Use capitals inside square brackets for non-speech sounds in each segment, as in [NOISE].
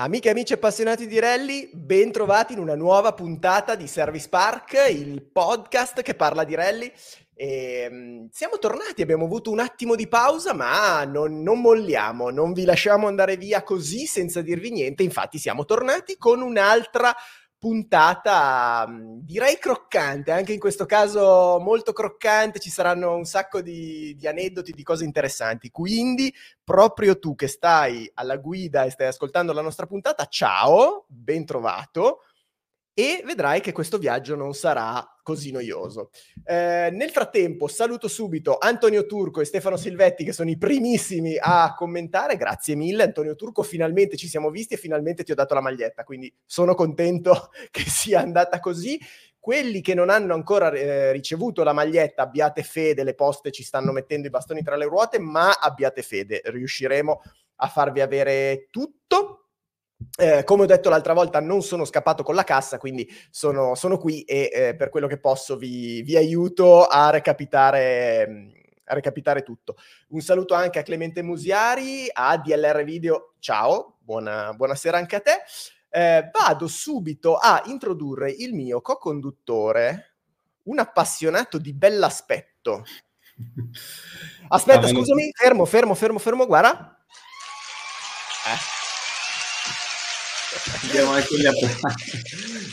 Amiche e amici appassionati di rally, ben trovati in una nuova puntata di Service Park, il podcast che parla di rally. E, um, siamo tornati, abbiamo avuto un attimo di pausa, ma non, non, molliamo, non vi lasciamo andare via così senza dirvi niente. Infatti, siamo tornati con un'altra puntata mm, direi croccante, anche in questo caso molto croccante, ci saranno un sacco di, di, aneddoti, di cose interessanti. Quindi, proprio tu che stai alla guida e stai ascoltando la nostra puntata, ciao, ben trovato e vedrai che questo viaggio non sarà così noioso. Eh, nel frattempo saluto subito Antonio Turco e Stefano Silvetti che sono i primissimi a commentare, grazie mille Antonio Turco, finalmente ci siamo visti e finalmente ti ho dato la maglietta, quindi sono contento [LAUGHS] che sia andata così. Quelli che non hanno ancora eh, ricevuto la maglietta, abbiate fede, le poste ci stanno mettendo i bastoni tra le ruote, ma abbiate fede, riusciremo a farvi avere tutto. Eh, come ho detto l'altra volta, non sono scappato con la cassa, quindi sono, sono qui e eh, per quello che posso vi, vi aiuto a recapitare, a recapitare, tutto. Un saluto anche a Clemente Musiari, a DLR Video, ciao, buona, buonasera anche a te. Eh, vado subito a introdurre il mio co-conduttore, un appassionato di bell'aspetto. [LAUGHS] Aspetta, scusami, fermo, fermo, fermo, fermo, guarda. Eh. Andiamo anche gli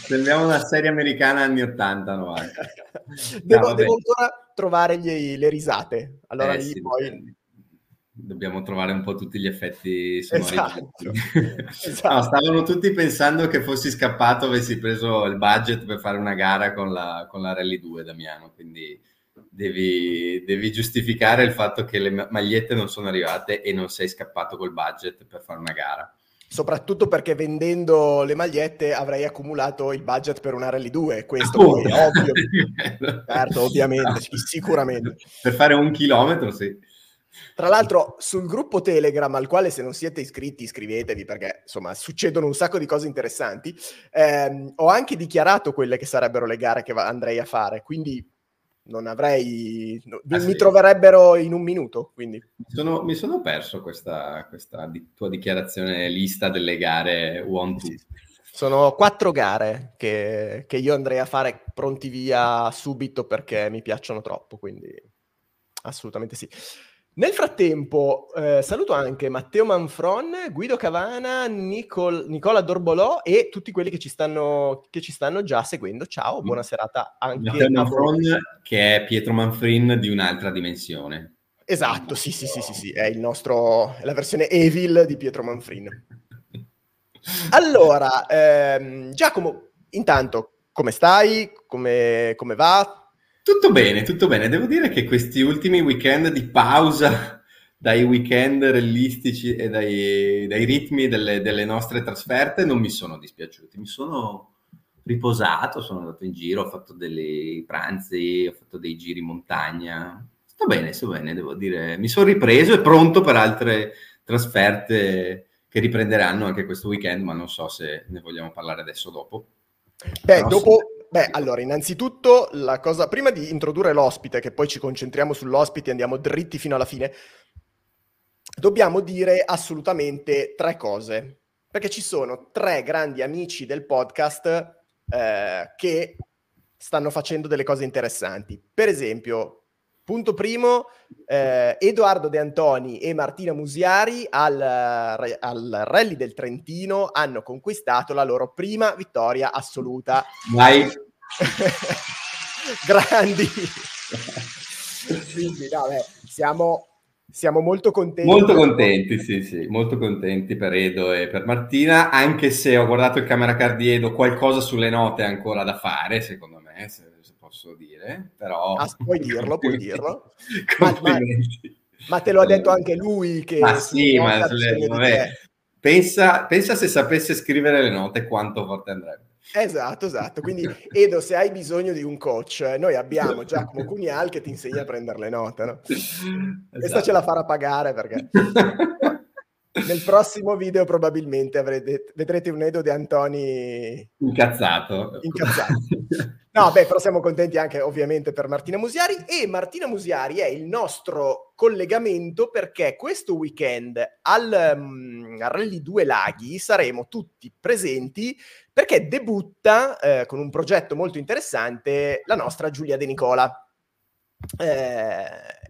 Sembriamo una serie americana anni 80, 90. devo, devo ancora trovare gli, le risate. Allora eh, sì, poi... Dobbiamo trovare un po' tutti gli effetti sonori. Esatto. [LAUGHS] esatto. No, stavano tutti pensando che fossi scappato, avessi preso il budget per fare una gara con la, con la Rally 2, Damiano, quindi devi, devi giustificare il fatto che le magliette non sono arrivate e non sei scappato col budget per fare una gara soprattutto perché vendendo le magliette avrei accumulato il budget per una Rally 2, questo oh. è ovvio. [LAUGHS] certo, ovviamente, sicuramente. Per fare un chilometro, sì. Tra l'altro sul gruppo Telegram, al quale se non siete iscritti iscrivetevi perché insomma succedono un sacco di cose interessanti, ehm, ho anche dichiarato quelle che sarebbero le gare che andrei a fare, quindi non avrei... Ah, mi sì. troverebbero in un minuto, quindi... Mi sono, mi sono perso questa, questa di, tua dichiarazione lista delle gare one two. Sono quattro gare che, che io andrei a fare pronti via subito perché mi piacciono troppo, quindi assolutamente sì. Nel frattempo, eh, saluto anche Matteo Manfron, Guido Cavana, Nicol- Nicola Dorbolò e tutti quelli che ci, stanno, che ci stanno già seguendo. Ciao, buona serata anche Matteo Manfron, che è Pietro Manfrin di un'altra dimensione. Esatto, sì, sì, sì, sì, sì, è il nostro, è la versione Evil di Pietro Manfrin. [LAUGHS] Allora, ehm, Giacomo, intanto, come stai? Come, come va? Tutto bene, tutto bene. Devo dire che questi ultimi weekend di pausa [LAUGHS] dai weekend realistici e dai, dai ritmi delle, delle, nostre trasferte non mi sono dispiaciuti. Mi sono riposato, sono andato in giro, ho fatto dei pranzi, ho fatto dei giri in montagna. Sto bene, sto bene, devo dire. Mi sono ripreso e pronto per altre trasferte che riprenderanno anche questo weekend, ma non so se ne vogliamo parlare adesso o dopo. Beh, Però dopo, Beh, allora, innanzitutto, la cosa, prima di introdurre l'ospite, che poi ci concentriamo sull'ospite e andiamo dritti fino alla fine, dobbiamo dire assolutamente tre cose. Perché ci sono tre grandi amici del podcast eh, che stanno facendo delle cose interessanti. Per esempio, Punto primo, eh, Edoardo De Antoni e Martina Musiari al, al, Rally del Trentino hanno conquistato la loro prima vittoria assoluta. Vai! [LAUGHS] Grandi! Quindi, no, beh, siamo, siamo molto contenti. Molto contenti, sì, sì, molto contenti per Edo e per Martina, anche se ho guardato il camera card di Edo, qualcosa sulle note ancora da fare, secondo me. Se posso dire, però... Ah, puoi dirlo, puoi [LAUGHS] dirlo. ma, ma, ma, te lo ha detto anche lui che... Ma sì, ma le, pensa, pensa se sapesse scrivere le note quanto forte andrebbe. Esatto, esatto. Quindi Edo, se hai bisogno di un coach, noi abbiamo Giacomo [LAUGHS] Cunial che ti insegna a prendere le note, no? Esatto. Questa ce la farà pagare perché... [LAUGHS] Nel prossimo video probabilmente avrete, vedrete un Edo di Antoni incazzato. incazzato. [LAUGHS] No, beh, però siamo contenti anche ovviamente per Martina Musiari e Martina Musiari è il nostro collegamento perché questo weekend al, um, al Rally 2 Laghi saremo tutti presenti perché debutta eh, con un progetto molto interessante la nostra Giulia De Nicola. Eh,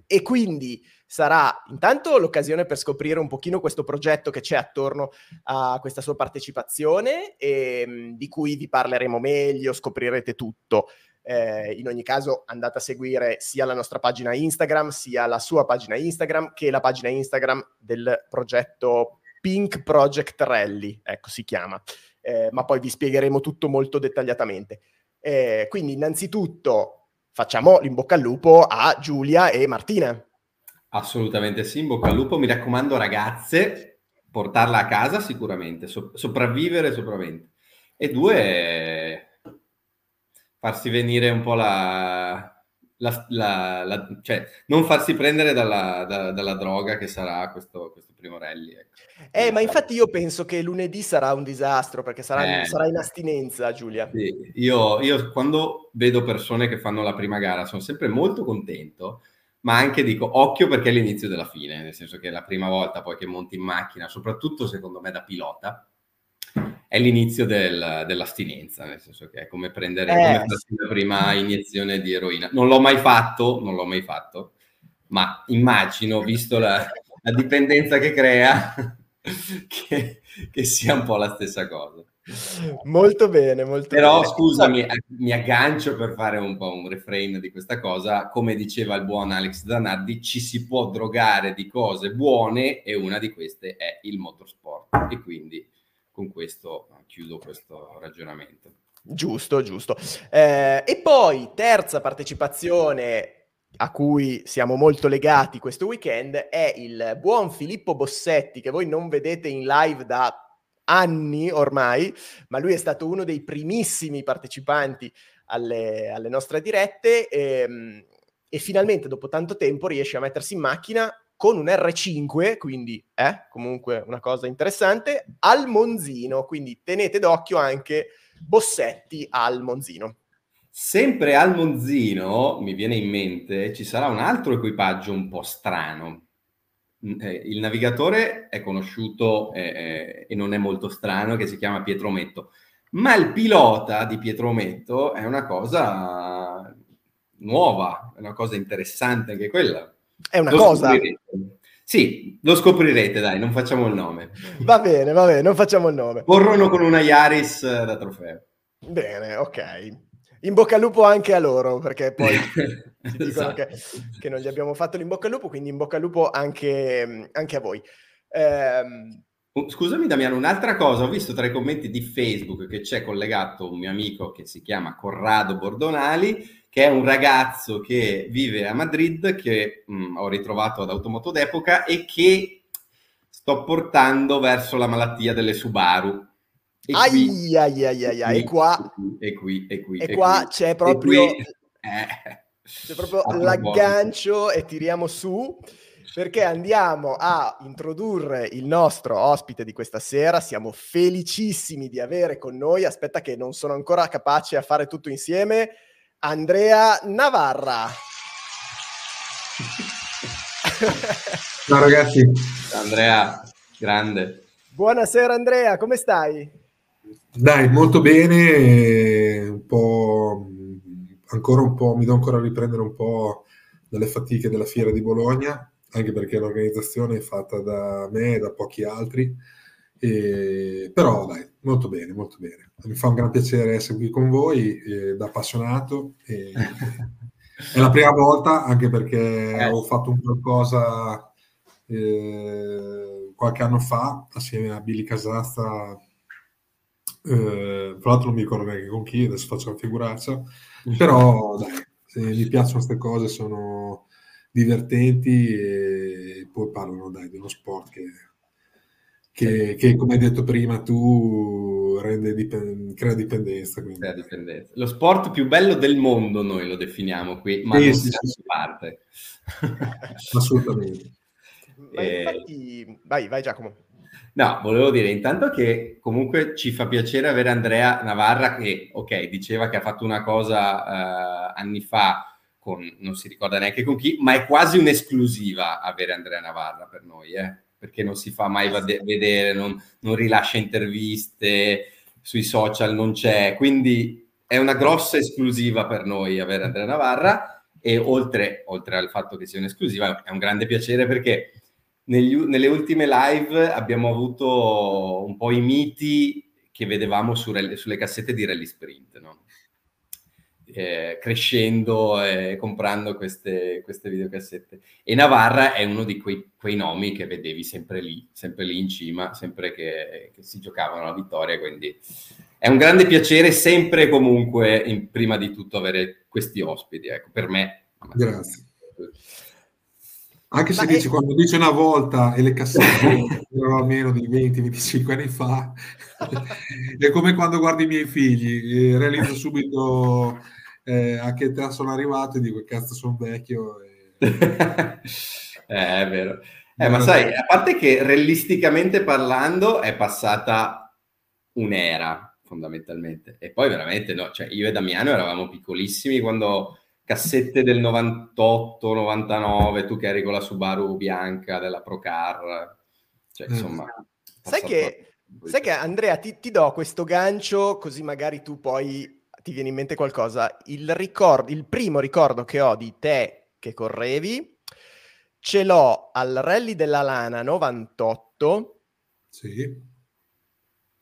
e quindi sarà intanto l'occasione per scoprire un pochino questo progetto che c'è attorno a questa sua partecipazione e ehm, di cui vi parleremo meglio, scoprirete tutto. Eh, in ogni caso andate a seguire sia la nostra pagina Instagram, sia la sua pagina Instagram, che la pagina Instagram del progetto Pink Project Rally, ecco si chiama, eh, ma poi vi spiegheremo tutto molto dettagliatamente. Eh, quindi innanzitutto facciamo l'imbocca al lupo a Giulia e Martina. Assolutamente sì, in bocca al lupo. Mi raccomando, ragazze, portarla a casa sicuramente, so- sopravvivere sopravvivere. E due, farsi venire un po' la... la, la, la cioè, non farsi prendere dalla, da, dalla droga che sarà questo, questo primo rally. Ecco. Eh, ma infatti io penso che lunedì sarà un disastro perché sarà, eh, sarà in astinenza, Giulia. Sì. Io, io quando vedo persone che fanno la prima gara sono sempre molto contento ma anche dico occhio perché è l'inizio della fine, nel senso che la prima volta poi che monti in macchina, soprattutto secondo me da pilota, è l'inizio del, dell'astinenza, nel senso che è come prendere eh, come la prima iniezione di eroina. Non l'ho mai fatto, non l'ho mai fatto, ma immagino, visto la, la dipendenza che crea, [LAUGHS] che, che sia un po' la stessa cosa. Molto bene, molto Però bene. scusami, mi aggancio per fare un po' un refrain di questa cosa. Come diceva il buon Alex Zanardi, ci si può drogare di cose buone e una di queste è il motorsport. E quindi con questo chiudo questo ragionamento. Giusto, giusto. Eh, e poi terza partecipazione a cui siamo molto legati questo weekend è il buon Filippo Bossetti che voi non vedete in live da anni ormai, ma lui è stato uno dei primissimi partecipanti alle, alle nostre dirette e, ehm, e, finalmente dopo tanto tempo riesce a mettersi in macchina con un R5, quindi è eh, comunque una cosa interessante, al Monzino, quindi tenete d'occhio anche Bossetti al Monzino. Sempre al Monzino, mi viene in mente, ci sarà un altro equipaggio un po' strano, eh, il navigatore è conosciuto eh, eh, e non è molto strano, che si chiama Pietro Metto, ma il pilota di Pietro Metto è una cosa nuova, è una cosa interessante anche quella. È una lo cosa. Scoprirete. Sì, lo scoprirete, dai, non facciamo il nome. Va bene, va bene, non facciamo il nome. Corrono con una Yaris eh, da trofeo. Bene, ok. In bocca al lupo anche a loro, perché poi [LAUGHS] ci dicono esatto. che, che, non gli abbiamo fatto l'in bocca al lupo, quindi in bocca al lupo anche, anche a voi. Ehm... Scusami Damiano, un'altra cosa, ho visto tra i commenti di Facebook che c'è collegato un mio amico che si chiama Corrado Bordonali, che è un ragazzo che vive a Madrid, che mh, mm, ho ritrovato ad Automoto d'Epoca e che sto portando verso la malattia delle Subaru. E ai, ai, ai, ai, ai, e qua, e qui, e qui, e, e qua qui, c'è proprio... Qui, [LAUGHS] eh c'è proprio l'aggancio e tiriamo su perché andiamo a introdurre il nostro ospite di questa sera. Siamo felicissimi di avere con noi, aspetta che non sono ancora capace a fare tutto insieme, Andrea Navarra. Ciao ragazzi. Andrea, grande. Buonasera Andrea, come stai? Dai, molto bene, un po' ancora un po', mi devo ancora riprendere un po' dalle fatiche della fiera di Bologna, anche perché l'organizzazione è fatta da me e da pochi altri. E, però dai, molto bene, molto bene. Mi fa un gran piacere essere qui con voi eh, da appassionato. E, [LAUGHS] è la prima volta, anche perché eh. ho fatto un qualcosa eh, qualche anno fa assieme a Billy Casazza. Eh, tra l'altro non mi ricordo neanche con chi, adesso faccio una figuraccia [LAUGHS] però dai, se mi piacciono queste cose sono divertenti e poi parlano dai, di uno sport che, che, che, come hai detto prima tu rende dipend- crea dipendenza, crea dipendenza. Lo sport più bello del mondo noi lo definiamo qui, ma sì, non sì, si sì. parte. Assolutamente. Ma infatti... Vai, vai Giacomo. No, volevo dire intanto che comunque ci fa piacere avere Andrea Navarra che, ok, diceva che ha fatto una cosa uh, anni fa con, non si ricorda neanche con chi, ma è quasi un'esclusiva avere Andrea Navarra per noi, eh? perché non si fa mai vade- vedere, non, non rilascia interviste, sui social non c'è, quindi è una grossa esclusiva per noi avere Andrea Navarra e oltre, oltre al fatto che sia un'esclusiva è un grande piacere perché negli, nelle ultime live abbiamo avuto un po' i miti che vedevamo su, sulle cassette di Rally Sprint, no? eh, crescendo e comprando queste, queste, videocassette. E Navarra è uno di quei, quei, nomi che vedevi sempre lì, sempre lì in cima, sempre che, che, si giocavano la vittoria, quindi è un grande piacere sempre e comunque, in, prima di tutto, avere questi ospiti, ecco, per me. Grazie. Anche se dici, è... quando dice una volta e le cassette erano almeno di 20-25 anni fa, [LAUGHS] è come quando guardi i miei figli, e realizzo subito eh, a che età sono arrivato e dico, cazzo, sono vecchio. E... [LAUGHS] eh, è vero. Eh, ma sai, a parte che realisticamente parlando è passata un'era, fondamentalmente. E poi veramente, no, cioè io e Damiano eravamo piccolissimi quando cassette del 98, 99, tu che eri con la Subaru bianca della Procar, cioè insomma... Sai che, sai che Andrea ti, ti, do questo gancio così magari tu poi ti viene in mente qualcosa. Il, ricordo, il primo ricordo che ho di te che correvi ce l'ho al rally della Lana 98. Sì.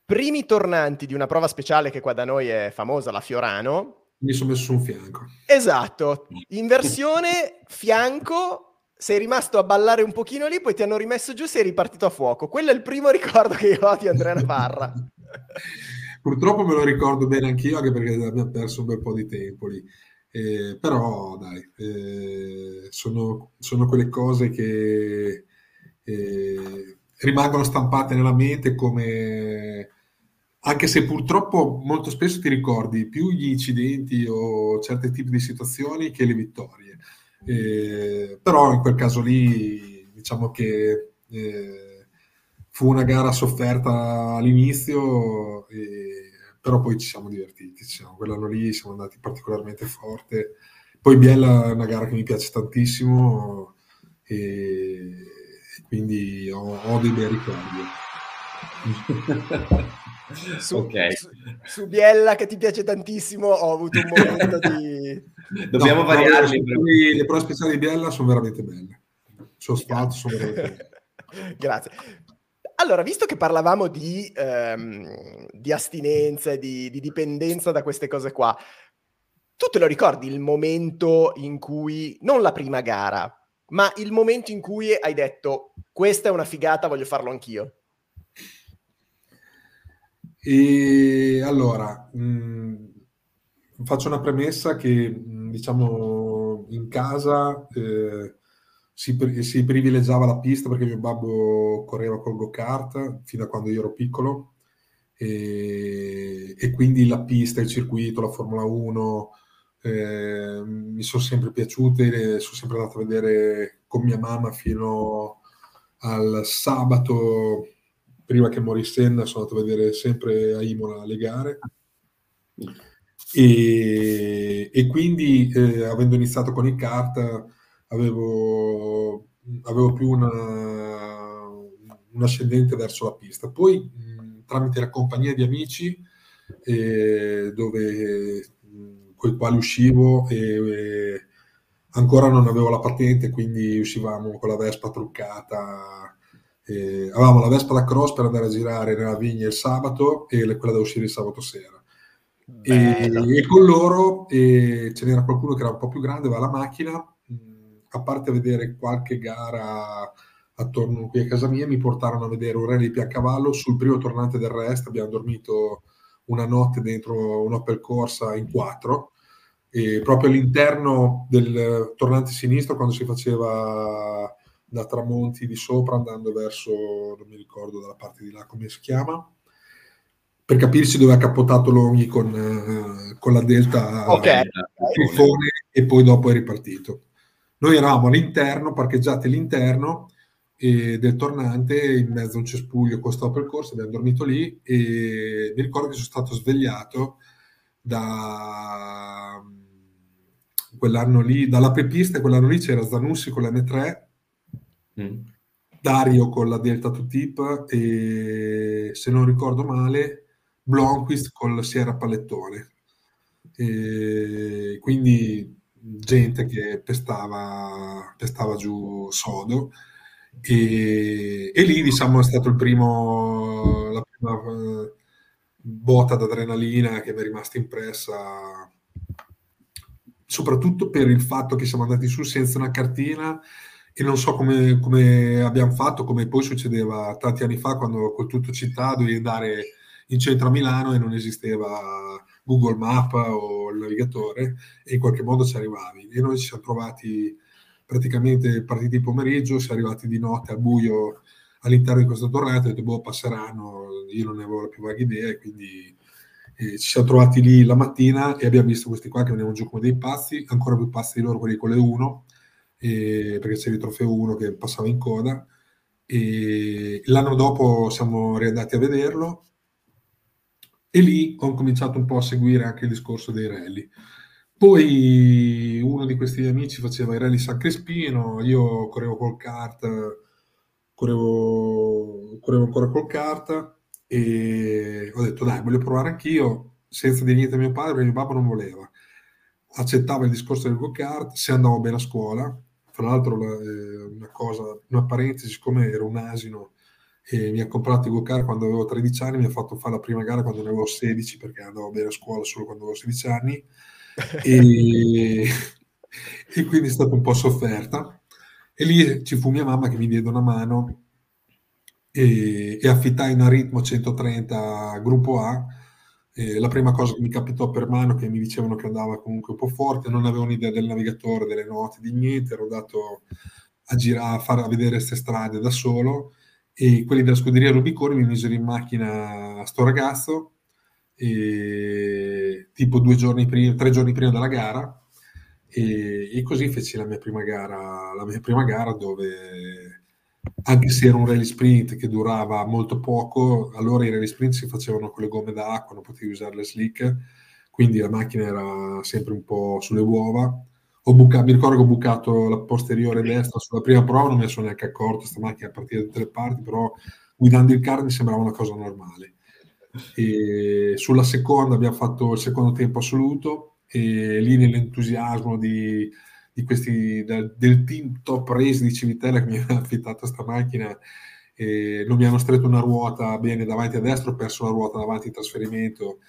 Primi tornanti di una prova speciale che qua da noi è famosa, la Fiorano mi sono messo su un fianco. Esatto, in versione fianco sei rimasto a ballare un pochino lì, poi ti hanno rimesso giù sei ripartito a fuoco. Quello è il primo [LAUGHS] ricordo che io ho di Andrea Navarra. [LAUGHS] Purtroppo me lo ricordo bene anch'io, anche perché abbiamo perso un bel po' di tempo lì. Eh, però dai, eh, sono, sono, quelle cose che eh, rimangono stampate nella mente come anche se purtroppo molto spesso ti ricordi più gli incidenti o certi tipi di situazioni che le vittorie. Eh, però in quel caso lì diciamo che eh, fu una gara sofferta all'inizio, eh, però poi ci siamo divertiti, diciamo. quell'anno lì siamo andati particolarmente forte. Poi Biella è una gara che mi piace tantissimo e quindi ho, ho dei bei ricordi. [LAUGHS] Su, okay. su, su, Biella che ti piace tantissimo ho avuto un momento di... [LAUGHS] Dobbiamo no, variarli. No, le prove speciali di Biella sono veramente belle. Su asfalto sono veramente belle. [LAUGHS] Grazie. Allora, visto che parlavamo di, ehm, di astinenza, di, di dipendenza da queste cose qua, tu te lo ricordi il momento in cui, non la prima gara, ma il momento in cui hai detto questa è una figata, voglio farlo anch'io? E allora, mh, mm, faccio una premessa che, mm, diciamo, in casa eh, si, si, privilegiava la pista perché mio babbo correva col go-kart fino a quando io ero piccolo. E, e quindi la pista, il circuito, la Formula 1 eh, mi sono sempre piaciute, sono sempre andato a vedere con mia mamma fino al sabato prima che morisse Senna sono andato a vedere sempre a Imola le gare. E, e quindi eh, avendo iniziato con il kart avevo, avevo più una, un ascendente verso la pista. Poi mh, tramite la compagnia di amici eh, dove, con i quali uscivo e, e ancora non avevo la patente quindi uscivamo con la Vespa truccata eh, avevamo la Vespa da cross per andare a girare nella vigna il sabato e quella da uscire il sabato sera. E, e, con loro e ce n'era qualcuno che era un po' più grande, va alla macchina, a parte vedere qualche gara attorno qui a casa mia, mi portarono a vedere un rally di Piancavallo sul primo tornante del Rest, abbiamo dormito una notte dentro un Opel Corsa in quattro, e proprio all'interno del tornante sinistro, quando si faceva da Tramonti di sopra andando verso, non mi ricordo dalla parte di là come si chiama, per capirsi dove ha cappotato Longhi con, uh, con la delta okay. e poi dopo è ripartito. Noi eravamo all'interno, parcheggiati all'interno, del tornante in mezzo a un cespuglio costato per corso, abbiamo dormito lì e mi ricordo che sono stato svegliato da quell'anno lì, dall'apripista quell'anno lì c'era Zanussi con l'M3, mm. Dario con la Delta 2 Tip e se non ricordo male Blomqvist con la Sierra Pallettone. E quindi gente che pestava, pestava giù sodo e, e, lì diciamo è stato il primo la prima uh, botta d'adrenalina che mi è rimasta impressa soprattutto per il fatto che siamo andati su senza una cartina e non so come, come abbiamo fatto, come poi succedeva tanti anni fa quando col tutto città dovevi andare in centro a Milano e non esisteva Google Map o il navigatore e in qualche modo ci arrivavi. E noi ci siamo trovati praticamente partiti di pomeriggio, siamo arrivati di notte al buio all'interno di questo torneo, ho detto boh passeranno, io non ne avevo la più vaga idea e quindi eh, ci siamo trovati lì la mattina e abbiamo visto questi qua che venivano giù come dei pazzi, ancora più pazzi di loro quelli con le 1, eh, perché c'era il trofeo 1 che passava in coda. E l'anno dopo siamo riandati a vederlo e lì ho cominciato un po' a seguire anche il discorso dei rally. Poi uno di questi amici faceva i rally San Crespino, io correvo col kart, correvo, correvo ancora col kart e ho detto dai, voglio provare anch'io, senza dire niente a mio padre, perché mio papà non voleva. Accettava il discorso del go-kart, se andavo bene a scuola. Tra l'altro, eh, una cosa, una parentesi, siccome ero un asino e mi ha comprato il go-kart quando avevo 13 anni, mi ha fatto fare la prima gara quando ne avevo 16, perché andavo bene a scuola solo quando avevo 16 anni. [LAUGHS] e, e quindi è stata un po' sofferta. E lì ci fu mia mamma che mi diede una mano e, e affittai una ritmo 130 gruppo A. E la prima cosa che mi capitò per mano che mi dicevano che andava comunque un po' forte, non avevo un'idea del navigatore, delle note, di niente, ero andato a girare, a far a vedere queste strade da solo e quelli della scuderia Rubicone mi misero in macchina a sto ragazzo e, tipo due giorni prima, tre giorni prima della gara e, e, così feci la mia prima gara, la mia prima gara dove anche se era un rally sprint che durava molto poco, allora i rally sprint si facevano con le gomme d'acqua, non potevi usare le slick, quindi la macchina era sempre un po' sulle uova. Bucato, mi ricordo che ho bucato la posteriore destra sulla prima prova, non mi sono neanche accorto, questa macchina partita da tutte le parti, però guidando il car mi sembrava una cosa normale. E sulla seconda abbiamo fatto il secondo tempo assoluto e lì nell'entusiasmo di di questi, del, del team top race di Civitella che mi ha affittato questa macchina e non mi hanno stretto una ruota bene davanti a destra, ho perso la ruota davanti in trasferimento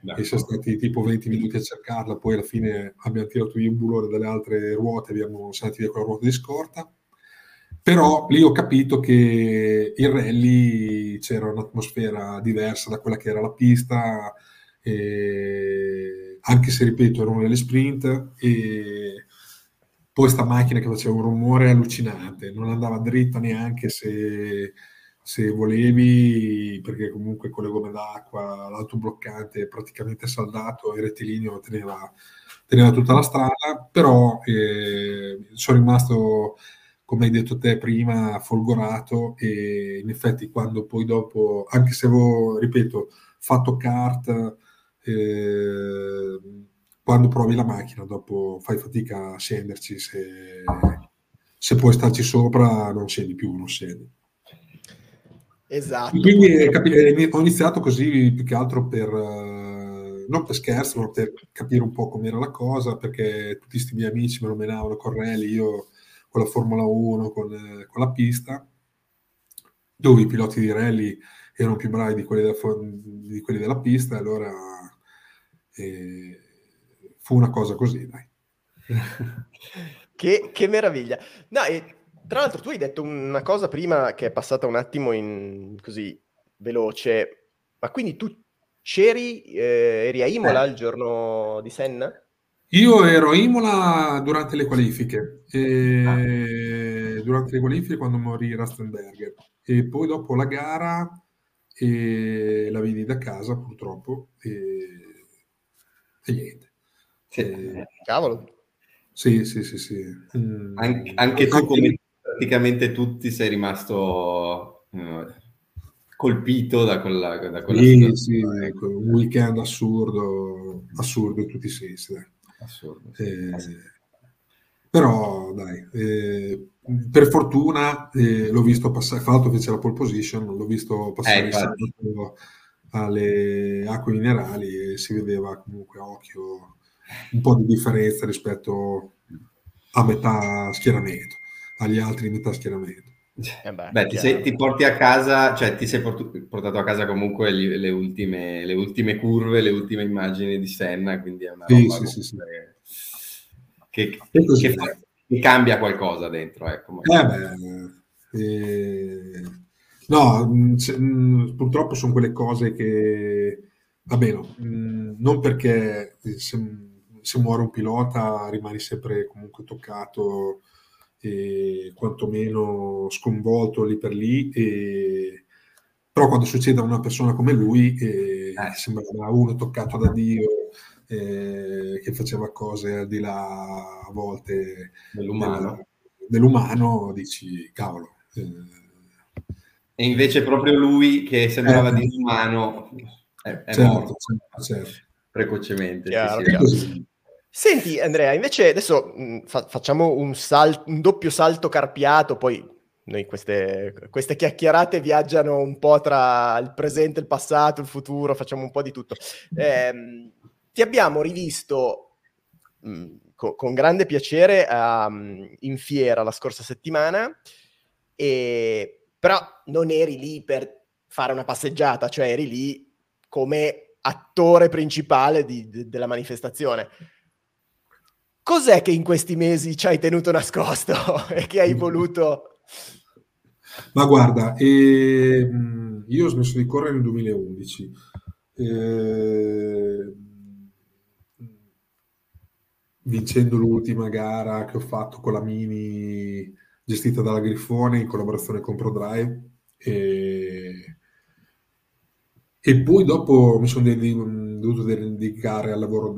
D'accordo. e siamo stati tipo 20 minuti a cercarla, poi alla fine abbiamo tirato via un bulone dalle altre ruote, abbiamo saltato via quella ruota di scorta. Però lì ho capito che in rally c'era un'atmosfera diversa da quella che era la pista, anche se ripeto erano nelle sprint e poi sta macchina che faceva un rumore allucinante, non andava dritta neanche se, se volevi, perché comunque con le gomme d'acqua, l'autobloccante praticamente saldato, il rettilineo teneva, teneva tutta la strada, però eh, sono rimasto, come hai detto te prima, folgorato e in effetti quando poi dopo, anche se avevo, ripeto, fatto kart, eh, quando provi la macchina, dopo fai fatica a scenderci, se, se puoi starci sopra non scendi più, non scendi. Esatto. Quindi capi- ho iniziato così più che altro per, uh, non per scherzo, ma per capire un po' com'era la cosa, perché tutti questi miei amici me lo menavano con rally, io con la Formula 1, con, eh, con la pista, dove i piloti di rally erano più bravi di quelli della, di quelli della pista, allora... Eh, fu una cosa così, dai. [LAUGHS] che, che, meraviglia. No, e tra l'altro tu hai detto una cosa prima che è passata un attimo in così veloce, ma quindi tu c'eri, eh, eri a Imola eh. il giorno di Senna? Io ero a Imola durante le qualifiche, e... durante le qualifiche quando morì Rastenberger e poi dopo la gara e la vidi da casa purtroppo e, e niente. Sì. Cavolo. Sì, sì, sì, sì. Mm. Anche, anche, tu come, praticamente tutti sei rimasto uh, colpito da quella, da quella sì, sì, ecco, un weekend assurdo, assurdo in tutti i sensi. Dai. Assurdo. Eh, però dai, eh, per fortuna eh, l'ho visto passare, fra l'altro fece la pole position, l'ho visto passare eh, alle acque minerali e si vedeva comunque a occhio un po' di differenza rispetto a metà schieramento, agli altri metà schieramento. Eh beh, beh ti, sei, ti, porti a casa, cioè ti sei portato a casa comunque le, le, ultime, le, ultime, curve, le ultime immagini di Senna, quindi è una sì, roba sì, sì, che, che, che, fa, che, cambia qualcosa dentro. Ecco, eh beh, eh, no, mh, mh, purtroppo sono quelle cose che, vabbè, no, mh, non perché se, se muore un pilota rimani sempre comunque toccato e quantomeno sconvolto lì per lì. E... Però quando succede a una persona come lui, eh, eh. sembrava uno toccato da Dio, eh, che faceva cose al di là a volte dell'umano, dell'umano dici cavolo. Eh. E invece proprio lui che sembrava eh, disumano è, è certo, morto certo, certo. precocemente. Chiaro, sì, sì. Senti Andrea, invece adesso mh, mm, fa- facciamo un, sal- un, doppio salto carpiato, poi noi queste, queste, chiacchierate viaggiano un po' tra il presente, il passato, il futuro, facciamo un po' di tutto. Eh, ti abbiamo rivisto mh, mm, co- con grande piacere um, in fiera la scorsa settimana, e, però non eri lì per fare una passeggiata, cioè eri lì come attore principale di, de- della manifestazione Cos'è che in questi mesi ci hai tenuto nascosto [LAUGHS] e che hai voluto? Ma guarda, eh, io ho smesso di correre nel 2011. Eh, vincendo l'ultima gara che ho fatto con la Mini gestita dalla Grifone in collaborazione con ProDrive. E, e poi dopo mi sono dovuto dedicare al lavoro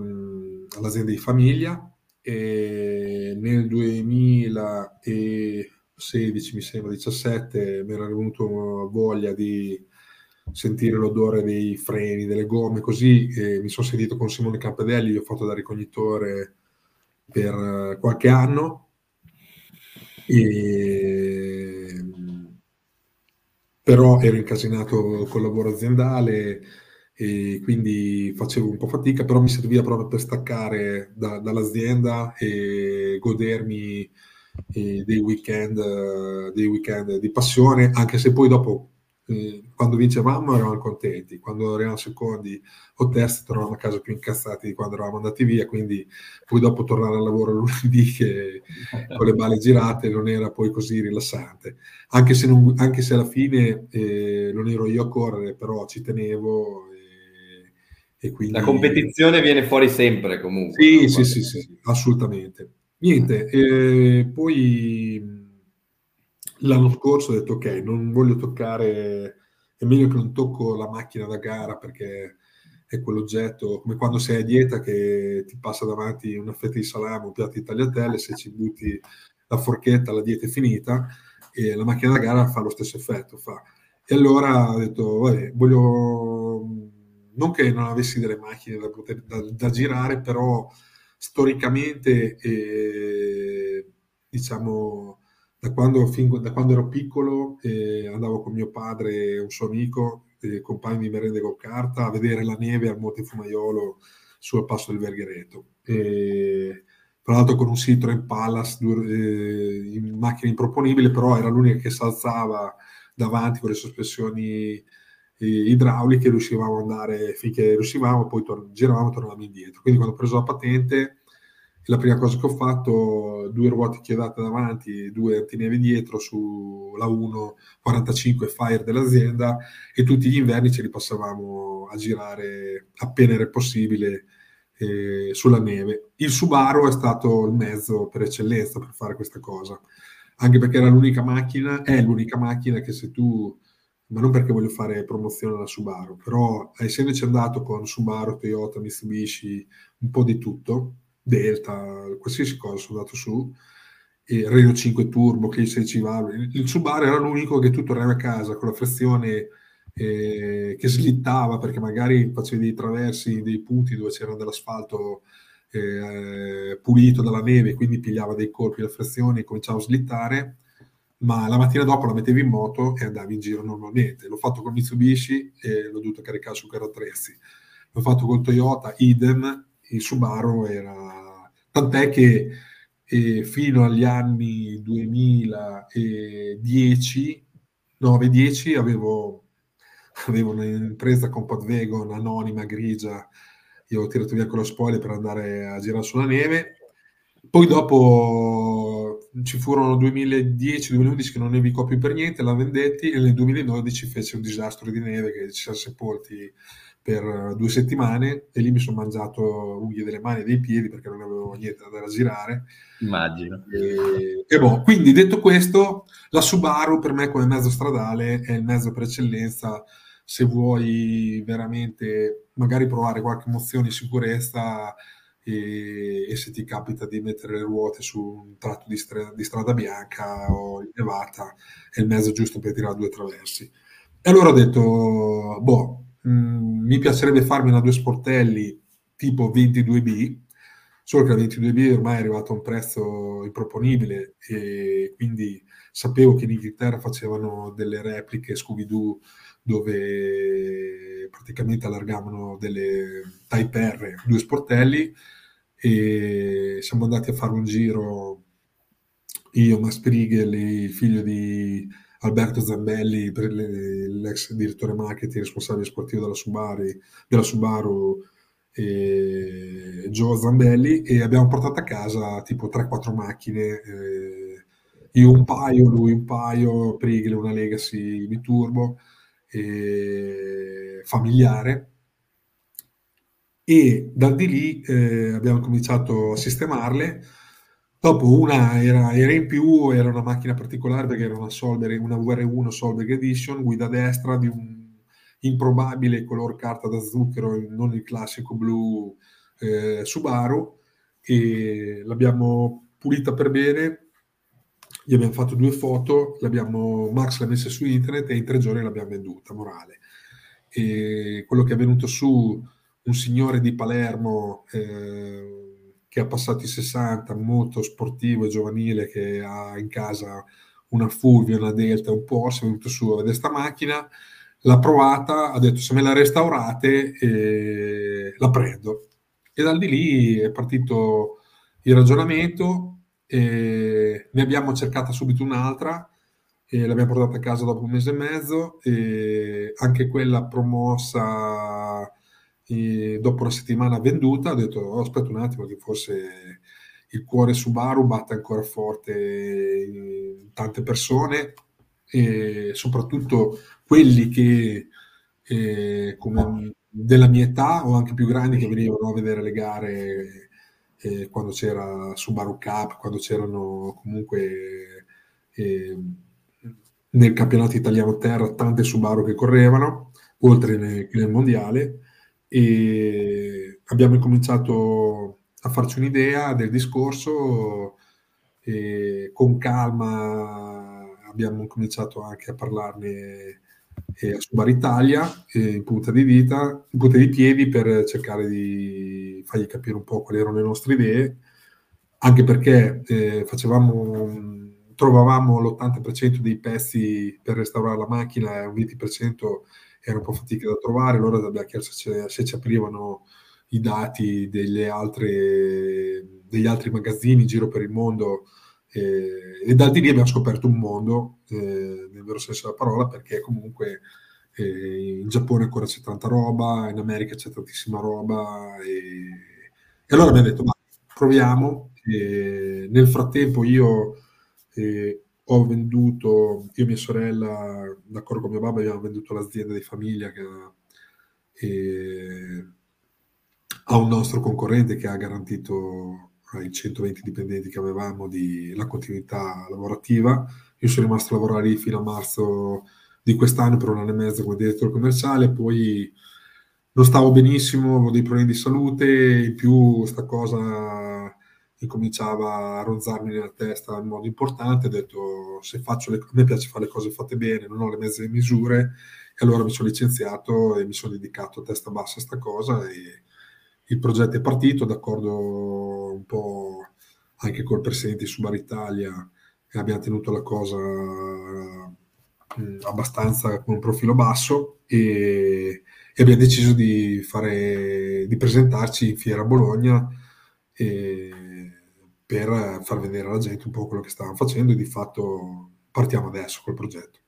all'azienda di famiglia e nel 2016, mi sembra 17, mi era venuto voglia di sentire l'odore dei freni, delle gomme, così mi sono sentito con Simone Campedelli, ho fatto da ricognitore per qualche anno, e... però ero incasinato col lavoro aziendale, e quindi facevo un po' fatica, però mi serviva proprio per staccare da, dall'azienda e godermi eh, dei, weekend, dei weekend di passione, anche se poi dopo eh, quando vincevamo eravamo contenti, quando eravamo secondi o test tornavamo a casa più incazzati di quando eravamo andati via, quindi poi dopo tornare al lavoro [LAUGHS] lunedì che, con le balle girate non era poi così rilassante, anche se, non, anche se alla fine eh, non ero io a correre, però ci tenevo quindi... La competizione viene fuori sempre comunque. Sì, no? sì, sì, sì, assolutamente. Niente, eh, poi l'anno scorso ho detto ok, non voglio toccare, è meglio che non tocco la macchina da gara perché è quell'oggetto, come quando sei a dieta che ti passa davanti una fetta di salame, un piatto di tagliatelle, se ci butti la forchetta la dieta è finita e la macchina da gara fa lo stesso effetto. Fa. E allora ho detto, vabbè, voglio non che non avessi delle macchine da, poter, da, da girare, però storicamente, eh, diciamo, da quando, fin, da quando, ero piccolo eh, andavo con mio padre e un suo amico, eh, compagno di merende con carta, a vedere la neve al Monte Fumaiolo sul passo del Verghereto. Tra l'altro con un Citroen Palace eh, in macchina improponibile, però era l'unica che si alzava davanti con le sospensioni idrauliche riuscivamo ad andare finché riuscivamo, poi tor- giravamo e tornavamo indietro. Quindi quando ho preso la patente, la prima cosa che ho fatto, due ruote chiodate davanti, due antineve dietro sulla 1.45 Fire dell'azienda e tutti gli inverni ce li passavamo a girare appena era possibile eh, sulla neve. Il Subaru è stato il mezzo per eccellenza per fare questa cosa, anche perché era l'unica macchina, è l'unica macchina che se tu ma non perché voglio fare promozione alla Subaru, però essendoci andato con Subaru, Toyota, Mitsubishi, un po' di tutto, Delta, qualsiasi cosa sono andato su, e Renault 5 Turbo che 16 valvole. Il Subaru era l'unico che tu tornavi a casa con la frizione eh, che slittava perché magari facevi dei traversi, dei punti dove c'era dell'asfalto eh, pulito dalla neve, quindi pigliava dei colpi la frizione e cominciava a slittare, ma la mattina dopo la mettevi in moto e andavi in giro normalmente. L'ho fatto con Mitsubishi e l'ho dovuto caricare su carro attrezzi. L'ho fatto col Toyota, idem, il Subaru era... Tant'è che e fino agli anni 2010, 9-10 avevo, avevo un'impresa compact wagon anonima grigia, io ho tirato via con lo spoiler per andare a girare sulla neve. Poi dopo ci furono 2010-2011 che non nevicò più per niente, la vendetti e nel 2012 fece un disastro di neve che ci siamo sepolti per due settimane e lì mi sono mangiato unghie delle mani e dei piedi perché non avevo niente da girare. Immagino. E, e boh, quindi detto questo, la Subaru per me come mezzo stradale è il mezzo per eccellenza se vuoi veramente magari provare qualche emozione in sicurezza e, e, se ti capita di mettere le ruote su un tratto di, stra- di strada bianca o in è il mezzo giusto per tirare due traversi. E allora ho detto, boh, Mm, mi piacerebbe farmi una due sportelli tipo 22B, solo che la 22B ormai è arrivata a un prezzo improponibile e quindi sapevo che in Inghilterra facevano delle repliche Scooby-Doo dove praticamente allargavano delle Type R, due sportelli e siamo andati a fare un giro io, Max Priegel, il figlio di Alberto Zambelli, l'ex direttore marketing responsabile sportivo della Subaru, della Subaru e Joe Zambelli e abbiamo portato a casa tipo 3-4 macchine, eh, io un paio, lui un paio, Prigle una Legacy biturbo, eh, familiare e da di lì eh, abbiamo cominciato a sistemarle. Dopo una era, era, in più, era una macchina particolare perché era una, Solberg, una VR1 Solberg Edition, guida destra di un improbabile color carta da zucchero, non il classico blu eh, Subaru, e l'abbiamo pulita per bene, gli abbiamo fatto due foto, Max l'ha messa su internet e in tre giorni l'abbiamo venduta, morale. E quello che è venuto su un signore di Palermo... Eh, che ha passato i 60, molto sportivo e giovanile, che ha in casa una Fulvia, una Delta, un Porsche, è venuto su a vedere questa macchina, l'ha provata, ha detto se me la restaurate eh, la prendo. E da di lì è partito il ragionamento, eh, ne abbiamo cercata subito un'altra, e l'abbiamo portata a casa dopo un mese e mezzo, anche quella promossa dopo una settimana venduta ho detto oh, aspetta un attimo che forse il cuore Subaru batte ancora forte in tante persone. E soprattutto quelli che eh, della mia età o anche più grandi che venivano a vedere le gare eh, quando c'era Subaru Cup, quando c'erano comunque eh, nel campionato italiano terra tante Subaru che correvano, oltre nel, nel mondiale e abbiamo cominciato a farci un'idea del discorso e con calma abbiamo cominciato anche a parlarne eh, a Subar Italia in punta di dita, in punta di piedi per cercare di fargli capire un po' quali erano le nostre idee, anche perché eh, facevamo, trovavamo l'80% dei pezzi per restaurare la macchina e un 20% era un po' fatica da trovare, allora abbiamo chiesto se, ci aprivano i dati altre, degli altri magazzini in giro per il mondo eh, e da lì abbiamo scoperto un mondo, eh, nel vero senso della parola, perché comunque eh, in Giappone ancora c'è tanta roba, in America c'è tantissima roba e, e allora abbiamo detto ma proviamo. nel frattempo io eh, ho venduto, io e mia sorella, d'accordo con mio babbo, abbiamo venduto l'azienda di famiglia che ha, e, a un nostro concorrente che ha garantito ai 120 dipendenti che avevamo di, la continuità lavorativa. Io sono rimasto a lavorare lì fino a marzo di quest'anno per un anno e mezzo come direttore commerciale, poi non stavo benissimo, avevo dei problemi di salute, in più sta cosa incominciava a ronzarmi nella testa in modo importante, ho detto se faccio le, a me piace fare le cose fatte bene, non ho le mezze misure, e allora mi sono licenziato e mi sono dedicato a testa bassa a sta cosa e il progetto è partito, d'accordo un po' anche col presidente di Subar Italia e abbiamo tenuto la cosa abbastanza con un profilo basso e, e abbiamo deciso di, fare, di presentarci in Fiera Bologna e, per far vedere alla gente un po' quello che stavamo facendo e di fatto partiamo adesso col progetto.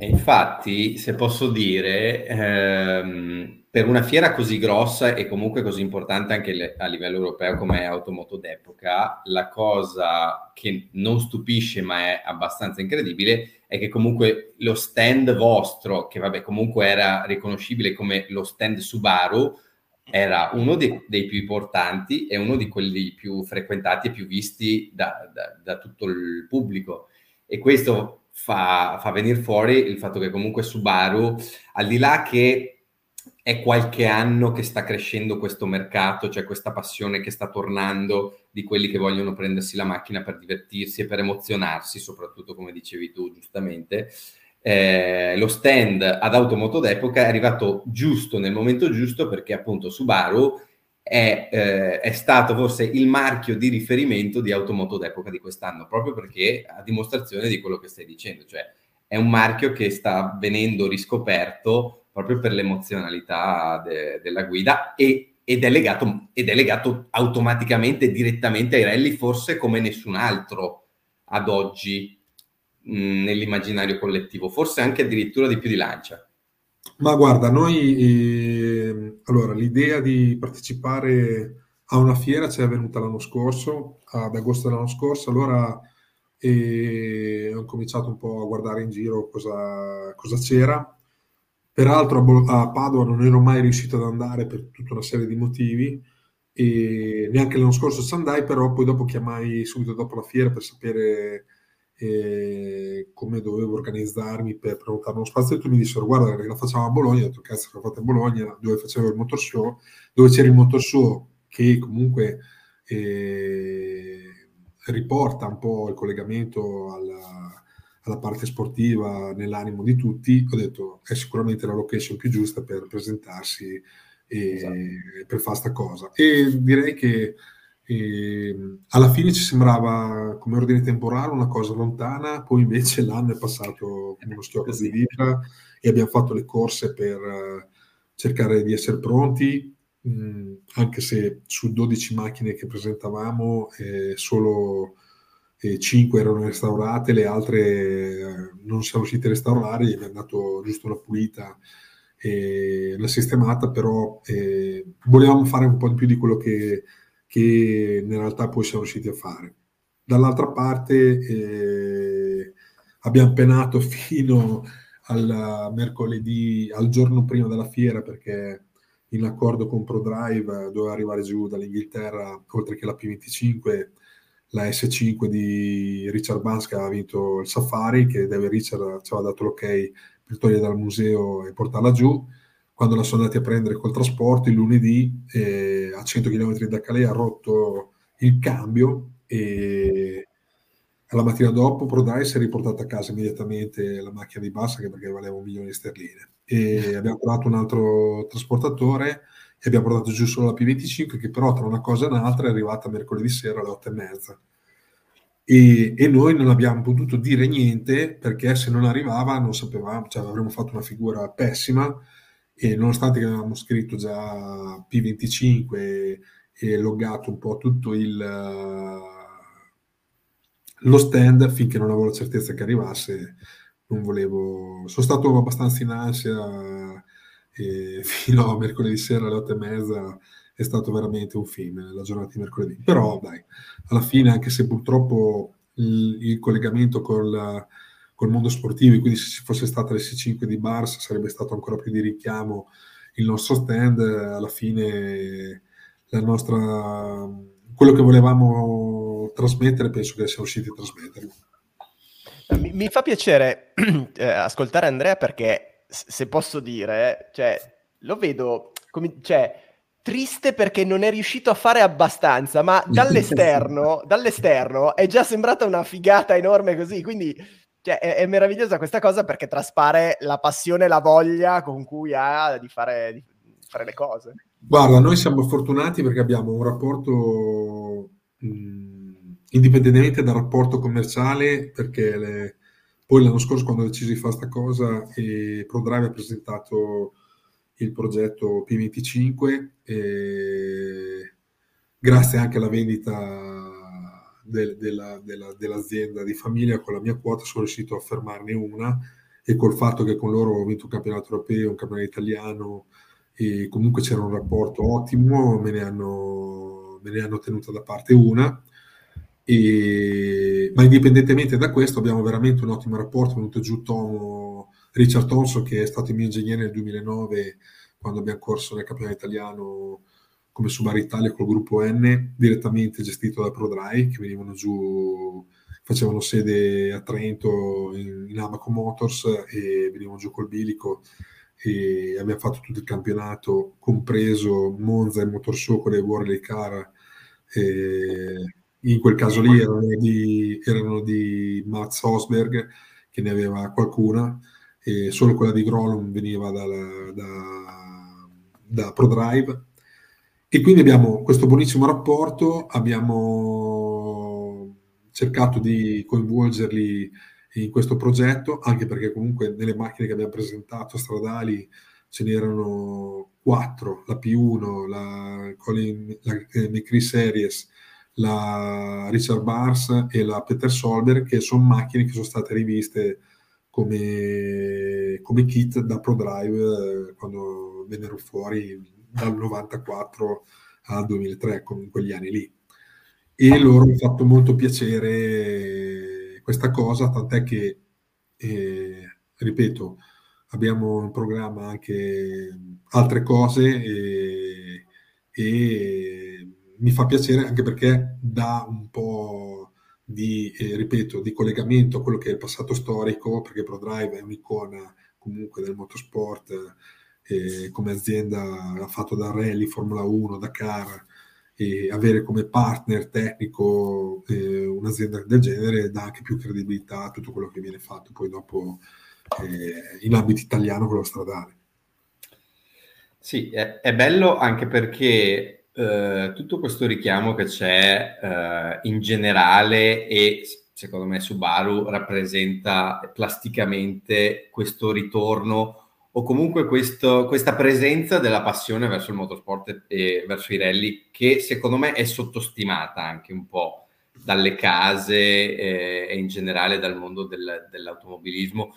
E infatti, se posso dire, ehm, per una fiera così grossa e comunque così importante anche a livello europeo come Automoto d'epoca, la cosa che non stupisce ma è abbastanza incredibile è che comunque lo stand vostro, che vabbè comunque era riconoscibile come lo stand Subaru, era uno dei, dei più importanti e uno di quelli più frequentati e più visti da, da, da tutto il pubblico. E questo fa, fa venire fuori il fatto che comunque Subaru, al di là che è qualche anno che sta crescendo questo mercato, cioè questa passione che sta tornando di quelli che vogliono prendersi la macchina per divertirsi e per emozionarsi, soprattutto come dicevi tu giustamente. Eh, lo stand ad Automoto d'epoca è arrivato giusto nel momento giusto perché appunto Subaru è, eh, è, stato forse il marchio di riferimento di Automoto d'epoca di quest'anno, proprio perché a dimostrazione di quello che stai dicendo, cioè è un marchio che sta venendo riscoperto proprio per l'emozionalità de- della guida e, ed, è legato, ed è legato automaticamente, direttamente ai rally, forse come nessun altro ad oggi nell'immaginario collettivo, forse anche addirittura di più di Lancia. Ma guarda, noi eh, allora l'idea di partecipare a una fiera ci è venuta l'anno scorso, ad agosto dell'anno scorso, allora eh, ho cominciato un po' a guardare in giro cosa, cosa c'era. Peraltro a, a, Padova non ero mai riuscito ad andare per tutta una serie di motivi e neanche l'anno scorso ci andai, però poi dopo chiamai subito dopo la fiera per sapere e come dovevo organizzarmi per prenotare uno spazio e tu mi dissero guarda la facciamo a Bologna, ho detto cazzo la fate a Bologna dove facevo il motor show, dove c'era il motor show che comunque eh, riporta un po' il collegamento alla, alla, parte sportiva nell'animo di tutti, ho detto è sicuramente la location più giusta per presentarsi e esatto. per fare sta cosa e direi che e alla fine ci sembrava come ordine temporale una cosa lontana, poi invece l'anno è passato come uno [LAUGHS] schiocco di dita e abbiamo fatto le corse per eh, cercare di essere pronti, mh, anche se su 12 macchine che presentavamo eh, solo eh, 5 erano restaurate, le altre eh, non siamo riusciti a restaurare, gli abbiamo dato giusto una pulita e una sistemata, però eh, volevamo fare un po' di più di quello che che in realtà poi siamo riusciti a fare. Dall'altra parte eh, abbiamo penato [LAUGHS] fino al mercoledì, al giorno prima della fiera, perché in accordo con ProDrive doveva arrivare giù dall'Inghilterra, oltre che la P25, la S5 di Richard che aveva vinto il Safari, che David Richard ci aveva dato l'ok per togliere dal museo e portarla giù quando la sono andati a prendere col trasporto il lunedì eh, a 100 km da Calais ha rotto il cambio e la mattina dopo Prodai si è riportata a casa immediatamente la macchina di Bassa che perché valeva un milione di sterline. E abbiamo trovato un altro trasportatore e abbiamo portato giù solo la P25 che però tra una cosa e un'altra è arrivata mercoledì sera alle 8 e mezza. E, e, noi non abbiamo potuto dire niente perché se non arrivava non sapevamo, cioè avremmo fatto una figura pessima e nonostante che avevamo scritto già P25 e, e loggato un po' tutto il, lo stand finché non avevo la certezza che arrivasse non volevo sono stato abbastanza in ansia e [LAUGHS] fino a mercoledì sera alle otto e mezza è stato veramente un film la giornata di mercoledì. Però dai alla fine anche se purtroppo il, il collegamento col col mondo sportivo, quindi se ci fosse stata l'S5 di Bars sarebbe stato ancora più di richiamo il nostro stand, alla fine la nostra, quello che volevamo trasmettere penso che siamo riusciti a trasmetterlo. Mi, mi fa piacere [CLEARS THROAT] eh, ascoltare Andrea perché se posso dire, cioè, lo vedo come, cioè, triste perché non è riuscito a fare abbastanza, ma [LAUGHS] dall'esterno, dall'esterno è già sembrata una figata enorme così, quindi cioè, è, è, meravigliosa questa cosa perché traspare la passione e la voglia con cui ha di fare, di fare le cose. Guarda, noi siamo fortunati perché abbiamo un rapporto, mh, indipendentemente dal rapporto commerciale, perché le, poi l'anno scorso quando ho deciso di fare questa cosa, eh, ProDrive ha presentato il progetto P25, e grazie anche alla vendita del, della, della, dell'azienda di famiglia con la mia quota sono riuscito a fermarne una e col fatto che con loro ho vinto un campionato europeo, un campionato italiano e comunque c'era un rapporto ottimo, me ne hanno, me ne hanno tenuta da parte una. E, ma indipendentemente da questo abbiamo veramente un ottimo rapporto, è venuto giù Tomo, Richard Thompson che è stato il mio ingegnere nel 2009 quando abbiamo corso nel campionato italiano come Subaru Italia col gruppo N, direttamente gestito da ProDrive, che venivano giù, facevano sede a Trento in, in Abaco Motors e venivano giù col bilico e abbiamo fatto tutto il campionato, compreso Monza e Motorshow con le World Car. E in quel caso lì erano di, erano di Mats Osberg, che ne aveva qualcuna, e solo quella di Grolum veniva dalla, da, da ProDrive. E quindi abbiamo questo buonissimo rapporto, abbiamo cercato di coinvolgerli in questo progetto, anche perché comunque nelle macchine che abbiamo presentato stradali ce n'erano quattro, la P1, la Colin la McCree Series, la Richard Bars e la Peter Solberg, che sono macchine che sono state riviste come, come kit da ProDrive eh, quando vennero fuori dal 94 al 2003, in quegli anni lì. E loro hanno fatto molto piacere questa cosa, tant'è che, eh, ripeto, abbiamo in programma anche altre cose e, e, mi fa piacere anche perché dà un po' di, eh, ripeto, di collegamento a quello che è il passato storico, perché ProDrive è un'icona comunque del motorsport, eh, come azienda ha fatto da rally, Formula 1, Dakar, e avere come partner tecnico eh, un'azienda del genere dà anche più credibilità a tutto quello che viene fatto poi dopo eh, in ambito italiano, quello stradale. Sì, è, è bello anche perché eh, tutto questo richiamo che c'è eh, in generale e secondo me Subaru rappresenta plasticamente questo ritorno o comunque questo, questa presenza della passione verso il motorsport e verso i rally che secondo me è sottostimata anche un po' dalle case eh, e in generale dal mondo del, dell'automobilismo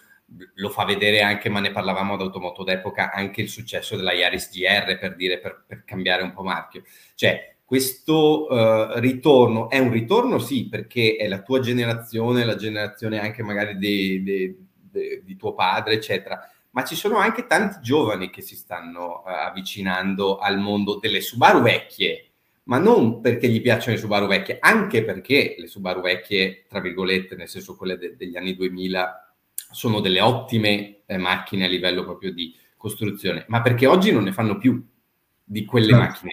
lo fa vedere anche, ma ne parlavamo ad Automoto d'epoca, anche il successo della Yaris GR per dire, per, per cambiare un po' marchio. Cioè, questo uh, ritorno è un ritorno, sì, perché è la tua generazione, la generazione anche magari di, di, di, di tuo padre, eccetera, ma ci sono anche tanti giovani che si stanno uh, avvicinando al mondo delle Subaru vecchie, ma non perché gli piacciono le Subaru vecchie, anche perché le Subaru vecchie, tra virgolette, nel senso quelle de- degli anni 2000, sono delle ottime eh, macchine a livello proprio di costruzione, ma perché oggi non ne fanno più di quelle certo. macchine.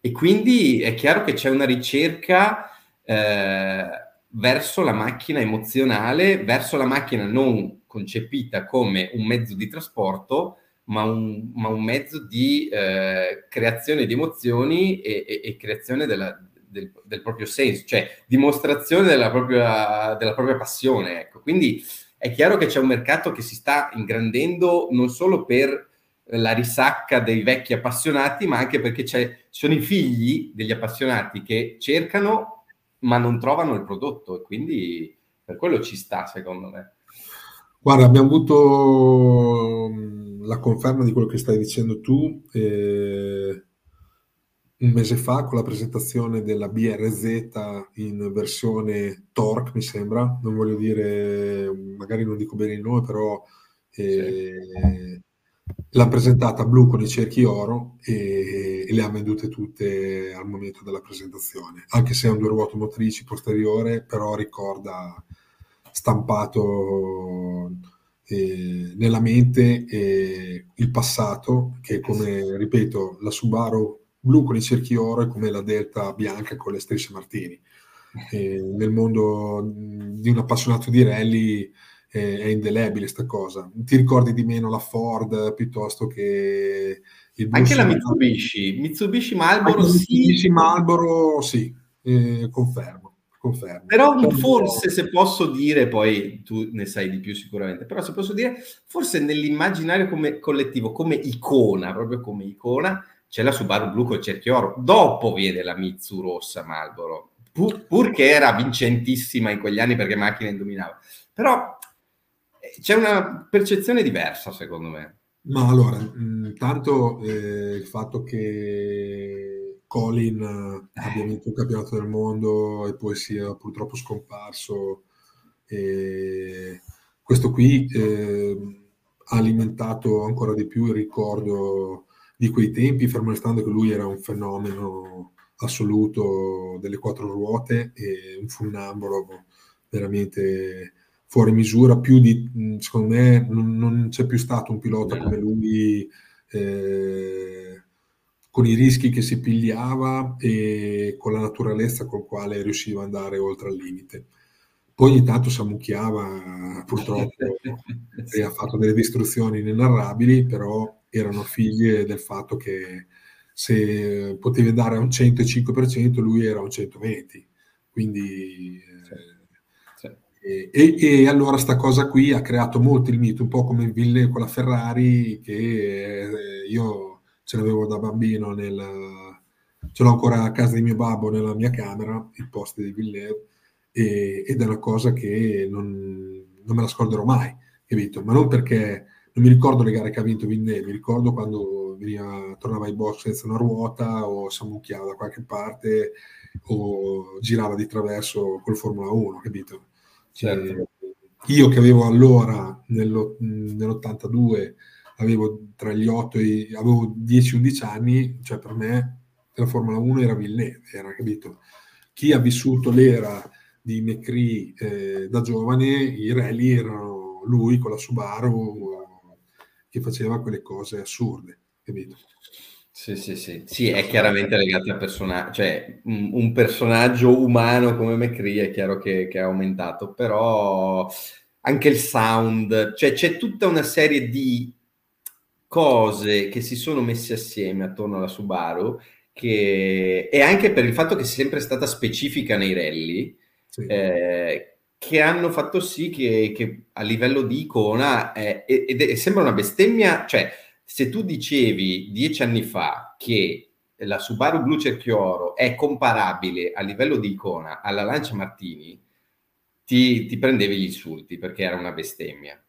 E quindi è chiaro che c'è una ricerca eh, verso la macchina emozionale, verso la macchina non concepita come un mezzo di trasporto, ma un, ma un mezzo di eh, creazione di emozioni e, e, e creazione della, del, del, proprio senso, cioè dimostrazione della propria, della propria passione. Ecco. Quindi è chiaro che c'è un mercato che si sta ingrandendo non solo per la risacca dei vecchi appassionati, ma anche perché ci sono i figli degli appassionati che cercano ma non trovano il prodotto e quindi per quello ci sta secondo me. Guarda, abbiamo avuto mm, la conferma di quello che stai dicendo tu eh, un mese fa con la presentazione della BRZ in versione Torque, mi sembra. Non voglio dire, magari non dico bene il nome, però eh, sì. l'ha presentata blu con i cerchi oro e, e le ha vendute tutte al momento della presentazione. Anche se è un due ruote motrici posteriore, però ricorda stampato eh, nella mente eh, il passato, che come ripeto, la Subaru blu con i cerchi oro è come la delta bianca con le strisce martini. E nel mondo di un appassionato di rally è, è indelebile sta cosa. Ti ricordi di meno la Ford piuttosto che il blu Anche la Mitsubishi, Mitsubishi Marlboro sì. Mitsubishi Marlboro sì, eh, confermo. Confermo. Però forse se posso dire, poi tu ne sai di più sicuramente, però se posso dire, forse nell'immaginario come collettivo, come icona, proprio come icona, c'è la Subaru blu col cerchio oro. Dopo viene la Mitsu rossa Marlboro, pur, pur che era vincentissima in quegli anni perché macchina indominava. Però eh, c'è una percezione diversa, secondo me. Ma allora, intanto eh, il fatto che Colin eh, abbia vinto un campionato del mondo e poi sia purtroppo scomparso. E questo qui eh, ha alimentato ancora di più il ricordo di quei tempi, fermo restando che lui era un fenomeno assoluto delle quattro ruote e un funnambolo veramente fuori misura. Più di, secondo me, non, non c'è più stato un pilota come lui. Eh, con i rischi che si pigliava e con la naturalezza con quale riusciva ad andare oltre al limite. Poi ogni tanto si ammucchiava, purtroppo, [LAUGHS] e ha fatto delle distruzioni inenarrabili, però erano figlie del fatto che se potevi andare a un 105%, lui era a un 120%. Quindi... Sì. Eh, e, e, allora sta cosa qui ha creato molto il mito, un po' come Ville con la Ferrari, che eh, io ce l'avevo da bambino, nel, ce l'ho ancora a casa di mio babbo nella mia camera, il post di Villeneuve, e, ed è una cosa che non, non me la scorderò mai, capito? Ma non perché non mi ricordo le gare che ha vinto Villeneuve, mi ricordo quando veniva, tornava ai box senza una ruota o si ammucchiava da qualche parte o girava di traverso col Formula 1, capito? Certo. io che avevo allora, nell'82, avevo tra gli 8 e avevo 10-11 anni, cioè per me la Formula 1 era Villeneuve, era capito? Chi ha vissuto l'era di McCree eh, da giovane, i rally erano lui con la Subaru che faceva quelle cose assurde, capito? Sì, sì, sì, sì, è chiaramente legato al personaggio, cioè un, personaggio umano come McCree è chiaro che, che, è aumentato, però anche il sound, cioè c'è tutta una serie di cose che si sono messe assieme attorno alla Subaru che, e anche per il fatto che sia sempre stata specifica nei rally sì. eh, che hanno fatto sì che, che a livello di icona eh, ed è, sembra una bestemmia cioè se tu dicevi dieci anni fa che la Subaru blu cerchio oro è comparabile a livello di icona alla Lancia Martini ti, ti prendevi gli insulti perché era una bestemmia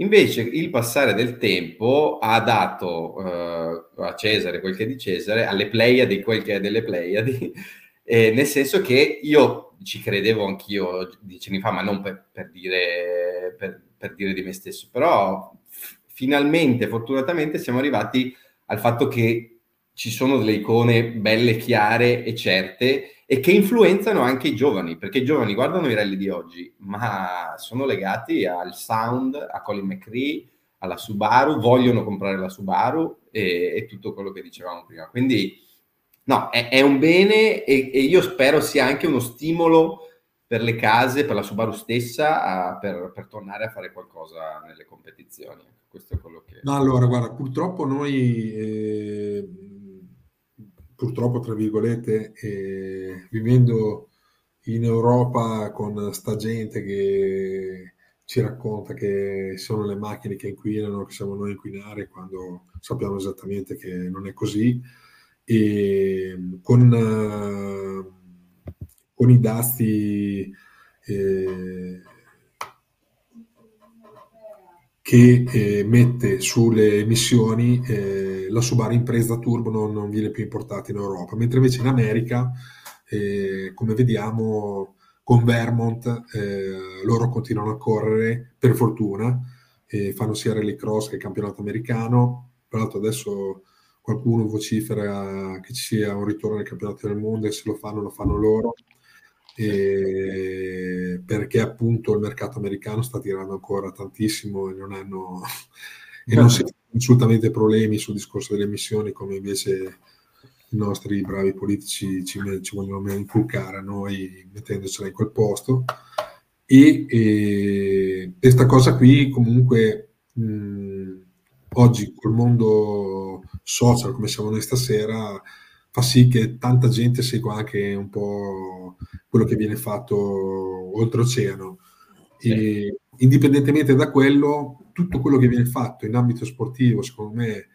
Invece il passare del tempo ha dato uh, a Cesare quel che è di Cesare, alle Pleiadi quel che è delle Pleiadi, [LAUGHS] eh, nel senso che io ci credevo anch'io dieci anni fa, ma non per, per, dire, per, per dire, di me stesso, però f- finalmente, fortunatamente, siamo arrivati al fatto che ci sono delle icone belle, chiare e certe e che influenzano anche i giovani, perché i giovani guardano i rally di oggi, ma sono legati al sound, a Colin McRae, alla Subaru, vogliono comprare la Subaru e, e tutto quello che dicevamo prima. Quindi no, è, è un bene e, e, io spero sia anche uno stimolo per le case, per la Subaru stessa, a, per, per, tornare a fare qualcosa nelle competizioni. Questo è quello che... No, allora, guarda, purtroppo noi... Eh purtroppo, tra virgolette, eh, vivendo in Europa con sta gente che ci racconta che sono le macchine che inquinano, che siamo noi a inquinare, quando sappiamo esattamente che non è così. E con, uh, con i dazi eh, che eh, mette sulle emissioni eh, la Subaru Impresa Turbo non, non, viene più importata in Europa, mentre invece in America, eh, come vediamo con Vermont, eh, loro continuano a correre, per fortuna, fanno sia rallycross che campionato americano, tra l'altro adesso qualcuno vocifera che ci sia un ritorno al campionato del mondo e se lo fanno lo fanno loro e perché appunto il mercato americano sta tirando ancora tantissimo e non hanno e non si hanno assolutamente problemi sul discorso delle emissioni come invece i nostri bravi politici ci, ci vogliono inculcare a noi mettendocela in quel posto. E, e questa cosa qui comunque mh, oggi col mondo social come siamo noi stasera fa sì che tanta gente segua anche un po' quello che viene fatto oltreoceano. E, indipendentemente da quello, tutto quello che viene fatto in ambito sportivo, secondo me,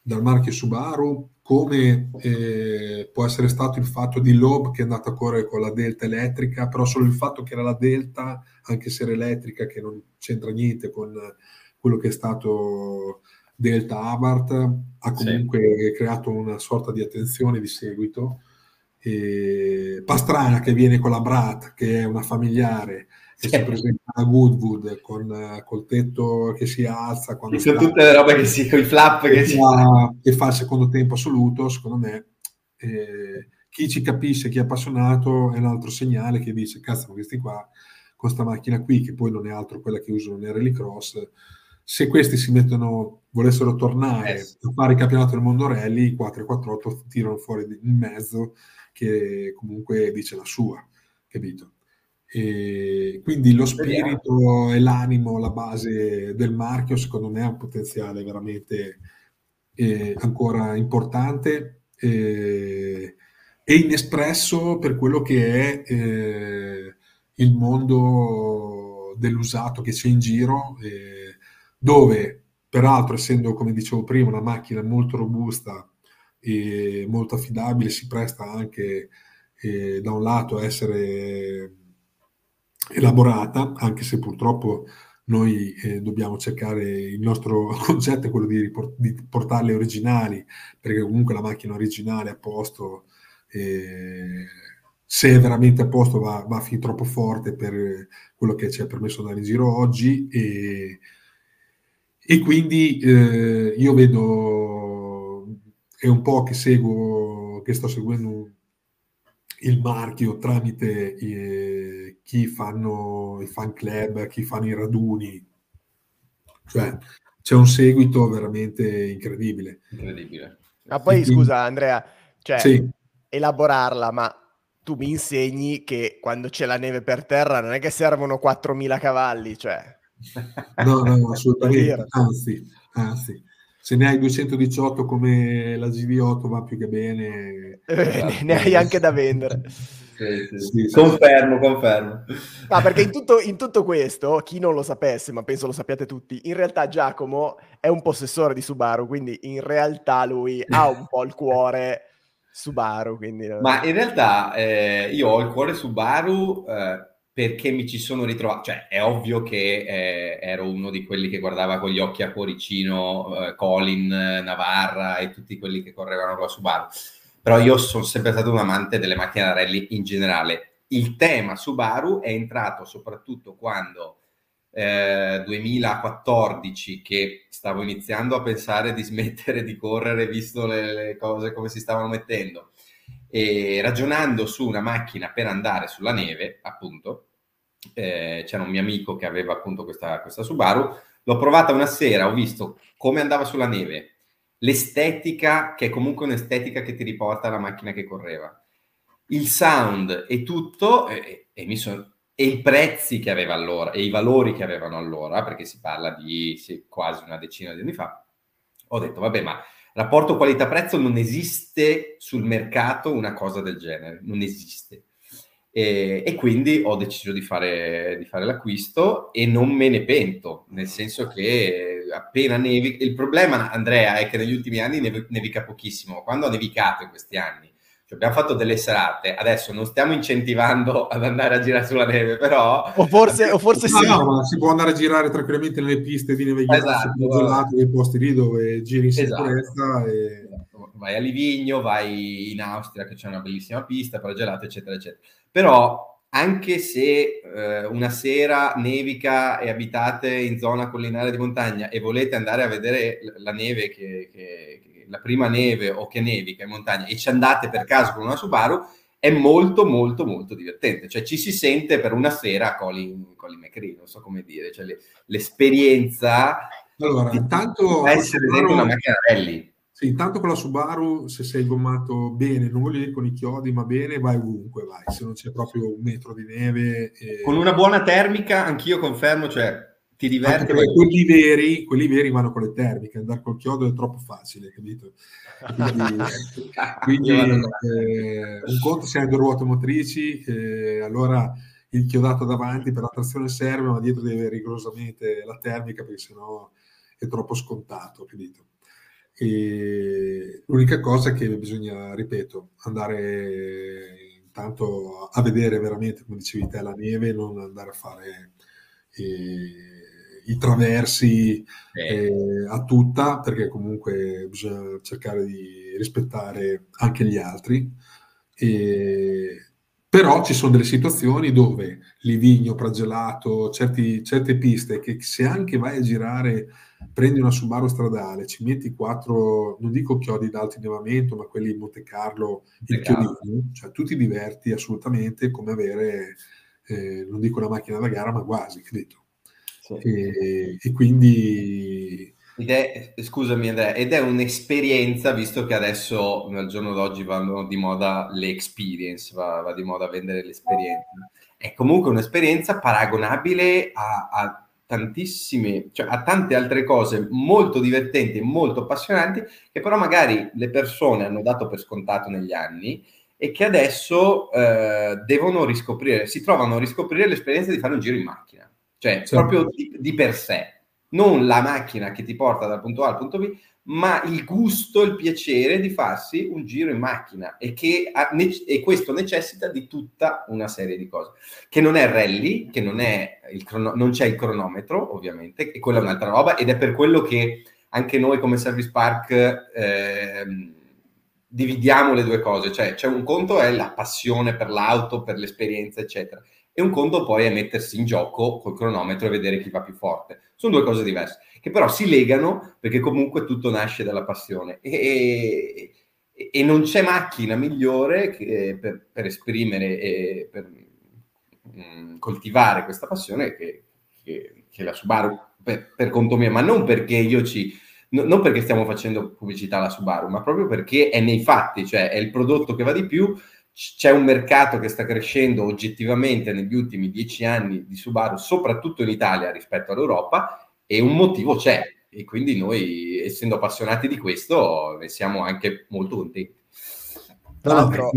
dal marchio Subaru, come eh, può essere stato il fatto di Loeb che è andato a correre con la Delta elettrica, però solo il fatto che era la Delta, anche se era elettrica, che non c'entra niente con quello che è stato Delta Abarth, ha comunque sì. creato una sorta di attenzione di seguito. E Pastrana che viene con la Brat, che è una familiare, che si presenta a Goodwood con col tetto che si alza quando sono tutte le robe che si con i flap che, si... fa, che fa il secondo tempo assoluto secondo me eh, chi ci capisce chi è appassionato è un altro segnale che dice cazzo questi qua con questa macchina qui che poi non è altro quella che usano nei rallycross se questi si mettono volessero tornare yes. a fare il campionato del mondo rally i 448 tirano fuori in mezzo che comunque dice la sua capito e quindi lo spirito e l'animo, la base del marchio, secondo me ha un potenziale veramente eh, ancora importante eh, e inespresso per quello che è eh, il mondo dell'usato che c'è in giro, eh, dove peraltro essendo, come dicevo prima, una macchina molto robusta e molto affidabile, si presta anche eh, da un lato a essere elaborata, anche se purtroppo noi eh, dobbiamo cercare, il nostro [LAUGHS] concetto è quello di, riport- di, portarle originali, perché comunque la macchina originale a posto, eh, se è veramente a posto, va, va fin troppo forte per quello che ci è permesso andare in giro oggi. E, e quindi eh, io vedo, è un po' che seguo, che sto seguendo il marchio tramite eh, chi fanno i fan club, chi fanno i raduni. Cioè, c'è un seguito veramente incredibile. Incredibile. Ma poi quindi, scusa Andrea, cioè, sì. elaborarla, ma tu mi insegni che quando c'è la neve per terra non è che servono 4.000 cavalli, cioè... No, no, [LAUGHS] assolutamente, anzi, anzi se ne hai 218 come la GV8 va più che bene. [LAUGHS] Eh, ne hai anche da vendere. Sì, sì. Sì, confermo, confermo. Ah, perché in [LAUGHS] tutto, in tutto, questo, chi non lo sapesse, ma penso lo sappiate tutti, in realtà Giacomo è un possessore di Subaru, quindi in realtà lui ha un po' il cuore Subaru. Quindi... Ma in realtà eh, io ho il cuore Subaru eh, perché mi ci sono ritrovato, cioè è ovvio che eh, ero uno di quelli che guardava con gli occhi a cuoricino eh, Colin, Navarra e tutti quelli che correvano con la Subaru, però io sono sempre stato un amante delle macchine da rally in generale. Il tema Subaru è entrato soprattutto quando eh, 2014 che stavo iniziando a pensare di smettere di correre visto le, le cose come si stavano mettendo e ragionando su una macchina per andare sulla neve, appunto, eh, c'era un mio amico che aveva appunto questa, questa Subaru, l'ho provata una sera, ho visto come andava sulla neve, l'estetica, che è comunque un'estetica che ti riporta alla macchina che correva, il sound e tutto, e, e, mi sono, e i prezzi che aveva allora, e i valori che avevano allora, perché si parla di sì, quasi una decina di anni fa, ho detto, vabbè, ma rapporto qualità-prezzo non esiste sul mercato una cosa del genere, non esiste. E, e quindi ho deciso di fare, di fare, l'acquisto e non me ne pento, nel senso che appena nevica... Il problema, Andrea, è che negli ultimi anni nev- nevica pochissimo. Quando ha nevicato in questi anni, cioè abbiamo fatto delle serate, adesso non stiamo incentivando ad andare a girare sulla neve, però... O forse, o forse sì. No, ma si può andare a girare tranquillamente nelle piste di neve esatto. gelate, nei posti lì dove giri in esatto. sicurezza. E... Vai a Livigno, vai in Austria che c'è una bellissima pista per gelate, eccetera, eccetera. Però anche se eh, una sera nevica e abitate in zona collinare di montagna e volete andare a vedere la neve che, che la prima neve o che nevica in montagna e ci andate per caso con una Subaru, è molto molto molto divertente, cioè ci si sente per una sera a Colin, Colin McRae, non so come dire, cioè le, l'esperienza allora, di intanto essere dentro una macchina rally. Sì, intanto con la Subaru, se sei gommato bene, non voglio dire con i chiodi, ma bene, vai ovunque, vai. Se non c'è proprio un metro di neve... E... Con una buona termica, anch'io confermo, cioè ti diverti. Quelli veri, quelli veri vanno con le termiche, andare col chiodo è troppo facile, capito? Quindi, [LAUGHS] quindi eh, un conto se hai due ruote motrici, eh, allora il chiodato davanti per la trazione serve, ma dietro deve avere rigorosamente la termica perché sennò è troppo scontato, capito? E l'unica cosa è che bisogna, ripeto, andare intanto a vedere veramente, come dicevi te, la neve, non andare a fare i traversi eh, a tutta, perché comunque bisogna cercare di rispettare anche gli altri. E, però ci sono delle situazioni dove Livigno, Pragelato, certi, certe piste che se anche vai a girare prendi una Subaru stradale, ci metti quattro, non dico chiodi d'alto innevamento, ma quelli in Monte Carlo, il chiodino, cioè tu ti diverti assolutamente come avere, eh, non dico una macchina da gara, ma quasi, capito? Sì. E, e, quindi... Ed è, scusami Andrea, ed è un'esperienza, visto che adesso al giorno d'oggi vanno di moda le experience, va, va di moda vendere l'esperienza. È comunque un'esperienza paragonabile a, a tantissime, cioè a tante altre cose molto divertenti e molto appassionanti che però magari le persone hanno dato per scontato negli anni e che adesso eh, devono riscoprire, si trovano a riscoprire l'esperienza di fare un giro in macchina, cioè certo. proprio di, di per sé, non la macchina che ti porta dal punto A al punto B, ma il gusto, il piacere di farsi un giro in macchina e, che ha, e questo necessita di tutta una serie di cose, che non è rally, che non, è il crono, non c'è il cronometro ovviamente, e quella è un'altra roba ed è per quello che anche noi come Service Park eh, dividiamo le due cose, cioè c'è un conto è la passione per l'auto, per l'esperienza eccetera, e un conto poi è mettersi in gioco col cronometro e vedere chi va più forte. Sono due cose diverse che però si legano perché comunque tutto nasce dalla passione e, e, e non c'è macchina migliore che, per, per, esprimere e per mh, mm, coltivare questa passione che, che, che la Subaru per, per, conto mio, ma non perché io ci... No, non perché stiamo facendo pubblicità alla Subaru, ma proprio perché è nei fatti, cioè è il prodotto che va di più, c'è un mercato che sta crescendo oggettivamente negli ultimi dieci anni di Subaru, soprattutto in Italia rispetto all'Europa, e un motivo c'è e quindi noi, essendo appassionati di questo, ne siamo anche molto contenti. Tra l'altro,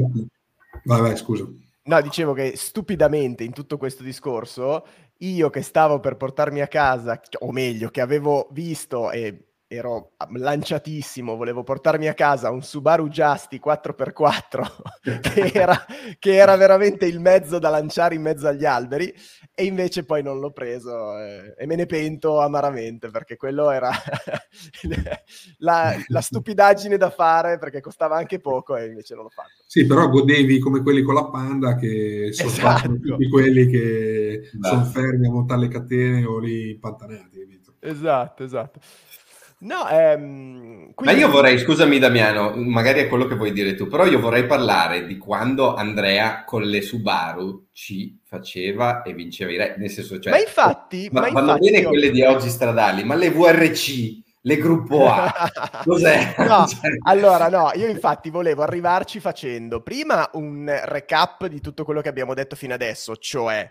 vai, vai, scusa. No, dicevo che stupidamente in tutto questo discorso, io che stavo per portarmi a casa, o meglio, che avevo visto e ero lanciatissimo, volevo portarmi a casa un Subaru Justy 4x4 [LAUGHS] che, era, che, era, veramente il mezzo da lanciare in mezzo agli alberi e invece poi non l'ho preso eh, e me ne pento amaramente perché quello era [LAUGHS] la, la, stupidaggine da fare perché costava anche poco e invece non l'ho fatto. Sì, però godevi come quelli con la Panda che sono esatto. tutti quelli che sono fermi a montare le catene o lì impantanati. Esatto, esatto. No, ehm, quindi... Ma io vorrei, scusami Damiano, magari è quello che vuoi dire tu, però io vorrei parlare di quando Andrea con le Subaru ci faceva e vinceva i re, nel senso cioè... Ma infatti... Ma, ma vanno infatti bene io... quelle di oggi stradali, ma le VRC, le gruppo A, [LAUGHS] cos'è? No, [LAUGHS] cioè... allora no, io infatti volevo arrivarci facendo prima un recap di tutto quello che abbiamo detto fino adesso, cioè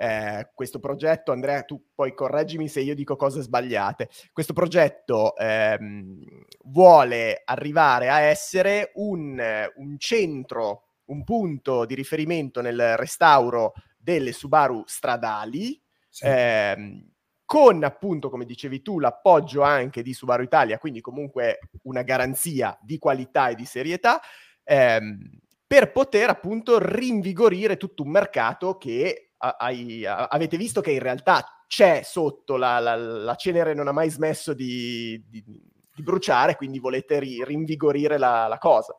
eh, questo progetto, Andrea, tu poi correggimi se io dico cose sbagliate, questo progetto ehm, vuole arrivare a essere un, un centro, un punto di riferimento nel restauro delle Subaru stradali, sì. ehm, con appunto, come dicevi tu, l'appoggio anche di Subaru Italia, quindi comunque una garanzia di qualità e di serietà, ehm, per poter appunto rinvigorire tutto un mercato che hai, avete visto che in realtà c'è sotto, la, la, la cenere non ha mai smesso di, di, di bruciare, quindi volete ri, rinvigorire la, la, cosa.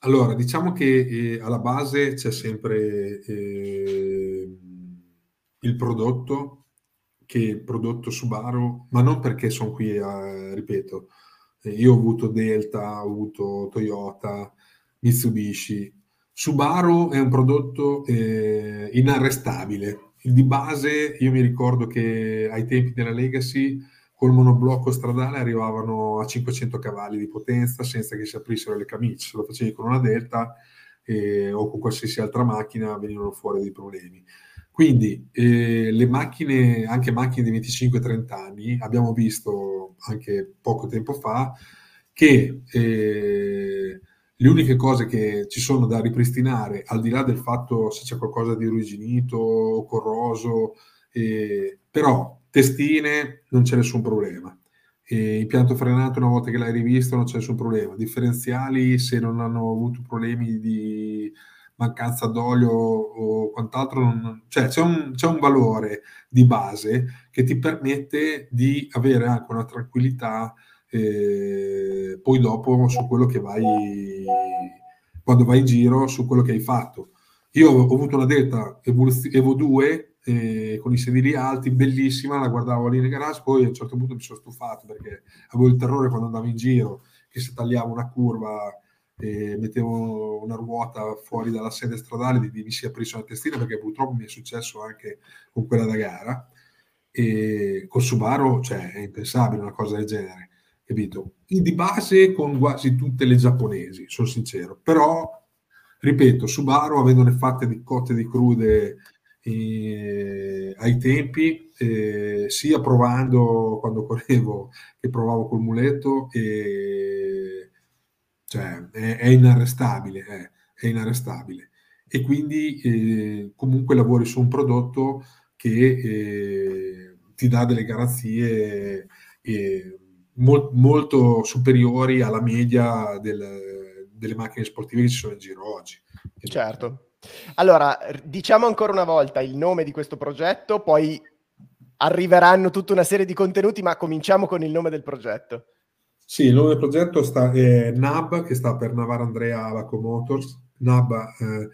Allora, diciamo che eh, alla base c'è sempre eh, il prodotto, che prodotto Subaru, ma non perché sono qui, a, ripeto, eh, io ho avuto Delta, ho avuto Toyota, Mitsubishi, Subaru è un prodotto eh, inarrestabile. Di base, io mi ricordo che ai tempi della Legacy, col monoblocco stradale arrivavano a 500 cavalli di potenza senza che si aprissero le camicie. Se lo facevi con una Delta eh, o con qualsiasi altra macchina venivano fuori dei problemi. Quindi eh, le macchine, anche macchine di 25-30 anni, abbiamo visto anche poco tempo fa che eh, le uniche cose che ci sono da ripristinare, al di là del fatto se c'è qualcosa di ruginito o corroso, eh, però testine non c'è nessun problema. E impianto frenato una volta che l'hai rivisto non c'è nessun problema. Differenziali se non hanno avuto problemi di mancanza d'olio o quant'altro, non, cioè c'è un, c'è un, valore di base che ti permette di avere anche una tranquillità poi dopo su quello che vai, quando vai in giro, su quello che hai fatto. Io ho avuto una Delta Evo 2 eh, con i sedili alti, bellissima, la guardavo lì nel garage, poi a un certo punto mi sono stufato perché avevo il terrore quando andavo in giro che se tagliavo una curva e mettevo una ruota fuori dalla sede stradale di, di mi si aprisse una testina perché purtroppo mi è successo anche con quella da gara e con Subaru cioè, è impensabile una cosa del genere capito? di base con quasi tutte le giapponesi sono sincero però ripeto Subaru avendone fatte di cotte di crude eh, ai tempi eh, sia provando quando [LAUGHS] correvo che provavo col muletto e cioè è, è inarrestabile, è, è, inarrestabile. E quindi eh, comunque lavori su un prodotto che eh, ti dà delle garanzie eh, mol, molto superiori alla media del, delle macchine sportive che ci sono in giro oggi. Certo. Allora, diciamo ancora una volta il nome di questo progetto, poi arriveranno tutta una serie di contenuti, ma cominciamo con il nome del progetto. Sì, il nome del progetto sta, è NAB, che sta per Navar Andrea Abaco Motors, NAB eh,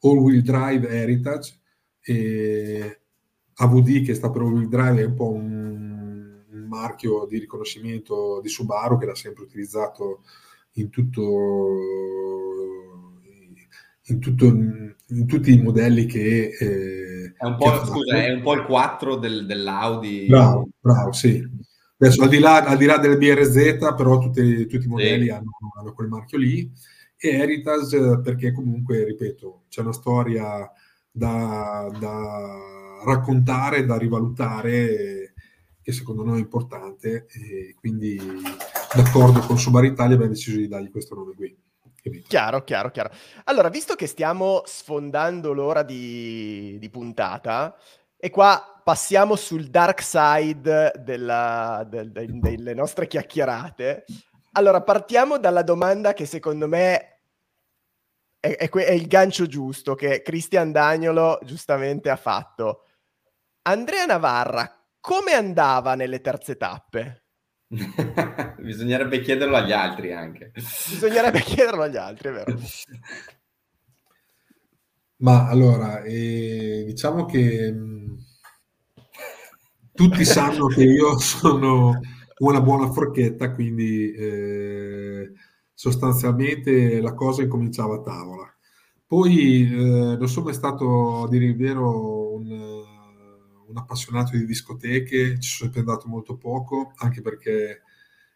All Wheel Drive Heritage, e AVD che sta per All Wheel Drive è un po' un marchio di riconoscimento di Subaru che l'ha sempre utilizzato in tutto in, tutto, in, tutti i modelli che... Eh, è, un che scusa, è un po' il 4 del, dell'Audi. Bravo, bravo, sì. Adesso al di là, al di là del BRZ, però tutti, tutti i modelli sì. hanno, hanno, quel marchio lì. E Heritage perché comunque, ripeto, c'è una storia da, da raccontare, da rivalutare, che secondo noi è importante. E quindi, d'accordo con Subar Italia, abbiamo deciso di dargli questo nome qui. Chiaro, chiaro, chiaro. Allora, visto che stiamo sfondando l'ora di, di puntata, e qua passiamo sul dark side della, del, del, delle nostre chiacchierate. Allora, partiamo dalla domanda che secondo me è, è, è il gancio giusto che Cristian Dagnolo giustamente ha fatto. Andrea Navarra, come andava nelle terze tappe? [LAUGHS] Bisognerebbe chiederlo agli altri anche. Bisognerebbe [LAUGHS] chiederlo agli altri, è vero. Ma allora, eh, diciamo che mh, tutti sanno che io [LAUGHS] sono una buona forchetta, quindi eh, sostanzialmente la cosa incominciava a tavola. Poi eh, non sono mai stato, a dire il vero, un, un, appassionato di discoteche, ci sono sempre andato molto poco, anche perché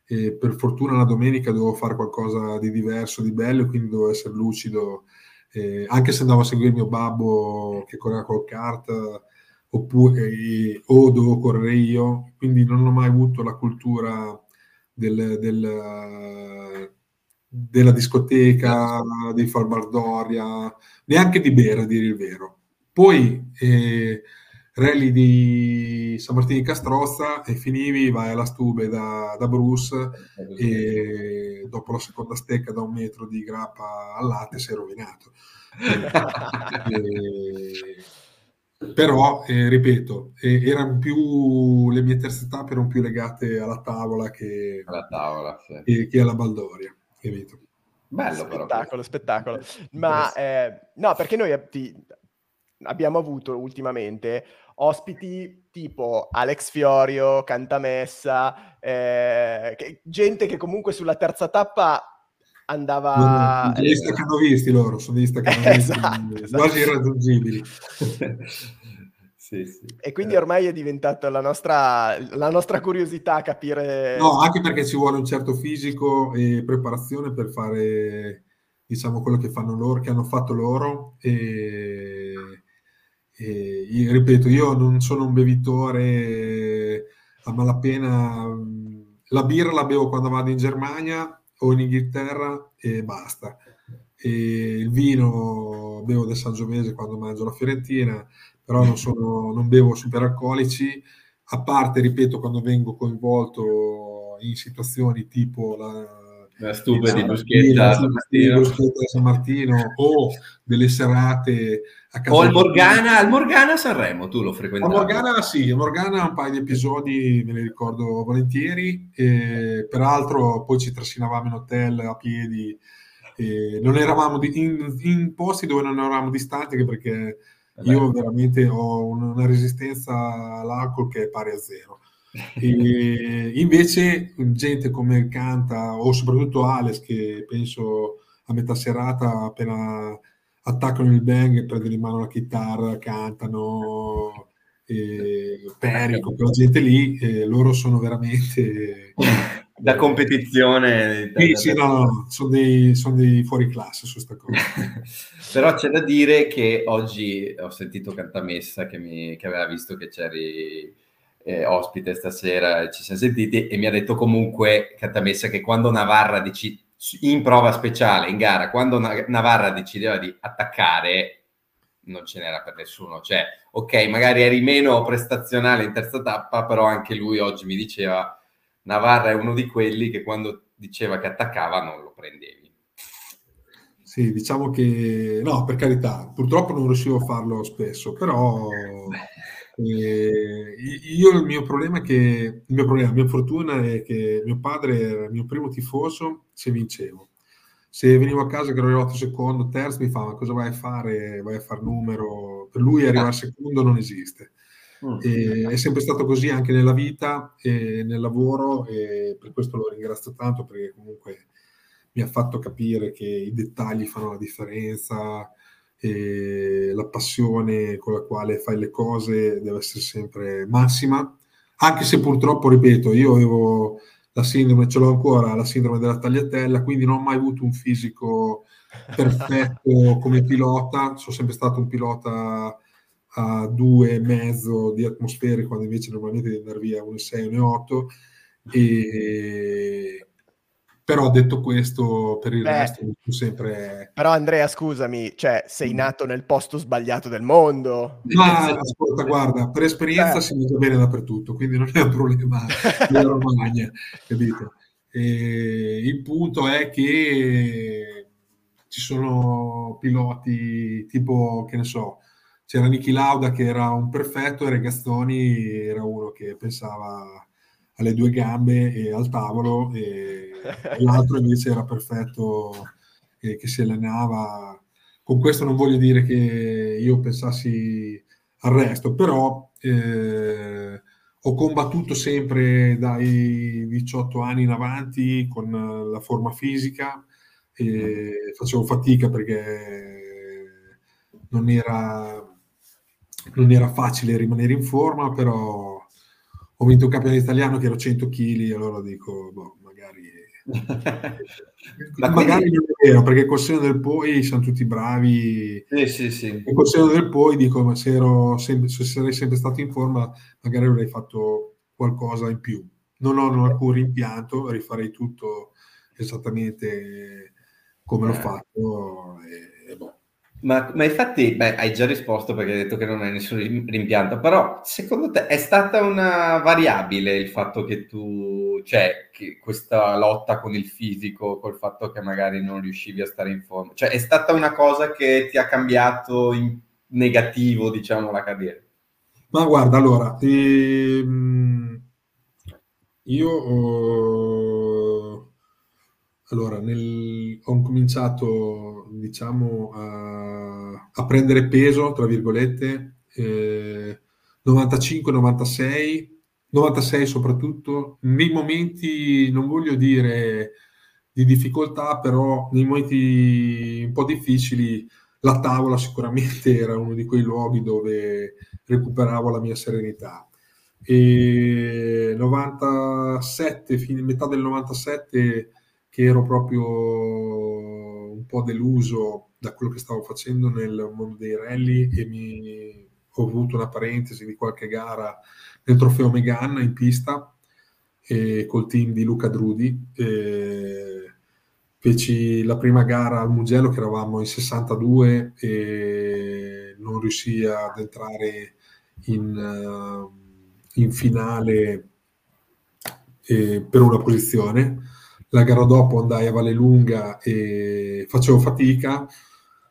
eh, per fortuna la domenica dovevo fare qualcosa di diverso, di bello, quindi dovevo essere lucido eh, anche se andavo a seguire mio babbo che correva col kart oppure, eh, o dovevo correre io, quindi non ho mai avuto la cultura del, del, della discoteca, di Falbardoria, neanche di bere a dire il vero. Poi eh, rally di San Martino di Castrozza e finivi, vai alla Stube da, da Bruce e dopo la seconda stecca da un metro di grappa al latte sei rovinato. [LAUGHS] e, però, eh, ripeto, eh, erano più le mie terze tappe erano più legate alla tavola che alla, tavola, sì. che, che alla baldoria, capito? Bello, spettacolo, però. spettacolo. Ma eh, no, perché noi ti, abbiamo avuto ultimamente ospiti tipo Alex Fiorio, Cantamessa, eh, che, gente che comunque sulla terza tappa andava... Sono degli staccanovisti loro, sono degli staccanovisti esatto, esatto. quasi irraggiungibili. [LAUGHS] Sì, sì. E quindi eh. ormai è diventata la nostra, la nostra curiosità capire... No, anche perché ci vuole un certo fisico e preparazione per fare, diciamo, quello che fanno loro, che hanno fatto loro. E, e io, ripeto, io non sono un bevitore a malapena. La birra la bevo quando vado in Germania o in Inghilterra e basta. E il vino bevo del Sangiovese quando mangio la Fiorentina però non, sono, non bevo superalcolici, a parte, ripeto, quando vengo coinvolto in situazioni tipo la, la stupa di Bruschetta San Martino. San Martino o delle serate a casa o al Morgana, al Morgana Sanremo tu lo frequentavi? A Morgana sì, a Morgana un paio di episodi me li ricordo volentieri e, peraltro poi ci trascinavamo in hotel a piedi e non eravamo di, in, in, posti dove non eravamo distanti anche perché io veramente ho una resistenza all'alcol che è pari a zero. E invece gente come Canta o soprattutto Alex che penso a metà serata appena attaccano il bang prendono in mano la chitarra, cantano, eh, Perico, quella gente lì, eh, loro sono veramente [LAUGHS] da competizione. Sì, da, sì, da... no, no, sono dei, sono dei fuori classe su questa cosa. [LAUGHS] Però c'è da dire che oggi ho sentito Cantamessa che, mi, che aveva visto che c'eri eh, ospite stasera, ci siamo sentiti e mi ha detto comunque Cantamessa che quando Navarra dici, in prova speciale, in gara, quando Navarra decideva di attaccare non ce n'era per nessuno, cioè ok, magari eri meno prestazionale in terza tappa, però anche lui oggi mi diceva Navarra è uno di quelli che quando diceva che attaccava non lo prendevi. Sì, diciamo che no, per carità, purtroppo non riuscivo a farlo spesso, però eh, io il mio problema è che il mio problema, la mia fortuna è che mio padre era il mio primo tifoso se vincevo. Se venivo a casa che ero arrivato secondo, terzo, mi fa ma cosa vai a fare? Vai a fare numero? Per lui arrivare secondo non esiste. Mm. è sempre stato così anche nella vita e nel lavoro e per questo lo ringrazio tanto perché comunque mi ha fatto capire che i dettagli fanno la differenza e la passione con la quale fai le cose deve essere sempre massima, anche se purtroppo, ripeto, io avevo la sindrome, ce l'ho ancora, la sindrome della tagliatella, quindi non ho mai avuto un fisico perfetto [LAUGHS] come pilota, sono sempre stato un pilota a due e mezzo di atmosfere quando invece normalmente devi andare via 1,6, 1,8 e però detto questo per il Beh, resto sempre però Andrea scusami cioè sei nato nel posto sbagliato del mondo ma ascolta guarda per esperienza Beh. si mangia bene dappertutto quindi non è un problema [LAUGHS] della Romagna capito e il punto è che ci sono piloti tipo che ne so c'era Niki Lauda che era un perfetto e Regazzoni era uno che pensava alle due gambe e al tavolo e, [LAUGHS] l'altro invece era perfetto e che si allenava. Con questo non voglio dire che io pensassi al resto, però eh, ho combattuto sempre dai 18 anni in avanti con la forma fisica e facevo fatica perché non era non era facile rimanere in forma, però ho vinto un campionato italiano che ero 100 kg, allora dico, boh, magari... [LAUGHS] Ma magari non è vero, perché col seno del poi siamo tutti bravi. Sì, sì, sì. E col seno del poi dico, ma se, ero sempre, se sarei sempre stato in forma, magari avrei fatto qualcosa in più. Non ho alcun rimpianto, rifarei tutto esattamente come l'ho eh. fatto. E, e boh. Ma, ma, infatti, beh, hai già risposto perché hai detto che non hai nessun rimpianto, però secondo te è stata una variabile il fatto che tu, cioè, che questa lotta con il fisico, col fatto che magari non riuscivi a stare in forma, cioè è stata una cosa che ti ha cambiato in negativo, diciamo, la carriera? Ma guarda, allora, ehm, io ho allora, nel, ho cominciato, diciamo, a, a, prendere peso, tra virgolette, eh, 95, 96, 96 soprattutto, nei momenti, non voglio dire di difficoltà, però nei momenti un po' difficili la tavola sicuramente era uno di quei luoghi dove recuperavo la mia serenità. E 97, fine, metà del 97, che ero proprio un po' deluso da quello che stavo facendo nel mondo dei rally e mi ho avuto una parentesi di qualche gara nel trofeo Megan in pista e col team di Luca Drudi. E feci la prima gara al Mugello che eravamo in 62 e non riuscii ad entrare in, uh, in finale eh, per una posizione. La gara dopo andai a Vallelunga e facevo fatica,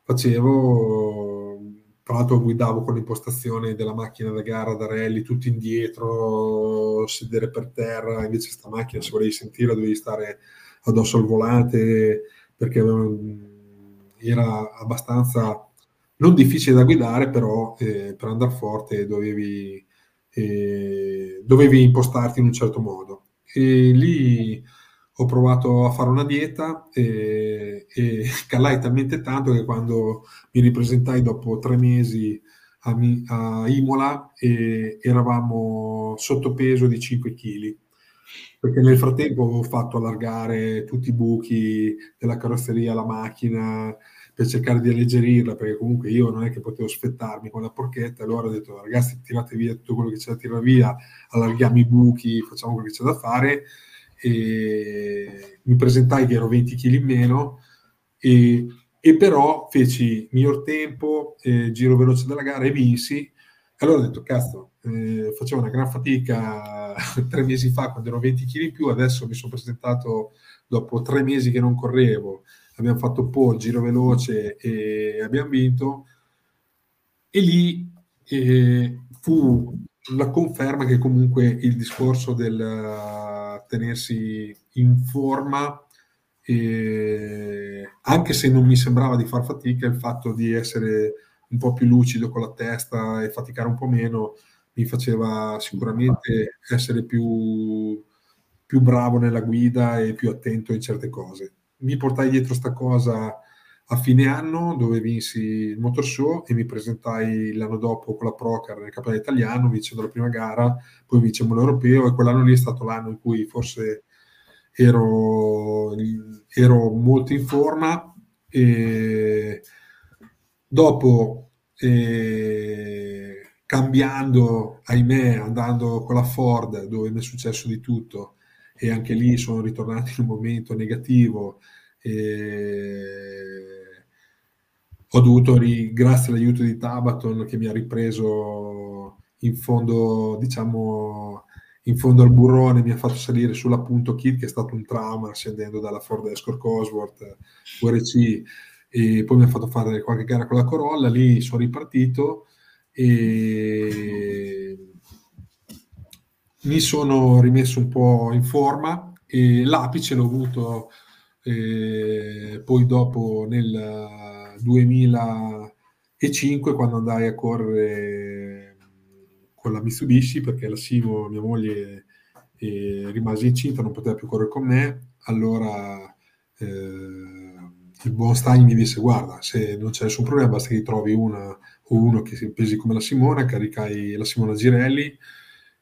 facevo, tra l'altro guidavo con l'impostazione della macchina da gara da rally, tutto indietro, sedere per terra, invece sta macchina se volevi sentire dovevi stare addosso al volante perché era abbastanza non difficile da guidare, però eh, per andare forte dovevi, eh, dovevi impostarti in un certo modo. E lì ho provato a fare una dieta e, e [LAUGHS] calai talmente tanto che quando mi ripresentai dopo tre mesi a, a Imola eravamo sottopeso di 5 kg perché nel frattempo avevo fatto allargare tutti i buchi della carrozzeria alla macchina per cercare di alleggerirla, perché comunque io non è che potevo aspettarmi con la porchetta, allora ho detto ragazzi tirate via tutto quello che c'è da tirare via, allarghiamo i buchi, facciamo quello che c'è da fare e mi presentai che ero 20 kg in meno e, e però feci miglior tempo, eh, giro veloce della gara e vinsi. Allora ho detto, cazzo, eh, facevo una gran fatica [LAUGHS] tre mesi fa quando ero 20 kg in più, adesso mi sono presentato dopo tre mesi che non correvo, abbiamo fatto pole, giro veloce e abbiamo vinto. E lì eh, fu la conferma che comunque il discorso del tenersi in forma, eh, anche se non mi sembrava di far fatica, il fatto di essere un po' più lucido con la testa e faticare un po' meno, mi faceva sicuramente essere più, più bravo nella guida e più attento in certe cose. Mi portai dietro questa cosa a fine anno dove vinsi il Motor Show e mi presentai l'anno dopo con la Procar nel campionato italiano vincendo la prima gara, poi vincemmo l'europeo e quell'anno lì è stato l'anno in cui forse ero, ero molto in forma e dopo eh, cambiando, ahimè, andando con la Ford dove mi è successo di tutto e anche lì sono ritornato in un momento negativo. E ho dovuto, grazie all'aiuto di Tabaton che mi ha ripreso in fondo, diciamo, in fondo al burrone, mi ha fatto salire sull'appunto kit che è stato un trauma scendendo dalla Ford Escort Cosworth URC e poi mi ha fatto fare qualche gara con la Corolla, lì sono ripartito e mi sono rimesso un po' in forma e l'apice l'ho avuto eh, poi dopo nel 2005 quando andai a correre con la Mitsubishi perché la Simo, mia moglie, eh, rimase incinta, non poteva più correre con me, allora eh, il buon Stein mi disse guarda se non c'è nessun problema basta che trovi una o uno che si pesi come la Simona, caricai la Simona Girelli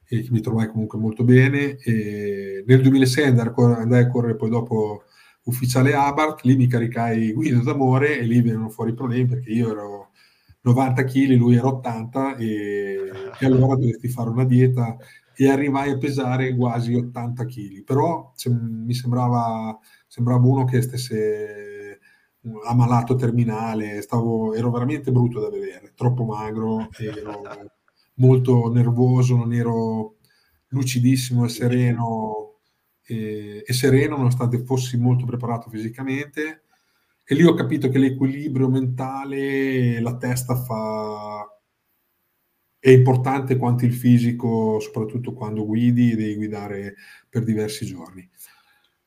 e che mi trovai comunque molto bene. E nel 2006 andai a, correre, andai a correre poi dopo ufficiale Abarth, lì mi caricai Guido d'amore e lì venivano fuori i problemi perché io ero 90 kg, lui era 80 e, [LAUGHS] e allora dovetti fare una dieta e arrivai a pesare quasi 80 kg, però se, mi sembrava, sembrava uno che stesse ammalato terminale, stavo, ero veramente brutto da vedere, troppo magro, ero [LAUGHS] molto nervoso, non ero lucidissimo e sereno e, e sereno nonostante fossi molto preparato fisicamente e lì ho capito che l'equilibrio mentale, la testa fa... è importante quanto il fisico, soprattutto quando guidi e devi guidare per diversi giorni.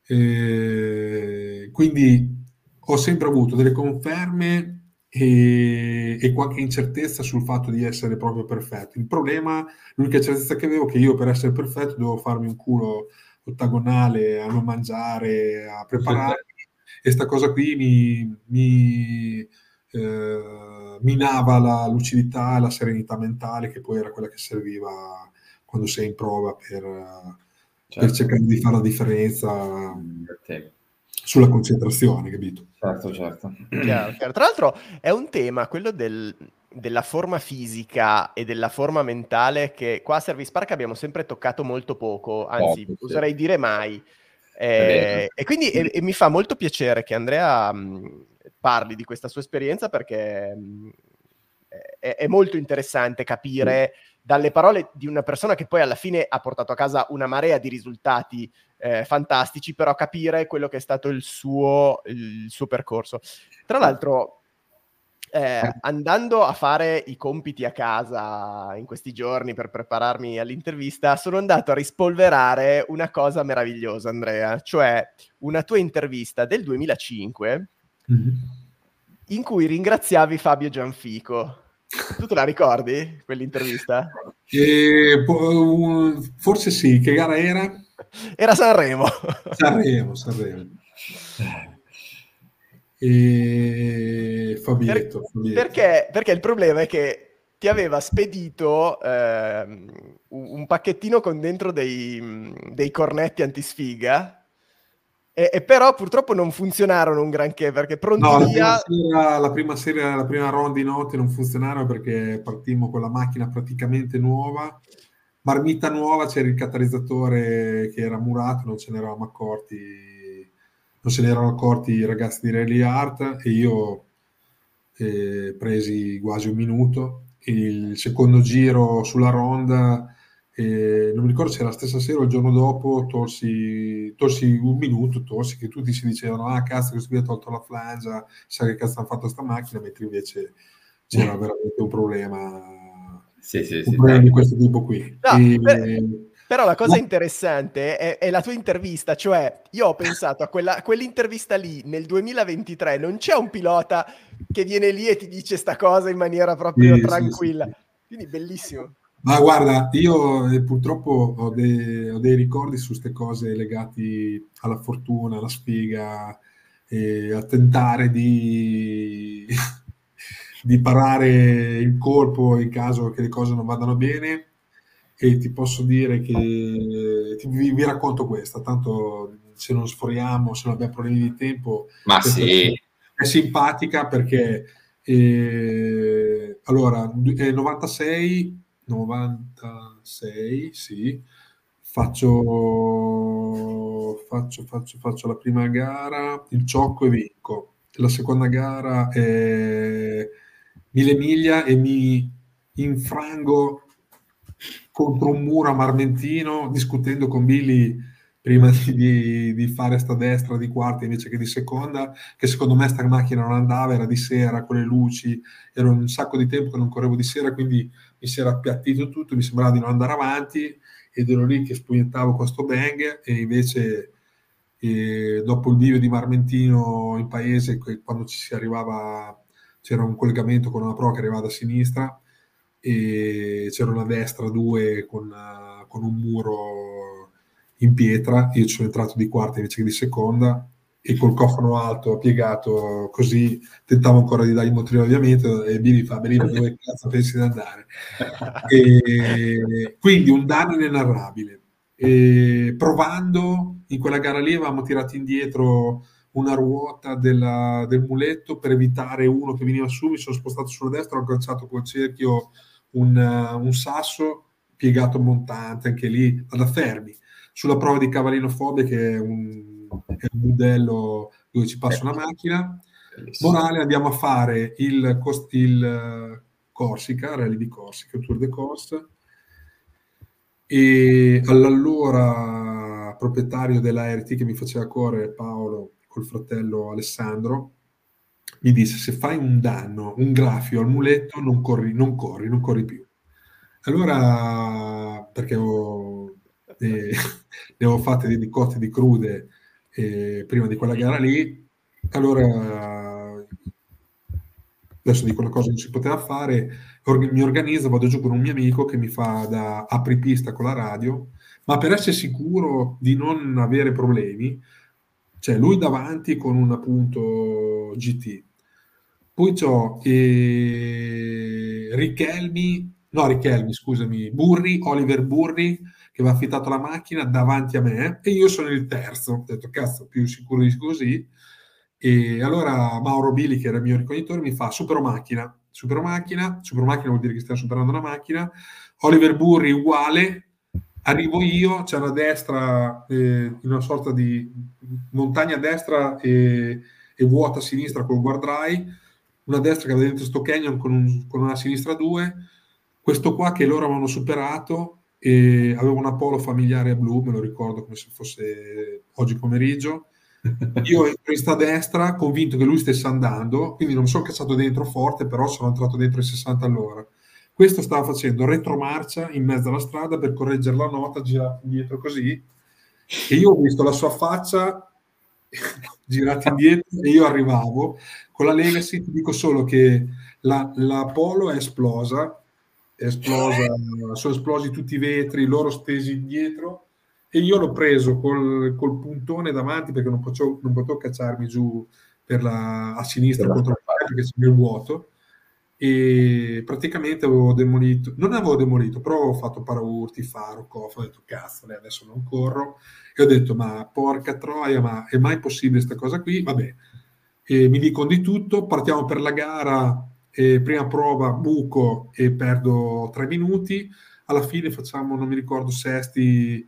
E quindi ho sempre avuto delle conferme e, e, qualche incertezza sul fatto di essere proprio perfetto. Il problema, l'unica certezza che avevo è che io per essere perfetto devo farmi un culo ottagonale a non mangiare, a preparare. [LAUGHS] E sta cosa qui mi, mi, eh, minava la lucidità e la serenità mentale che poi era quella che serviva quando sei in prova per, certo. per cercare di fare la differenza sulla concentrazione, capito? Certo, certo. Chiaro, chiaro. Tra l'altro è un tema, quello del, della forma fisica e della forma mentale che qua a Service Park abbiamo sempre toccato molto poco, anzi oserei sì. dire mai. Eh, e quindi e, e mi fa molto piacere che Andrea mh, parli di questa sua esperienza perché mh, è, è, molto interessante capire dalle parole di una persona che poi alla fine ha portato a casa una marea di risultati eh, fantastici, però capire quello che è stato il suo, il suo percorso. Tra l'altro, eh, andando a fare i compiti a casa in questi giorni per prepararmi all'intervista, sono andato a rispolverare una cosa meravigliosa, Andrea, cioè una tua intervista del 2005 mm-hmm. in cui ringraziavi Fabio Gianfico. Tu te la ricordi quell'intervista? Eh, forse sì, che gara era? Era Sanremo. Sanremo, Sanremo. [LAUGHS] E Fabietto, per, Fabietto. Perché, perché il problema è che ti aveva spedito eh, un pacchettino con dentro dei, dei cornetti antisfiga e, e, però purtroppo non funzionarono un granché perché pronti no, via... la, prima sera, la prima round di notte non funzionarono perché partimmo con la macchina praticamente nuova, marmita nuova, c'era il catalizzatore che era murato, non ce ne eravamo accorti, non se ne erano accorti i ragazzi di Rally Art e io eh, presi quasi un minuto. Il secondo giro sulla ronda e non mi ricordo se era la stessa sera o il giorno dopo tolsi, tolsi un minuto, tolsi che tutti si dicevano ah cazzo questo qui ha tolto la flangia, sa che cazzo hanno fatto sta macchina, mentre invece c'era [LAUGHS] veramente un problema, sì, sì, un sì, problema di questo tipo qui. No, e, per, però la cosa interessante è, è, la tua intervista, cioè io ho pensato a quella, quell'intervista lì nel 2023, non c'è un pilota che viene lì e ti dice sta cosa in maniera proprio tranquilla, quindi bellissimo. Ma guarda, io eh, purtroppo ho, de- ho, dei ricordi su queste cose legati alla fortuna, alla sfiga, e a tentare di, [LAUGHS] di parare il colpo in caso che le cose non vadano bene. E ti posso dire che ti, vi, vi, racconto questa, tanto se non sforiamo, se non abbiamo problemi di tempo, Ma sì. è simpatica perché eh, allora, nel 96 96, sì, faccio, faccio, faccio, faccio la prima gara, il ciocco e vinco. La seconda gara è mille miglia e mi infrango contro un muro a Marmentino discutendo con Billy prima di, di, fare sta destra di quarta invece che di seconda, che secondo me sta macchina non andava, era di sera, con le luci, era un sacco di tempo che non correvo di sera, quindi mi si era appiattito tutto, mi sembrava di non andare avanti ed ero lì che spugnettavo questo bang e invece eh, dopo il bivio di Marmentino in paese, quando ci si arrivava, c'era un collegamento con una pro che arrivava da sinistra e c'era una destra due con, con un muro in pietra, io ci sono entrato di quarta invece che di seconda e col cofano alto piegato così tentavo ancora di dargli motivo ovviamente e Billy fa benissimo dove cazzo pensi di andare? [LAUGHS] E, quindi un danno inenarrabile. E, provando in quella gara lì avevamo tirato indietro una ruota della, del muletto per evitare uno che veniva su mi sono spostato sulla destra ho agganciato col cerchio un, un sasso piegato montante anche lì ad fermi sulla prova di cavallinofobia che è un, è un modello dove ci passa una macchina. Morale, andiamo a fare il, il eh, Corsica, Rally di Corsica, Tour de Corse, e all'allora proprietario della RT che mi faceva correre, Paolo, col fratello Alessandro, mi disse se fai un danno, un graffio al muletto, non corri, non corri, non corri più. Allora, perché ho e ne avevo fatte di cotte di crude eh, prima di quella gara lì. Allora, adesso dico una cosa non si poteva fare, or- mi organizzo, vado giù con un mio amico che mi fa da apripista con la radio, ma per essere sicuro di non avere problemi, cioè lui davanti con un appunto GT, Poi c'ho eh, Richelmi, no Richelmi, scusami, Burri, Oliver Burri, che va affittato la macchina davanti a me e io sono il terzo. Ho detto, cazzo, più sicuro di così. E allora Mauro Billi, che era il mio ricognitore, mi fa super macchina, super macchina, super macchina vuol dire che stiamo superando una macchina. Oliver Burri uguale, arrivo io, c'è una destra, eh, una sorta di montagna a destra e, e vuota a sinistra col guardrai una destra che aveva dentro sto canyon con, un, con una sinistra 2, questo qua che loro avevano superato e aveva una polo familiare blu, me lo ricordo come se fosse oggi pomeriggio. [LAUGHS] Io entro in sta destra, convinto che lui stesse andando, quindi non sono cacciato dentro forte, però sono entrato dentro i 60 all'ora. Questo stava facendo retromarcia in mezzo alla strada per correggere la nota, girato indietro così, e io ho visto la sua faccia [LAUGHS] girata indietro e io arrivavo con la Legacy ti dico solo che la, la Polo è esplosa, è esplosa, sono esplosi tutti i vetri, loro stesi indietro e io l'ho preso col, col puntone davanti perché non potevo, non potevo cacciarmi giù la, a sinistra contro il perché c'è il vuoto e praticamente avevo demolito, non avevo demolito, però avevo fatto paraurti, faro, cofano, ho detto cazzo, adesso non corro. E ho detto ma porca troia, ma è mai possibile questa cosa qui? Vabbè, e mi dicono di tutto, partiamo per la gara, prima prova buco e perdo tre minuti, alla fine facciamo, non mi ricordo, sesti,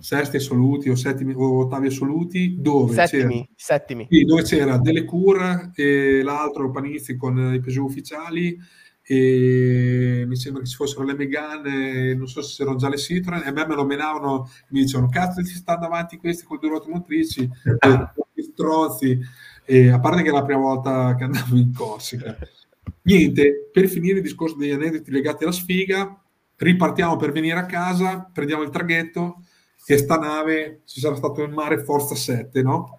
sesti assoluti o, settimi, o ottavi assoluti, dove settimi, c'era, settimi. Sì, dove c'era delle cure e l'altro Panizzi con i Peugeot ufficiali e mi sembra che ci fossero le Megane, non so se erano già le Citroen, e a me me lo menavano, mi dicevano cazzo ti stanno davanti questi con due ruote motrici, strozzi, e a parte che è la prima volta che andavo in Corsica. Niente, per finire il discorso degli aneddoti legati alla sfiga, ripartiamo per venire a casa, prendiamo il traghetto e sta nave, ci sarà stato in mare Forza 7, no?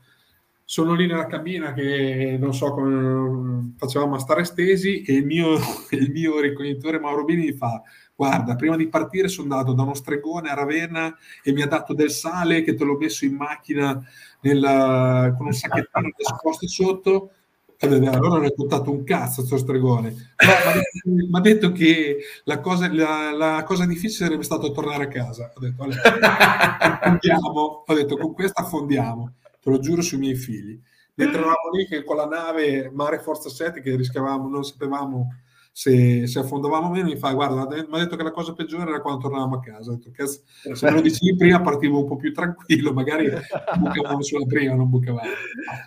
Sono lì nella cabina che non so come facevamo a stare stesi e il mio, [LAUGHS] il mio ricognitore Mauro Bini mi fa guarda, prima di partire sono andato da uno stregone a Ravenna e mi ha dato del sale che te l'ho messo in macchina nella, con un sacchettino nascosto sotto. Allora non è contato un cazzo questo stregone. mi ha detto che la cosa, la, la cosa, difficile sarebbe stato tornare a casa. Ho detto, affondiamo. Ho detto, con questa affondiamo. Te lo giuro sui miei figli. Mentre eravamo lì che con la nave Mare Forza 7 che rischiavamo, non sapevamo se, se affondavamo meno, mi fa guarda, mi ha detto che la cosa peggiore era quando tornavamo a casa. Detto, cazzo, se me lo dicevi prima partivo un po' più tranquillo, magari [LAUGHS] bucavamo sulla prima, non bucavamo.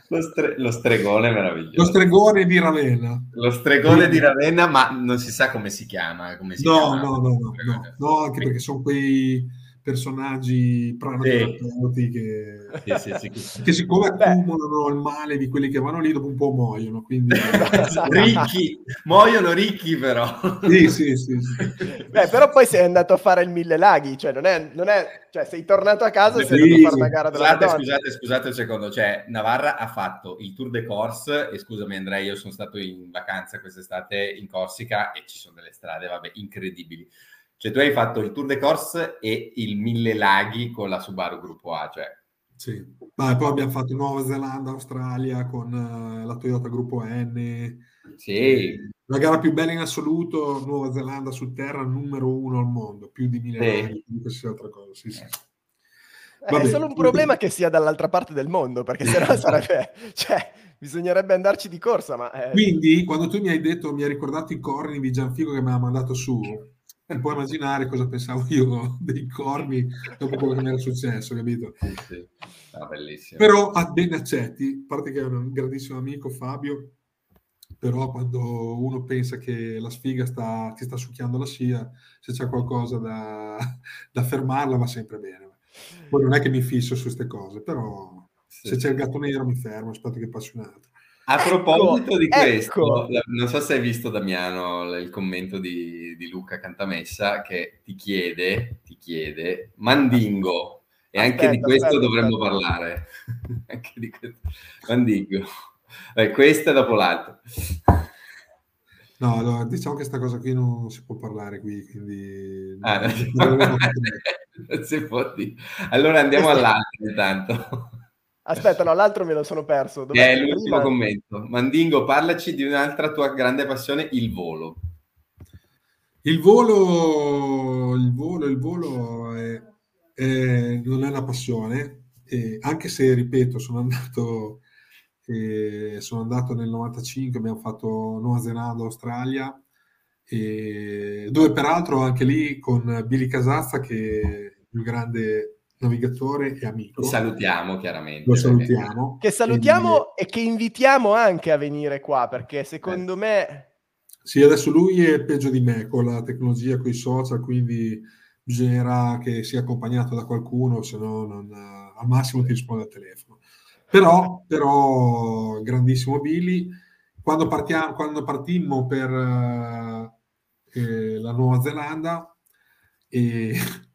Lo, stre- lo stregone meraviglioso. Lo stregone di Ravenna. Lo stregone di Ravenna, ma non si sa come si chiama. Come si no, chiama. no, no, no, no, no, anche perché sono quei personaggi pranoterapeuti che, sì, sì, sì, che siccome accumulano il male di quelli che vanno lì dopo un po' muoiono quindi... [LAUGHS] ricchi. Muoiono ricchi però. Sì, sì, sì, Beh, però poi sei andato a fare il mille laghi cioè non è, non è cioè sei tornato a casa e sei andato a fare una gara della scusate, scusate, scusate un secondo. Cioè Navarra ha fatto il Tour de Corse e scusami Andrea io sono stato in vacanza quest'estate in Corsica e ci sono delle strade vabbè incredibili cioè tu hai fatto il Tour de Corse e il Mille Laghi con la Subaru Gruppo A, cioè... Sì, ma poi abbiamo fatto Nuova Zelanda, Australia con uh, la Toyota Gruppo N. Sì. La gara più bella in assoluto, Nuova Zelanda su terra, numero uno al mondo, più di mille sì. anni, qualsiasi altra cosa. Sì, sì. Eh, è solo un problema che sia dall'altra parte del mondo, perché sennò [LAUGHS] sarebbe... Cioè, bisognerebbe andarci di corsa, ma... Eh... Quindi, quando tu mi hai detto, mi hai ricordato i corni di Gianfico che mi ha mandato su, e puoi immaginare cosa pensavo [LAUGHS] io dei corni dopo quello che mi era successo, capito? Sì, sì. Ah, bellissimo. Però a ben accetti, a parte che è un grandissimo amico Fabio, però quando uno pensa che la sfiga sta, ti sta succhiando la scia, se c'è qualcosa da, [LAUGHS] da, fermarla va sempre bene. Poi non è che mi fisso su queste cose, però sì. se c'è il gatto nero mi fermo, aspetto che passi un altro. A proposito ecco, di questo, ecco. non so se hai visto Damiano il commento di, di, Luca Cantamessa che ti chiede, ti chiede, Mandingo, e aspetta, anche di questo aspetta, dovremmo aspetta. parlare. [LAUGHS] anche di questo. Mandingo. Beh, questa dopo l'altra. No, no, diciamo che questa cosa qui non si può parlare qui, quindi... Ah, non, [LAUGHS] non si può dire. Allora andiamo all'altro intanto. Aspetta, no, l'altro me lo sono perso. Dov'è è l'ultimo prima? commento. Mandingo, parlaci di un'altra tua grande passione, il volo. Il volo, il volo, il volo è, è, non è una passione, eh, anche se, ripeto, sono andato, eh, sono andato nel 95, abbiamo fatto Nuova Zelanda, Australia, eh, dove peraltro anche lì con Billy Casazza, che è il più grande navigatore e amico. Lo salutiamo chiaramente. Lo salutiamo. Che salutiamo e, e che invitiamo anche a venire qua, perché secondo eh. me sì, adesso lui è peggio di me con la tecnologia, con i social, quindi bisognerà che sia accompagnato da qualcuno, se no non, al massimo ti risponde al telefono. Però, però grandissimo Billy, quando, partiamo, quando partimmo per eh, la Nuova Zelanda, e [LAUGHS]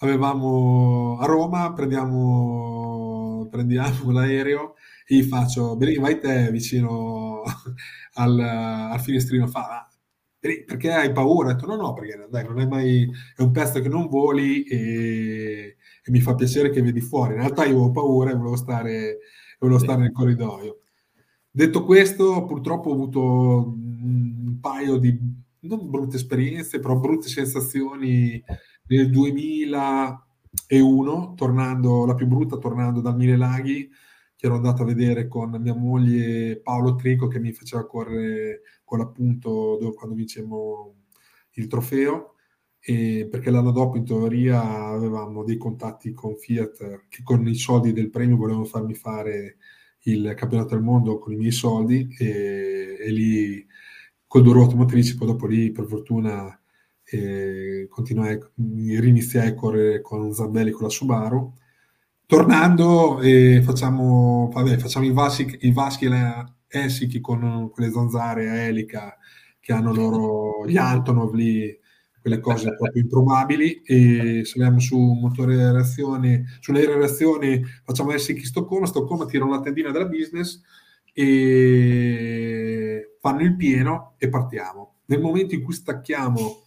avevamo a Roma, prendiamo, prendiamo [LAUGHS] l'aereo e gli faccio, Billy, vai te vicino [LAUGHS] al, al finestrino fa perché hai paura? Ho detto no, no, perché dai, non è mai, è un pezzo che non voli e, e, mi fa piacere che vedi fuori. In realtà io avevo paura e volevo stare, volevo stare nel corridoio. Detto questo, purtroppo ho avuto un paio di, non brutte esperienze, però brutte sensazioni nel 2001, tornando, la più brutta, tornando dal Mille Laghi, che ero andato a vedere con mia moglie Paolo Trico che mi faceva correre con l'appunto quando vincemmo il trofeo. E perché l'anno dopo in teoria avevamo dei contatti con Fiat che con i soldi del premio volevano farmi fare il campionato del mondo con i miei soldi e, e lì con due ruote motrici poi dopo lì per fortuna eh, continuai, riniziai a correre con Zambelli con la Subaru. Tornando, eh, facciamo, vabbè, facciamo i, vaschi, i vaschi e le Essiki con quelle zanzare a elica che hanno loro, gli Antonov lì, quelle cose proprio improbabili. E saliamo su motore a reazione, sulle reazioni facciamo Helsinki Stoccolma, Stoccolma tirano la tendina della business e fanno il pieno e partiamo. Nel momento in cui stacchiamo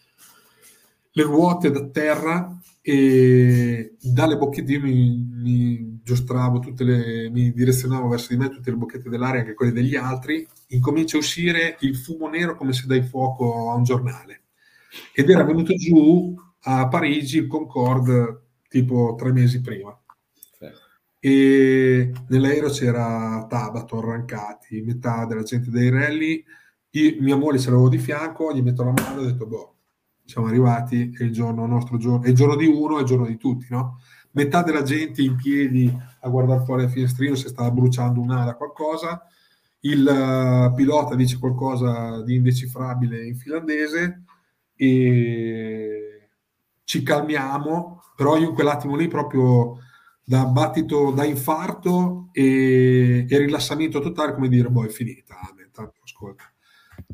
le ruote da terra e dalle bocchette io mi, mi giostravo tutte le, mi direzionavo verso di me tutte le bocchette dell'aria, anche quelle degli altri, incomincia a uscire il fumo nero come se dai fuoco a un giornale. Ed era venuto giù a Parigi il Concorde tipo tre mesi prima. E nell'aereo c'era Tabato, Arrancati, metà della gente dei rally. Io, mia moglie ce l'avevo di fianco, gli metto la mano e ho detto, boh, siamo arrivati, è il giorno, nostro giorno, è il giorno di uno, è il giorno di tutti, no? Metà della gente in piedi a guardare fuori al finestrino se stava bruciando un'ala qualcosa, il uh, pilota dice qualcosa di indecifrabile in finlandese e ci calmiamo, però io in quell'attimo lì proprio da battito, da infarto e, e rilassamento totale, come dire, boh, è finita, tanto ascolta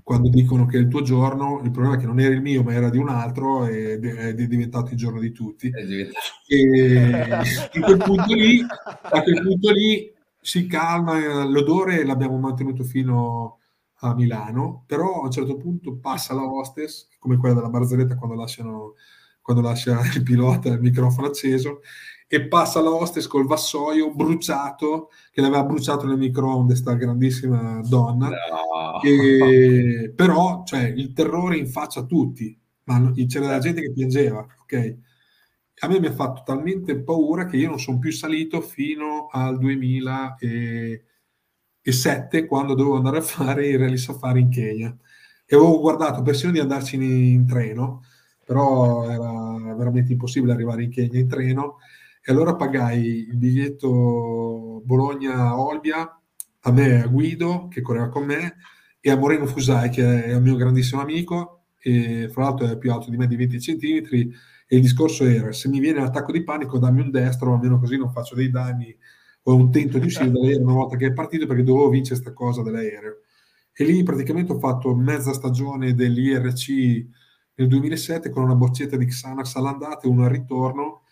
quando dicono che è il tuo giorno, il problema è che non era il mio, ma era di un altro ed è diventato il giorno di tutti. E [LAUGHS] in quel punto lì, a quel punto lì si calma, l'odore l'abbiamo mantenuto fino a Milano, però a un certo punto passa la hostess, come quella della barzelletta quando, lasciano, quando lascia il pilota il microfono acceso, e passa la hostess col vassoio bruciato che l'aveva bruciato nel microonde sta grandissima donna no. e, però cioè, il terrore in faccia a tutti ma c'era della gente che piangeva ok? A me mi ha fatto talmente paura che io non sono più salito fino al 2007 quando dovevo andare a fare i rally safari in Kenya. E avevo guardato persino di andarci in, in treno però era veramente impossibile arrivare in Kenya in treno e allora pagai il biglietto Bologna-Olbia a me, a Guido, che correva con me, e a Moreno Fusai, che è un mio grandissimo amico, e fra l'altro è più alto di me di 20 centimetri, e il discorso era, se mi viene l'attacco di panico, dammi un destro, almeno così non faccio dei danni, o un tento di uscire dall'aereo una volta che è partito, perché dovevo vincere questa cosa dell'aereo. E lì praticamente ho fatto mezza stagione dell'IRC nel 2007 con una boccetta di Xanax all'andata e una al ritorno,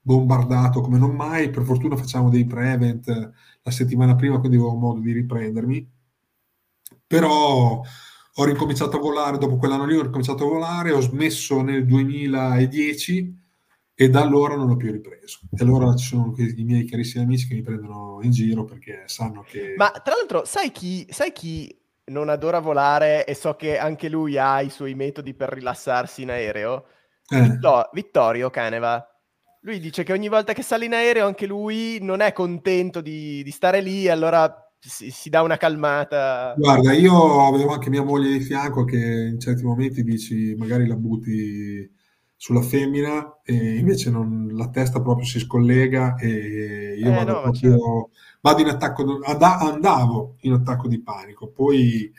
bombardato come non mai. Per fortuna facciamo dei pre-event la settimana prima, quindi avevo modo di riprendermi. Però ho ricominciato a volare dopo quell'anno lì, ho ricominciato a volare, ho smesso nel 2010 e da allora non l'ho più ripreso. E allora ci sono i miei carissimi amici che mi prendono in giro perché sanno che... Ma tra l'altro, sai chi, sai chi non adora volare e so che anche lui ha i suoi metodi per rilassarsi in aereo? Eh. Vittor- Vittorio Caneva. Lui dice che ogni volta che sale in aereo anche lui non è contento di, di stare lì, allora si, si, dà una calmata. Guarda, io avevo anche mia moglie di fianco che in certi momenti dici magari la butti sulla femmina e invece non, la testa proprio si scollega e io eh, vado no, proprio certo. vado in attacco andavo in attacco di panico poi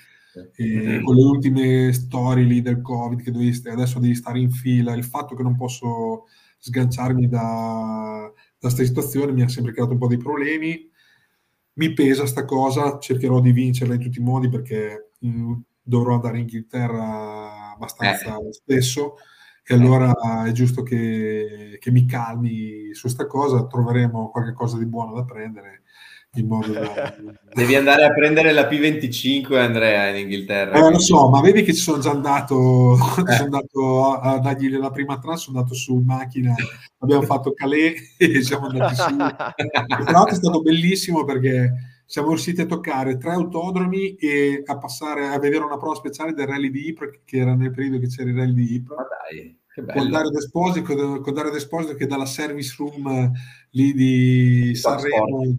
eh, con le ultime storie lì del covid che dovevi, adesso devi stare in fila il fatto che non posso sganciarmi da, da questa situazione mi ha sempre creato un po' di problemi. Mi pesa sta cosa cercherò di vincerla in tutti i modi perché mh, mm, dovrò andare in Inghilterra abbastanza eh. spesso e allora è giusto che, che mi calmi su sta cosa, troveremo qualche cosa di buono da prendere modo da... [LAUGHS] Devi andare a prendere la P25 Andrea in Inghilterra. Eh, lo so, ma vedi che ci sono già andato, [LAUGHS] eh. sono andato a, a dargli la prima tranche, sono andato su in macchina, abbiamo fatto Calais [LAUGHS] e siamo andati su. Tra l'altro è stato bellissimo perché siamo riusciti a toccare tre autodromi e a passare a vedere una prova speciale del rally di Ypres, che era nel periodo che c'era il rally di Ypres. Ma dai con Dario Desposito, con Dario Desposito che dalla service room lì di Sanremo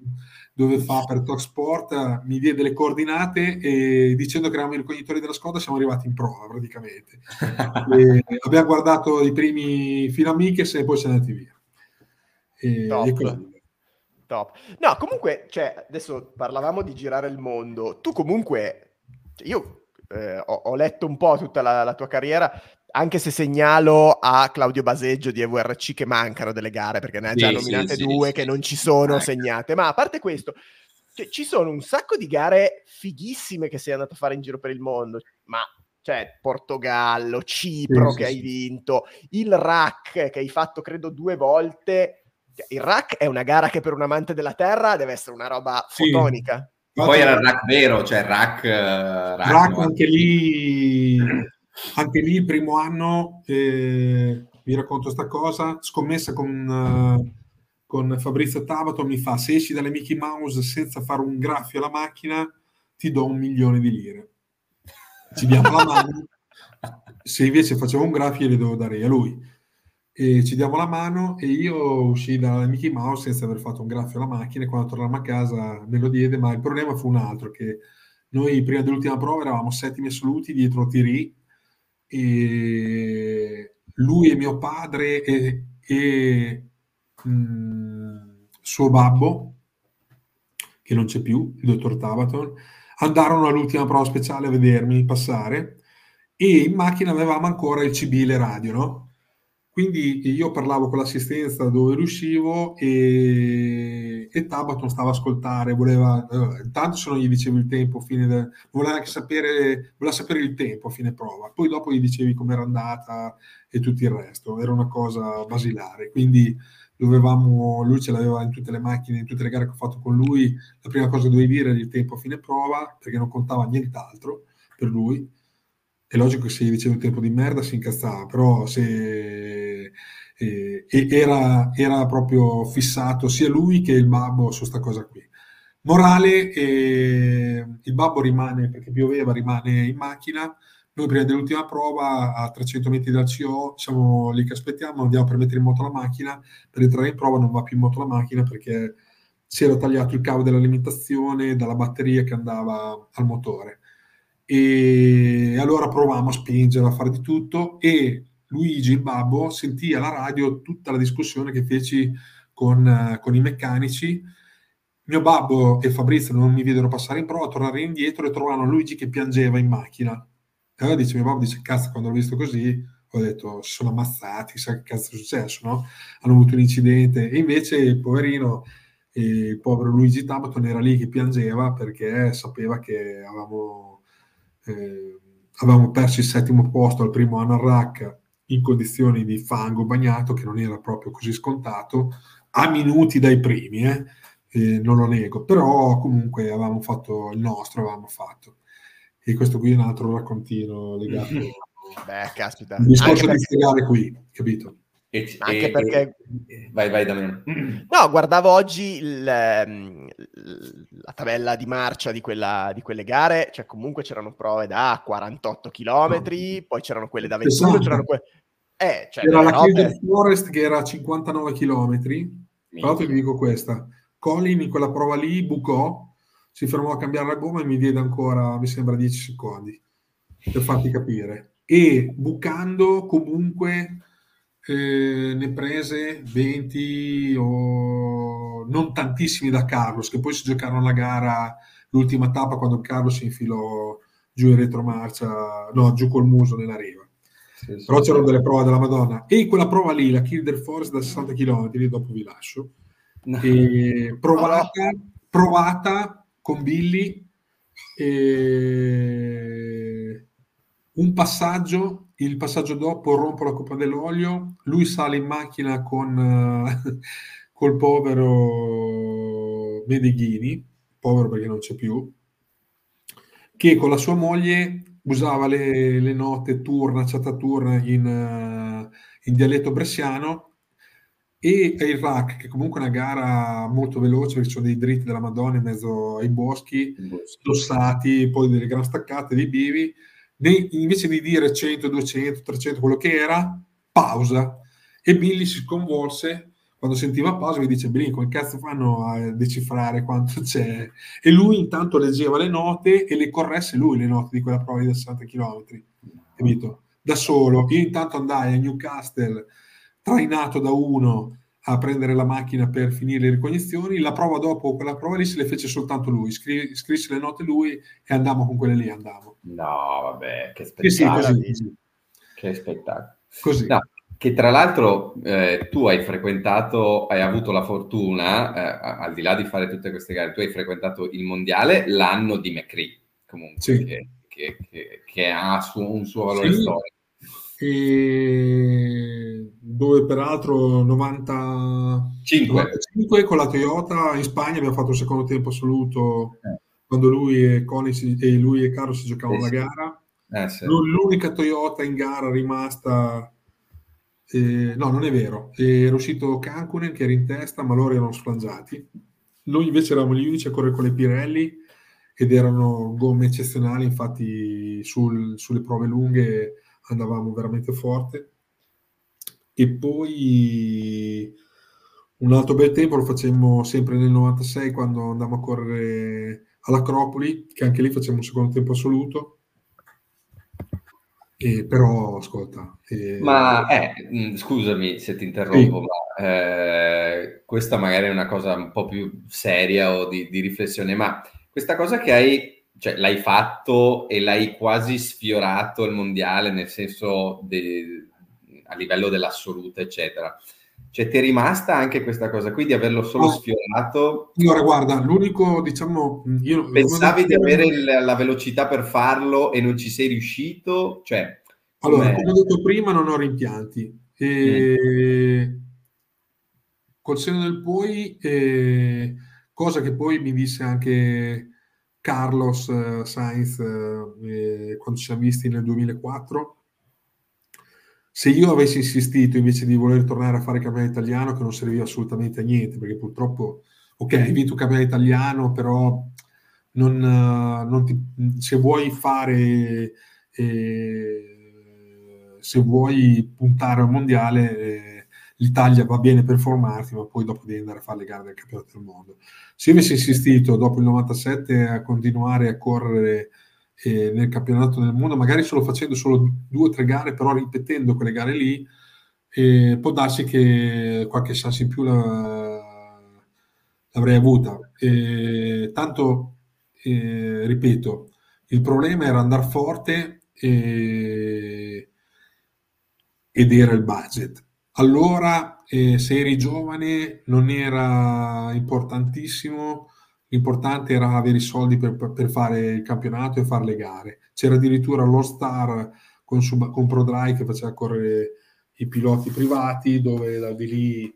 dove fa per Talk Sport mi diede le coordinate e dicendo che eravamo i ricognitori della Skoda siamo arrivati in prova praticamente [LAUGHS] abbiamo guardato i primi fino a Mikes e poi siamo andati via e, Top. Top. No, comunque, cioè, adesso parlavamo di girare il mondo. Tu comunque, io eh, ho, ho, letto un po' tutta la, la, tua carriera, anche se segnalo a Claudio Baseggio di EVRC che mancano delle gare, perché ne ha già sì, nominate sì, due sì, che non ci sono ecco. segnate. Ma a parte questo, cioè, ci sono un sacco di gare fighissime che sei andato a fare in giro per il mondo, ma cioè Portogallo, Cipro che hai vinto, il RAC che hai fatto credo due volte. Cioè, il RAC è una gara che per un amante della terra deve essere una roba fotonica. Poi era il RAC vero, cioè RAC... RAC, RAC anche lì anche lì il primo anno, eh, vi racconto questa cosa, scommessa con, uh, con Fabrizio Tabato, mi fa se esci dalle Mickey Mouse senza fare un graffio alla macchina, ti do un milione di lire. Ci diamo la mano, [LAUGHS] se invece facevo un graffio le devo dare a lui. E ci diamo la mano e io uscii da Mickey Mouse senza aver fatto un graffio alla macchina e quando tornammo a casa me lo diede, ma il problema fu un altro, che noi prima dell'ultima prova eravamo settimi assoluti dietro Thierry e lui e mio padre e, e mh, mm, suo babbo, che non c'è più, il dottor Tabaton, andarono all'ultima prova speciale a vedermi passare e in macchina avevamo ancora il CB le radio, no? Quindi io parlavo con l'assistenza dove riuscivo e, e Tabaton stava a ascoltare, voleva, eh, intanto se non gli dicevo il tempo, fine de, voleva anche sapere, voleva sapere il tempo a fine prova, poi dopo gli dicevi com'era andata e tutto il resto, era una cosa basilare, quindi dovevamo, lui ce l'aveva in tutte le macchine, in tutte le gare che ho fatto con lui, la prima cosa che dovevi dire era il tempo a fine prova, perché non contava nient'altro per lui, è logico che se gli dicevo un tempo di merda si incazzava, però se eh, era, era, proprio fissato sia lui che il babbo su questa cosa qui. Morale, eh, il babbo rimane, perché pioveva, rimane in macchina, noi prima dell'ultima prova a 300 metri dal CO siamo lì che aspettiamo, andiamo per mettere in moto la macchina, per entrare in prova non va più in moto la macchina perché si era tagliato il cavo dell'alimentazione dalla batteria che andava al motore e allora provavamo a spingere, a fare di tutto e Luigi, il babbo, sentì alla radio tutta la discussione che feci con, con i meccanici. Mio babbo e Fabrizio non mi videro passare in prova, tornare indietro e trovavano Luigi che piangeva in macchina. E allora dice, mio babbo dice, cazzo, quando l'ho visto così, ho detto, sono ammazzati, sa che cazzo è successo, no? Hanno avuto un incidente. E invece, il poverino, il povero Luigi Tabaton era lì che piangeva perché sapeva che avevamo eh, avevamo perso il settimo posto al primo anno al RAC in condizioni di fango bagnato, che non era proprio così scontato, a minuti dai primi, eh? Eh, non lo nego, però comunque avevamo fatto il nostro, avevamo fatto. E questo qui è un altro raccontino legato [LAUGHS] Beh, caspita. Il discorso perché... di spiegare qui, capito? E, Anche e, perché... E, vai, vai da me. No, guardavo oggi il, ehm, la tabella di marcia di, quella, di, quelle gare, cioè comunque c'erano prove da 48 km, no. poi c'erano quelle da 21, esatto. c'erano quelle... Eh, cioè, Era la Kilder Forest che era a 59 km, tra l'altro vi dico questa, Colin in quella prova lì bucò, si fermò a cambiare la gomma e mi diede ancora, mi sembra, 10 secondi, per farti capire. E bucando comunque eh, ne prese 20 o non tantissimi da Carlos, che poi si giocarono la gara, l'ultima tappa quando Carlos si infilò giù in retromarcia, no, giù col muso nella riva. Sì, sì, Però c'erano sì. delle prove della Madonna. E quella prova lì, la Kill del Forest da 60 km, dopo vi lascio, no. provata, provata con Billy, un passaggio il passaggio dopo rompo la coppa dell'olio, lui sale in macchina con uh, [LAUGHS] col povero Medeghini, povero perché non c'è più, che con la sua moglie usava le, le note turna, ciataturna in, uh, in dialetto bresciano e il rack, che comunque è una gara molto veloce perché ci sono dei dritti della Madonna in mezzo ai boschi, dossati, poi delle gran staccate, dei bivi, invece di dire 100, 200, 300, quello che era, pausa. E Billy si sconvolse quando sentiva pausa e dice, Billy, come cazzo fanno a decifrare quanto [LAUGHS] c'è? E lui intanto leggeva le note e le corresse lui le note di quella prova di 60 km, capito? Da solo. Io intanto andai a Newcastle, trainato da uno, a prendere la macchina per finire le ricognizioni. La prova dopo, quella prova lì se le fece soltanto lui, Scri- scrisse le note lui e andammo con quelle lì, andammo. No, vabbè, che spettacolo. Sì, sì, così, Che spettacolo. Così. No, che tra l'altro eh, tu hai frequentato, hai avuto la fortuna, eh, al di là di fare tutte queste gare, tu hai frequentato il mondiale l'anno di McCree, comunque, sì. che, che, che, che, ha un suo valore storico e dove peraltro 95. 95 con la Toyota in Spagna abbiamo fatto il secondo tempo assoluto eh. quando lui e, Connie e lui e Caro si giocavano eh, la gara eh, sì. l'unica Toyota in gara rimasta no non è vero era uscito Cancunen che era in testa ma loro erano sfrangiati noi invece eravamo gli unici a correre con le Pirelli ed erano gomme eccezionali infatti sul, sulle prove lunghe andavamo veramente forte. E poi un altro bel tempo lo facemmo sempre nel 96 quando andavamo a correre all'Acropoli, che anche lì facciamo un secondo tempo assoluto. E però, ascolta... Eh... Ma, eh, mm, scusami se ti interrompo, sì. ma eh, questa magari è una cosa un po' più seria o di, di riflessione, ma questa cosa che hai cioè, l'hai fatto e l'hai quasi sfiorato il mondiale, nel senso de, a livello dell'assoluto, eccetera. Cioè, ti è rimasta anche questa cosa qui di averlo solo no. sfiorato? Allora, guarda, l'unico, diciamo... Io, Pensavi di avere il, la velocità per farlo e non ci sei riuscito? Cioè, allora, come ho detto prima, non ho rimpianti. E... Mm. Col seno del poi, eh, cosa che poi mi disse anche Carlos eh, Sainz eh, quando ci siamo visti nel 2004 se io avessi insistito invece di voler tornare a fare il campionato italiano che non serviva assolutamente a niente perché purtroppo ok hai vinto il campionato italiano però non, non ti, se vuoi fare eh, se vuoi puntare al mondiale eh, l'Italia va bene per formarti ma poi dopo devi andare a fare le gare del campionato del mondo se avessi insistito dopo il 97 a continuare a correre eh, nel campionato del mondo, magari solo facendo solo due o tre gare, però ripetendo quelle gare lì, eh, può darsi che qualche chance in più la, l'avrei avuta. Eh, tanto, ripeto, il problema era andare forte ed era il budget. Allora eh, se eri giovane non era importantissimo, l'importante era avere i soldi per, per, fare il campionato e fare le gare. C'era addirittura lo Star con, con ProDry che faceva correre i piloti privati, dove da di lì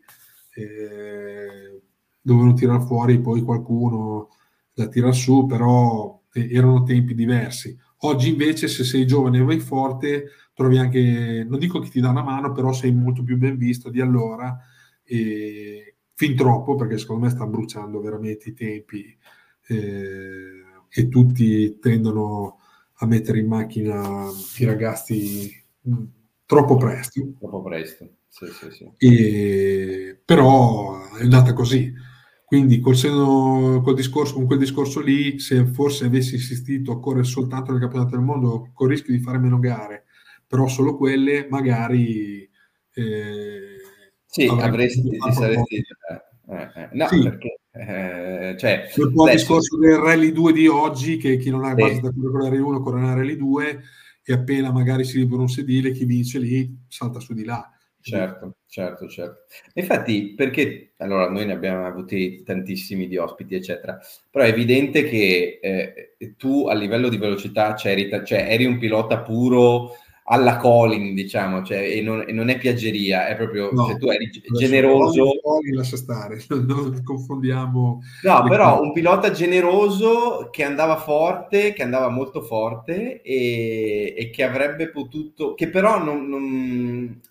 eh, dovevano tirare fuori poi qualcuno da tirare su, però eh, erano tempi diversi. Oggi invece se sei giovane e vai forte trovi anche, non dico che ti dà una mano, però sei molto più ben visto di allora, e fin troppo perché secondo me sta bruciando veramente i tempi eh, e tutti tendono a mettere in macchina i ragazzi mm, troppo presto. Troppo presto, sì, sì, sì. E, però è andata così. Quindi col, seno, col discorso, con quel discorso lì, se forse avessi insistito a correre soltanto nel campionato del mondo, con il rischio di fare meno gare, però solo quelle, magari... Eh, sì, avresti, ti saresti... Eh, eh, no, sì. perché... Eh, cioè, un po' il discorso del Rally 2 di oggi, che chi non ha base da correre con la Rally 1 corre nella Rally 2 e appena magari si libera un sedile, chi vince lì salta su di là. Certo, certo, certo. Infatti, perché allora noi ne abbiamo avuti tantissimi di ospiti, eccetera, però è evidente che eh, tu a livello di velocità cioè, eri un pilota puro alla Colin, diciamo, cioè, e, non, e, non, è piaggeria, è proprio, no, cioè, tu eri generoso. Colin, lascia stare, [LAUGHS] non confondiamo. No, però cose. un pilota generoso che andava forte, che andava molto forte e, e che avrebbe potuto, che però non, non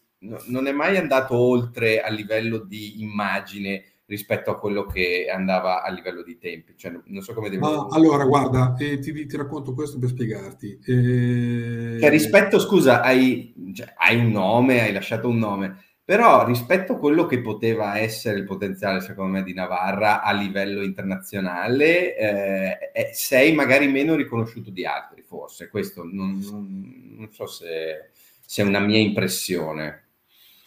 non è mai andato oltre a livello di immagine rispetto a quello che andava a livello di tempi. Cioè, non so come devo... Allora, guarda, eh, ti, ti, racconto questo per spiegarti. Eh... Cioè, rispetto, scusa, hai, cioè, hai, un nome, hai lasciato un nome, però rispetto a quello che poteva essere il potenziale, secondo me, di Navarra a livello internazionale, eh, sei magari meno riconosciuto di altri, forse. Questo non, non, non so se, se è una mia impressione.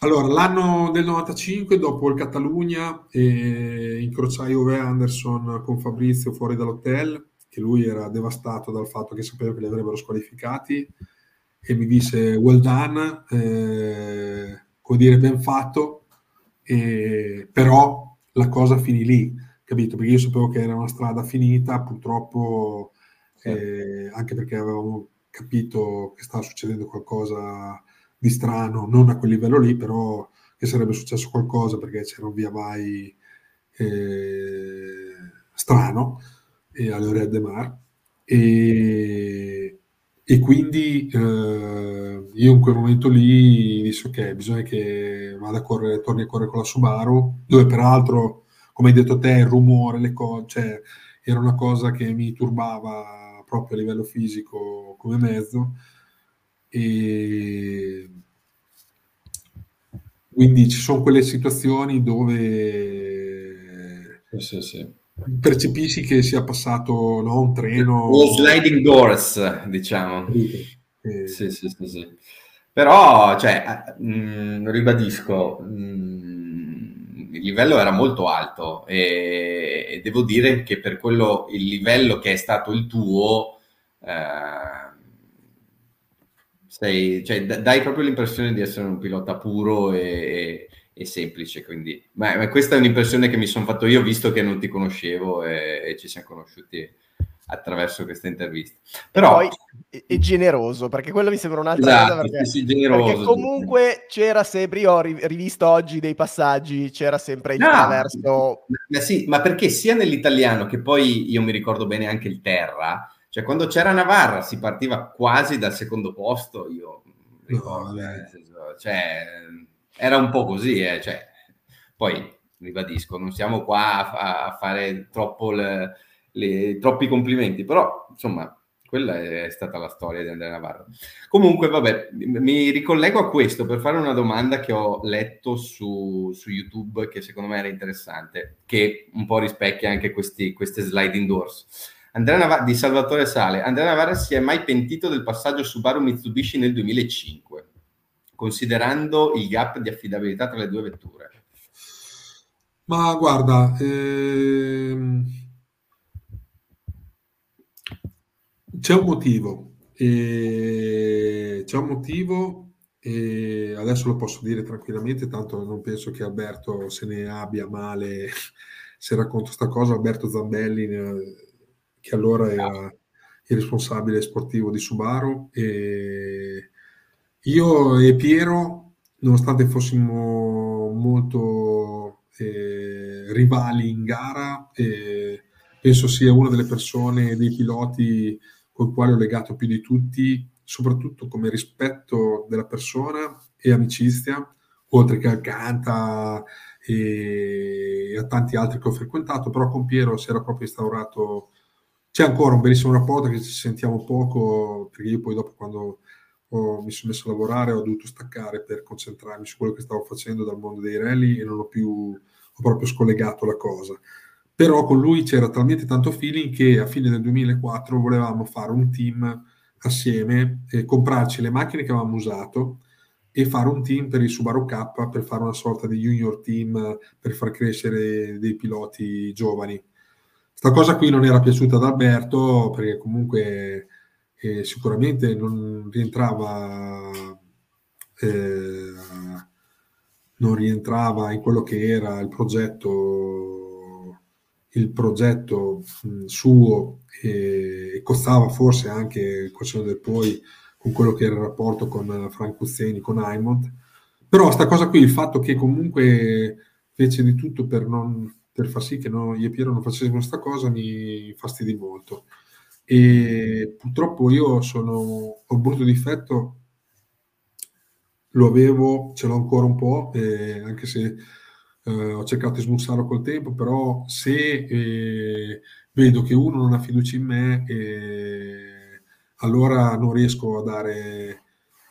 Allora, l'anno del 95, dopo il Catalogna, eh, incrociai Ove Anderson con Fabrizio fuori dall'hotel, che lui era devastato dal fatto che sapeva che li avrebbero squalificati, e mi disse well done, eh, come dire ben fatto, eh, però la cosa finì lì, capito? Perché io sapevo che era una strada finita, purtroppo, eh, anche perché avevamo capito che stava succedendo qualcosa di strano, non a quel livello lì, però che sarebbe successo qualcosa perché c'era un via vai eh, strano eh, alle Ore de Mar. E, e quindi eh, io in quel momento lì dissi ok, bisogna che vada a correre, torni a correre con la Subaru, dove peraltro, come hai detto te, il rumore, le cose, cioè, era una cosa che mi turbava proprio a livello fisico come mezzo e quindi ci sono quelle situazioni dove sì, sì. percepisci che sia passato no, un treno. O sliding doors, diciamo. Eh. Sì, sì, sì, sì. Però, cioè, mh, mm, ribadisco, mh, mm, il livello era molto alto e, e, devo dire che per quello, il livello che è stato il tuo, eh, sei, cioè, dai proprio l'impressione di essere un pilota puro e, e, semplice. Quindi, ma, ma, questa è un'impressione che mi sono fatto io, visto che non ti conoscevo e, e ci siamo conosciuti attraverso questa intervista. Però e poi è, generoso, perché quello mi sembra un'altra esatto, cosa. Perché, sì, generoso, perché comunque c'era sempre, io ho rivisto oggi dei passaggi, c'era sempre il no, traverso. Ma, sì, ma perché sia nell'italiano che poi io mi ricordo bene anche il terra cioè, quando c'era Navarra si partiva quasi dal secondo posto, io ricordo, no, cioè, era un po' così, eh, cioè, poi ribadisco, non siamo qua a, a fare troppo le, le, troppi complimenti, però insomma, quella è stata la storia di Andrea Navarro. Comunque, vabbè, mi ricollego a questo per fare una domanda che ho letto su, su YouTube, che secondo me era interessante, che un po' rispecchia anche questi, queste sliding doors. Navarra, di Salvatore Sale. Andrea Navarra si è mai pentito del passaggio Subaru Mitsubishi nel 2005, considerando il gap di affidabilità tra le due vetture? Ma guarda, ehm... c'è un motivo. E... C'è un motivo e adesso lo posso dire tranquillamente, tanto non penso che Alberto se ne abbia male [LAUGHS] se racconto questa cosa. Alberto Zambelli che allora era il responsabile sportivo di Subaru. E io e Piero, nonostante fossimo molto eh, rivali in gara, eh, penso sia una delle persone, dei piloti col quale ho legato più di tutti, soprattutto come rispetto della persona e amicizia, oltre che al canta e a tanti altri che ho frequentato, però con Piero si era proprio instaurato, c'è ancora un bellissimo rapporto che ci sentiamo poco, perché io poi dopo quando ho, mi sono messo a lavorare ho dovuto staccare per concentrarmi su quello che stavo facendo dal mondo dei rally e non ho più, ho proprio scollegato la cosa. Però con lui c'era talmente tanto feeling che a fine del 2004 volevamo fare un team assieme, eh, comprarci le macchine che avevamo usato, e fare un team per il Subaru K per fare una sorta di junior team per far crescere dei piloti giovani. Sta cosa qui non era piaciuta ad Alberto perché comunque eh, sicuramente non rientrava eh, non rientrava in quello che era il progetto il progetto mh, suo e costava forse anche il del poi con quello che era il rapporto con Frank Uzzeni, con Aimont. Però sta cosa qui, il fatto che comunque fece di tutto per, non, per far sì che no, io e Piero non facessimo questa cosa, mi fastidi molto. E purtroppo io sono, ho un brutto difetto, lo avevo, ce l'ho ancora un po', eh, anche se eh, ho cercato di smussarlo col tempo, però se eh, vedo che uno non ha fiducia in me, allora non riesco a dare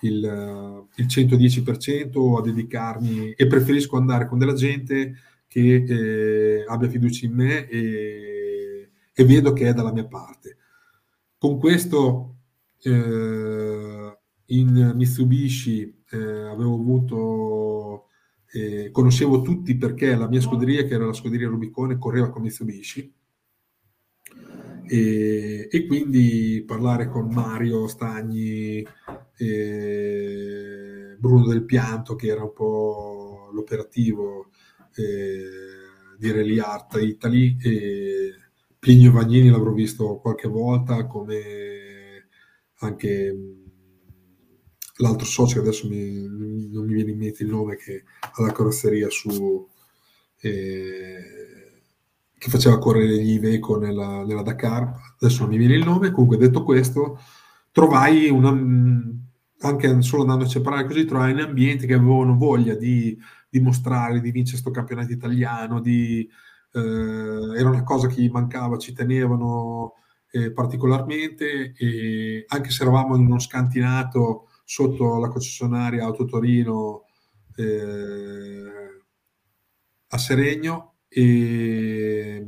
il, il 110% a dedicarmi e preferisco andare con della gente che eh, abbia fiducia in me e, e, vedo che è dalla mia parte. Con questo eh, in Mitsubishi eh, avevo avuto, eh, conoscevo tutti perché la mia scuderia, che era la scuderia Rubicone, correva con Mitsubishi e, e, quindi parlare con Mario Stagni, eh, Bruno Del Pianto che era un po' l'operativo di Rally Art Italy Plinio Vagnini l'avrò visto qualche volta come anche l'altro socio adesso mi, non mi viene in mente il nome che ha la carrozzeria su eh, che faceva correre gli Iveco nella, nella, Dakar, adesso non mi viene il nome, comunque detto questo, trovai una, anche solo andandoci a parlare così, trovai un ambiente che avevano voglia di dimostrare, di vincere questo campionato italiano, di, eh, era una cosa che gli mancava, ci tenevano eh, particolarmente e anche se eravamo in uno scantinato sotto la concessionaria Autotorino eh, a Seregno, e,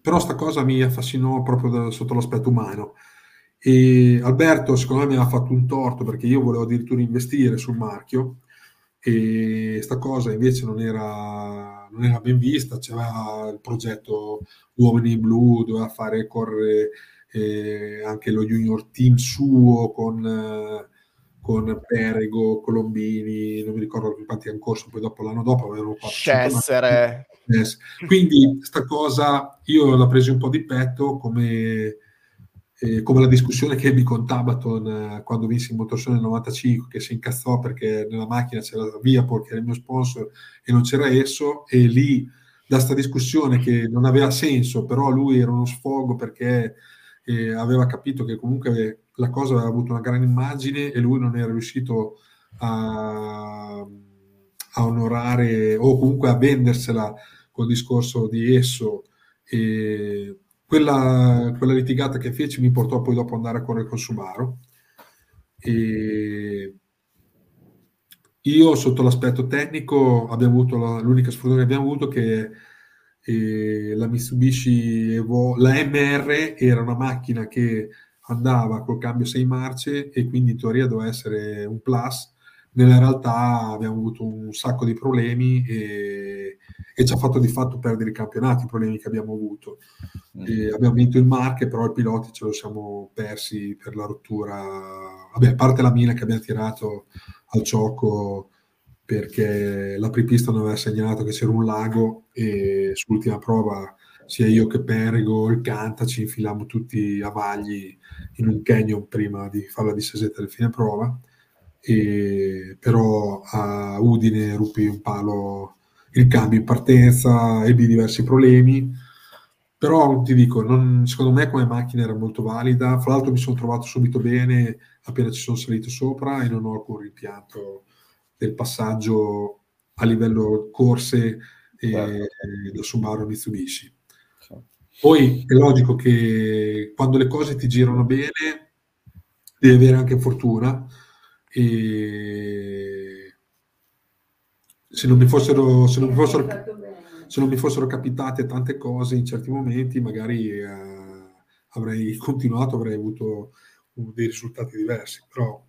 però sta cosa mi affascinò proprio da, sotto l'aspetto umano. E Alberto, secondo me, mi ha fatto un torto perché io volevo addirittura investire sul marchio e sta cosa invece non era, non era ben vista. C'era il progetto Uomini Blu, doveva fare correre eh, anche lo junior team suo con. Eh, con Perego, Colombini, non mi ricordo quanti hanno corso, poi dopo l'anno dopo avevano fatto... Scessere. Quindi sta cosa io l'ho presa un po' di petto come, eh, come la discussione che ebbi con Tabaton eh, quando vinsi il Motorshow nel 95, che si incazzò perché nella macchina c'era Viapol che era il mio sponsor e non c'era esso e lì da sta discussione che non aveva senso, però lui era uno sfogo perché eh, aveva capito che comunque la cosa aveva avuto una grande immagine e lui non era riuscito a, a onorare o comunque a vendersela col discorso di esso. E quella, quella litigata che fece mi portò poi dopo ad andare a correre con Subaru. E io sotto l'aspetto tecnico abbiamo avuto la, l'unica sfortuna che abbiamo avuto che la Mitsubishi Evo, la MR era una macchina che andava col cambio 6 marce e quindi in teoria doveva essere un plus. Nella realtà abbiamo avuto un sacco di problemi e, e ci ha fatto di fatto perdere i campionati, i problemi che abbiamo avuto. Mm. abbiamo vinto il Marche, però i piloti ce lo siamo persi per la rottura. Vabbè, a parte la mina che abbiamo tirato al gioco perché la prepista non aveva segnalato che c'era un lago e sull'ultima prova sia io che Perigo, il Canta ci infilammo tutti a Vagli in un canyon prima di fare la discesetta del fine prova, e, però a Udine ruppi un palo il cambio in partenza, ebbi diversi problemi però ti dico, non, secondo me come macchina era molto valida, fra l'altro mi sono trovato subito bene appena ci sono salito sopra e non ho alcun rimpianto del passaggio a livello corse e certo. da Subaru Mitsubishi. Certo. Poi è logico che quando le cose ti girano bene devi avere anche fortuna e se non mi fossero, se non mi fossero, se non mi fossero capitate tante cose in certi momenti magari eh, avrei continuato, avrei avuto dei risultati diversi, però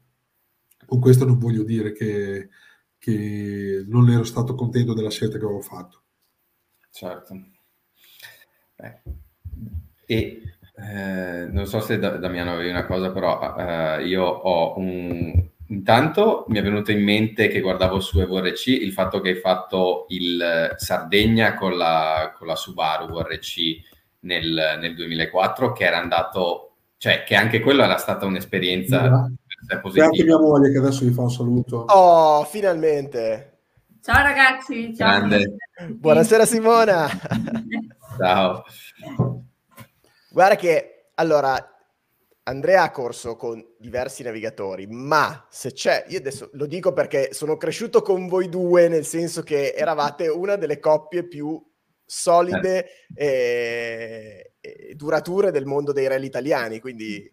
con questo non voglio dire che, che non ero stato contento della scelta che avevo fatto. Certo. Beh. E eh, non so se Damiano avevi una cosa, però eh, io ho un... Intanto mi è venuto in mente che guardavo su EvoRC il fatto che hai fatto il Sardegna con la, con la Subaru VRC nel, nel 2004, che era andato cioè che anche quello era stata un'esperienza yeah. positiva. E anche mia moglie che adesso vi fa un saluto. Oh, finalmente. Ciao ragazzi, ciao. Buonasera Simona. ciao. Guarda che, allora, Andrea ha corso con diversi navigatori, ma se c'è, io adesso lo dico perché sono cresciuto con voi due, nel senso che eravate una delle coppie più solide e, e durature del mondo dei rally italiani, quindi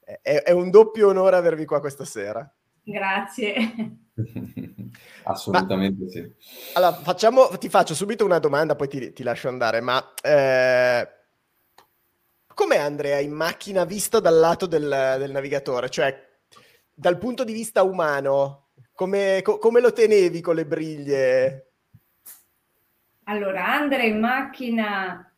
è, è, un doppio onore avervi qua questa sera. Grazie. [LAUGHS] Assolutamente ma, sì. Allora, facciamo, ti faccio subito una domanda, poi ti, ti lascio andare, ma eh, com'è Andrea in macchina vista dal lato del, del navigatore? Cioè, dal punto di vista umano, come, co, come lo tenevi con le briglie? Allora, Andrea in macchina,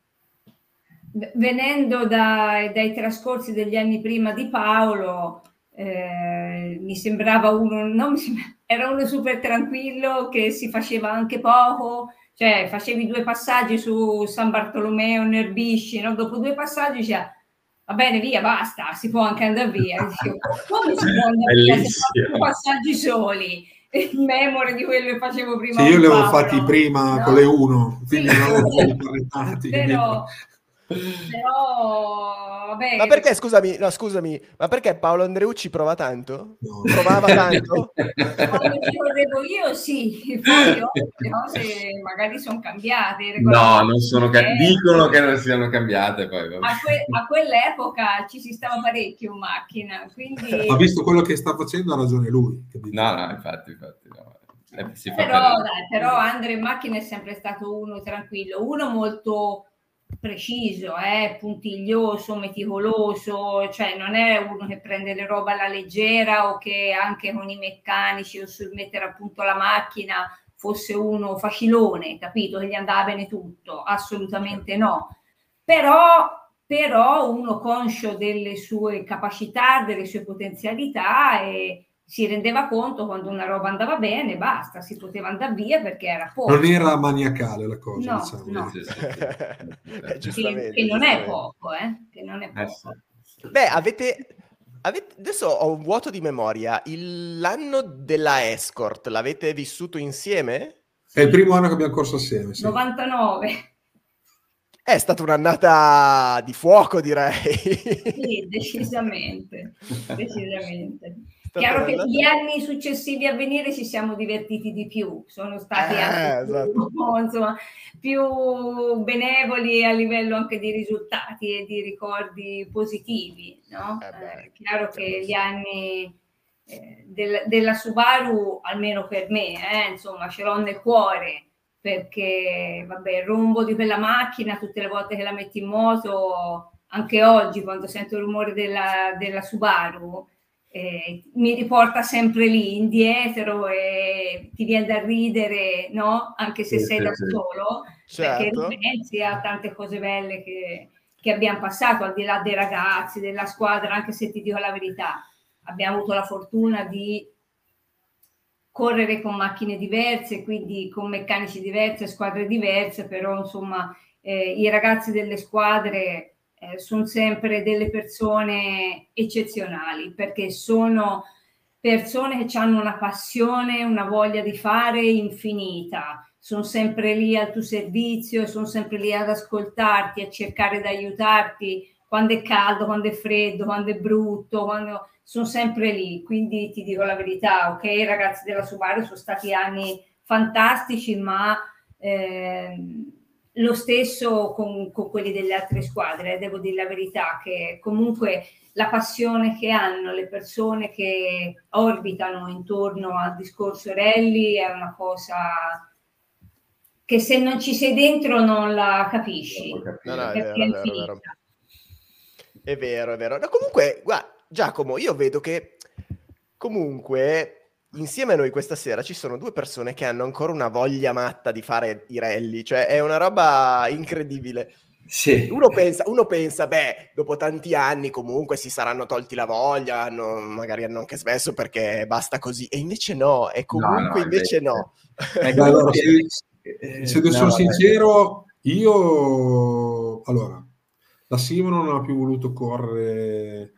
venendo dai, dai trascorsi degli anni prima di Paolo, eh, mi sembrava uno, non mi sembra, era uno super tranquillo che si faceva anche poco, cioè facevi due passaggi su San Bartolomeo, Nerbisci, no? dopo due passaggi diceva va bene via, basta, si può anche andare via. [LAUGHS] Dicevo, come si può andare via se due passaggi soli? in memoria di quello che facevo prima. Sì, io li avevo fatti prima no? con le 1, quindi non avevo [LAUGHS] Però, però vabbè. Ma perché, scusami, no, scusami, ma perché Paolo Andreucci prova tanto? No. Provava tanto? [LAUGHS] Quando ci correvo io sì, poi le cose magari sono cambiate. No, non sono cambiate, dicono che non siano cambiate poi. A, que- a, quell'epoca ci si stava parecchio in macchina, quindi... Ha visto quello che sta facendo, ha ragione lui. No, no, infatti, infatti, no. Eh, però, dai, però Andrea in macchina è sempre stato uno tranquillo, uno molto preciso, eh, puntiglioso, meticoloso, cioè non è uno che prende le robe alla leggera o che anche con i meccanici o sul mettere appunto la macchina fosse uno facilone, capito? Che gli andava bene tutto, assolutamente no. Però, però uno conscio delle sue capacità, delle sue potenzialità e, si rendeva conto quando una roba andava bene, basta, si poteva andare via perché era poco. Non era maniacale la cosa, no, diciamo. No. eh, che, che, non è poco, eh? Che non è eh, poco. Beh, avete, avete, Adesso ho un vuoto di memoria. Il, l'anno della Escort l'avete vissuto insieme? È il primo anno che abbiamo corso assieme. Sì. 99. È stata un'annata di fuoco, direi. Sì, decisamente. decisamente. Chiaro che gli anni successivi a venire ci siamo divertiti di più, sono stati eh, anche esatto. più, [LAUGHS] insomma, più benevoli a livello anche di risultati e di ricordi positivi. No? Eh, eh, chiaro che gli anni eh, del, della Subaru, almeno per me, eh, insomma, ce l'ho nel cuore perché vabbè, il rombo di quella macchina tutte le volte che la metti in moto, anche oggi quando sento il rumore della, della Subaru, eh, mi riporta sempre lì indietro e ti viene da ridere, no? Anche se sì, sei sì, da solo, certo. perché pensi a tante cose belle che, che, abbiamo passato, al di là dei ragazzi, della squadra, anche se ti dico la verità, abbiamo avuto la fortuna di correre con macchine diverse, quindi con meccanici diversi, squadre diverse, però insomma eh, i ragazzi delle squadre eh, sono sempre delle persone eccezionali perché sono persone che hanno una passione, una voglia di fare infinita, sono sempre lì al tuo servizio, sono sempre lì ad ascoltarti, a cercare di aiutarti quando è caldo, quando è freddo, quando è brutto, quando... sono sempre lì. Quindi ti dico la verità, ok, ragazzi della Subaru sono stati anni fantastici, ma eh, lo stesso con, con, quelli delle altre squadre, devo dire la verità, che comunque la passione che hanno le persone che orbitano intorno al discorso rally è una cosa che se non ci sei dentro non la capisci. No, no, è, vero, è, vero, è, vero, è vero. No, comunque, guarda, Giacomo, io vedo che comunque insieme a noi questa sera ci sono due persone che hanno ancora una voglia matta di fare i rally, cioè è una roba incredibile. Sì. Uno, pensa, uno pensa, beh, dopo tanti anni comunque si saranno tolti la voglia, hanno, magari hanno anche smesso perché basta così, e invece no, e comunque no, no, invece no. [LAUGHS] Allora, eh, se sono no, sincero, io allora la Simo non ha più voluto correre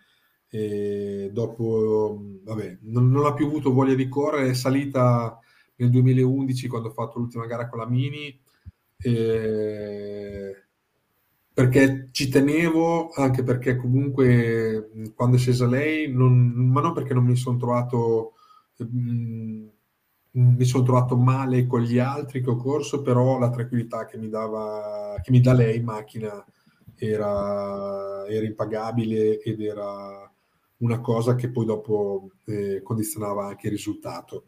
eh, dopo, vabbè, non, non, ha più avuto voglia di correre, è salita nel 2011 quando ho fatto l'ultima gara con la Mini. Eh, perché ci tenevo, anche perché comunque quando è scesa lei, non, ma non perché non mi sono trovato mh, mi sono trovato male con gli altri che ho corso, però la tranquillità che mi, dava, che mi dà lei in macchina era, era, impagabile ed era una cosa che poi dopo eh, condizionava anche il risultato.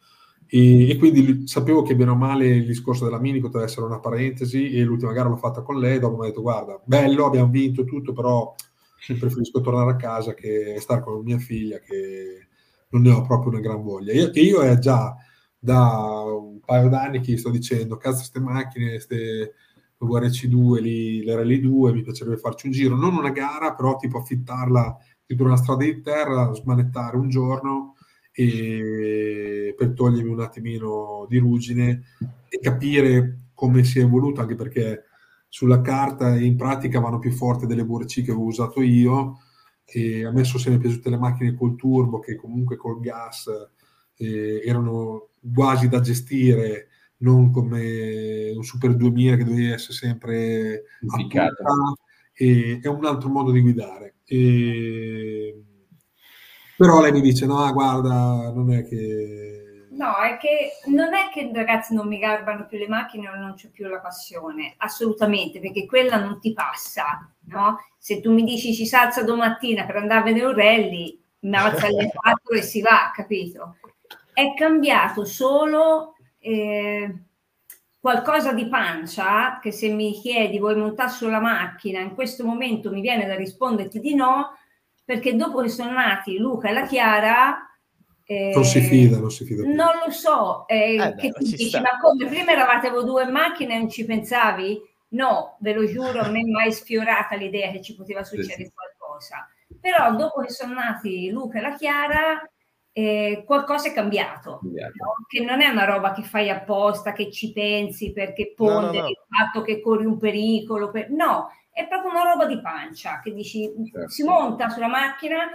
E, e, quindi sapevo che bene o male il discorso della Mini poteva essere una parentesi e l'ultima gara l'ho fatta con lei, dopo mi ha detto guarda, bello, abbiamo vinto tutto, però [LAUGHS] preferisco tornare a casa che stare con mia figlia che non ne ho proprio una gran voglia. Io, e io è già da un paio d'anni che sto dicendo, cazzo, queste macchine, queste VRC2, lì, le Rally 2, mi piacerebbe farci un giro, non una gara, però tipo affittarla tipo una strada di terra, smanettare un giorno e per togliermi un attimino di ruggine e capire come si è evoluto, anche perché sulla carta e in pratica vanno più forti delle VRC che avevo usato io e a me sono sempre piaciute le macchine col turbo che comunque col gas eh, erano quasi da gestire, non come un Super 2000 che dovevi essere sempre appuntato, e è un altro modo di guidare. E... Però lei mi dice: No, guarda, non è che. No, è che non è che ragazzi non mi garbano più le macchine o non c'è più la passione, assolutamente, perché quella non ti passa, no? Se tu mi dici ci salza domattina per andare a vedere un rally, mi alza alle [LAUGHS] 4 e si va, capito? è cambiato solo eh, qualcosa di pancia che se mi chiedi vuoi montare sulla macchina in questo momento mi viene da risponderti di no perché dopo che sono nati Luca e la Chiara eh, non si fida, non si fida. Più. Non lo so, eh, eh che beh, dici, ma come prima eravate voi due in macchina e non ci pensavi? No, ve lo giuro, non è mai sfiorata l'idea che ci poteva succedere sì. qualcosa. Però dopo che sono nati Luca e la Chiara, eh, qualcosa è cambiato, no? che non è una roba che fai apposta, che ci pensi perché ponderi no, no, il fatto che corri un pericolo, per... no, è proprio una roba di pancia che dici certo. si monta sulla macchina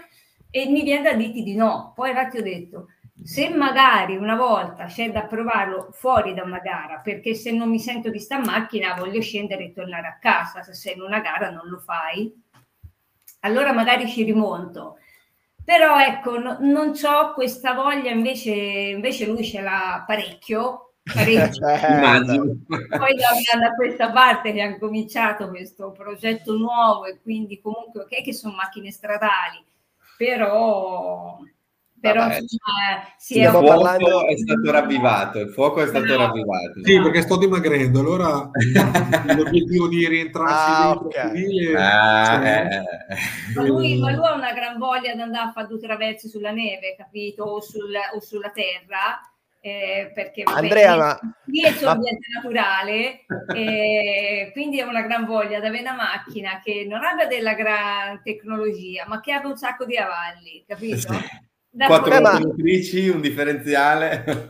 e mi viene da dirti di no, poi realtà ti ho detto se magari una volta c'è da provarlo fuori da una gara, perché se non mi sento di sta macchina voglio scendere e tornare a casa, se sei in una gara non lo fai, allora magari ci rimonto però ecco, no, non ho questa voglia, invece, invece lui ce l'ha parecchio, parecchio. [LAUGHS] Poi da, da questa parte che ha cominciato questo progetto nuovo e quindi comunque ok che sono macchine stradali, però però Vabbè, il è fuoco parlando... è stato ravvivato, il fuoco è stato no. ravvivato. Sì, perché sto dimagrendo, allora [LAUGHS] l'obiettivo di rientrarsi ah, okay. è... ah, cioè... eh, eh. ma, lui, ma, lui, ha una gran voglia di andare a fare due traversi sulla neve, capito? O, sul, o sulla terra. Eh, perché vabbè, Andrea, ma... lì è il suo ambiente [LAUGHS] naturale, eh, quindi ha una gran voglia di avere una macchina che non abbia della gran tecnologia, ma che abbia un sacco di avalli, capito? Quattro motrici, un differenziale. Ecco.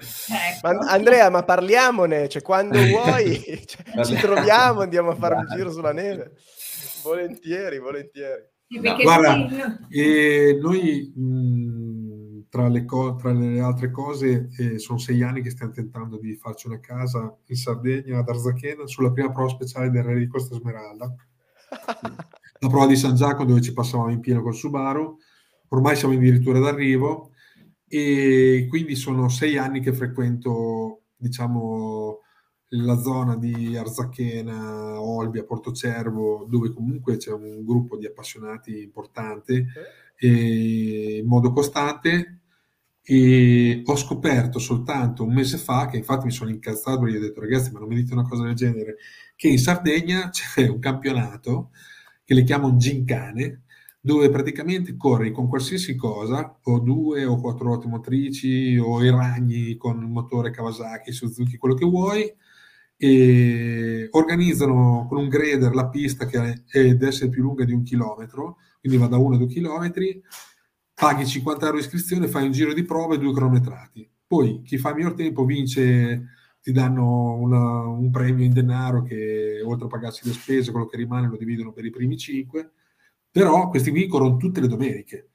Ma, Andrea, ma parliamone, cioè, quando [LAUGHS] vuoi cioè, ci troviamo, andiamo a fare un giro sulla neve. Volentieri, volentieri. No, guarda, eh, noi mh, tra le, co- tra le altre cose, eh, sono sei anni che stiamo tentando di farci una casa in Sardegna, ad Arzachena, sulla prima prova speciale del Re di Costa Smeralda. [LAUGHS] La prova di San Giacomo dove ci passavamo in pieno col Subaru. Ormai siamo addirittura d'arrivo e quindi sono sei anni che frequento, diciamo, la zona di Arzachena, Olbia, Portocervo, dove comunque c'è un gruppo di appassionati importante in modo costante. E ho scoperto soltanto un mese fa, che infatti mi sono incazzato perché gli ho detto ragazzi ma non mi dite una cosa del genere, che in Sardegna [LAUGHS] c'è un campionato che le chiamano Gincane, dove praticamente corri con qualsiasi cosa, o due o quattro ruote motrici, o i ragni con il motore Kawasaki, Suzuki, quello che vuoi, e organizzano con un grader la pista che è, deve essere più lunga di un chilometro, quindi va da uno a due chilometri, paghi 50 euro iscrizione, fai un giro di prova e due cronometrati. Poi chi fa il miglior tempo vince, ti danno una, un premio in denaro che oltre a pagarsi le spese, quello che rimane lo dividono per i primi cinque, però questi qui corrono tutte le domeniche.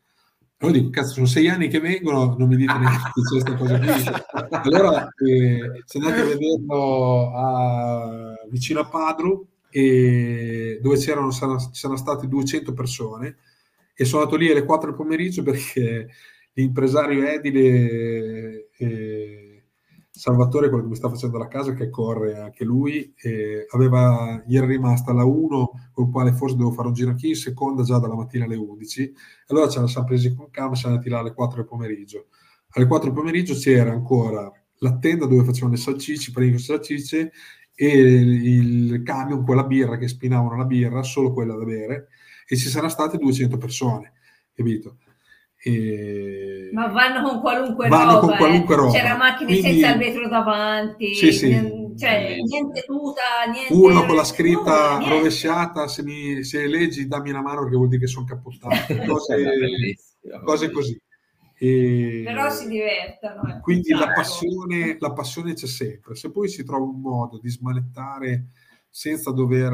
Allora dico, cazzo, sono sei anni che vengono, non mi dite neanche che c'è questa cosa qui. [LAUGHS] Allora, eh, se andate a vederlo a, vicino a Padru, e dove c'erano, ci sono state 200 persone, e sono andato lì alle 4 del pomeriggio perché l'impresario edile eh, Salvatore, quello che mi sta facendo la casa, che corre anche lui, eh, aveva, gli era rimasta la 1 con il quale forse devo fare un giro anch'io, in seconda già dalla mattina alle 11. Allora ce la siamo presi con calma siamo andati là alle 4 del pomeriggio. Alle 4 del pomeriggio c'era ancora la tenda dove facevano le salsicce, primi con salsicce, e il camion, quella birra che spinavano la birra, solo quella da bere, e ci saranno state 200 persone, capito? E... Ma vanno con qualunque vanno roba, con qualunque eh. roba. c'era macchine Quindi... senza il vetro davanti, sì, sì. Cioè, niente tuta, niente... Uno con la scritta nulla, rovesciata, se, mi, se leggi dammi una mano perché vuol dire che sono cappottato, [LAUGHS] cose, cose così. E... Però si divertono. Eh. Quindi la passione, la passione c'è sempre. Se poi si trova un modo di smanettare senza dover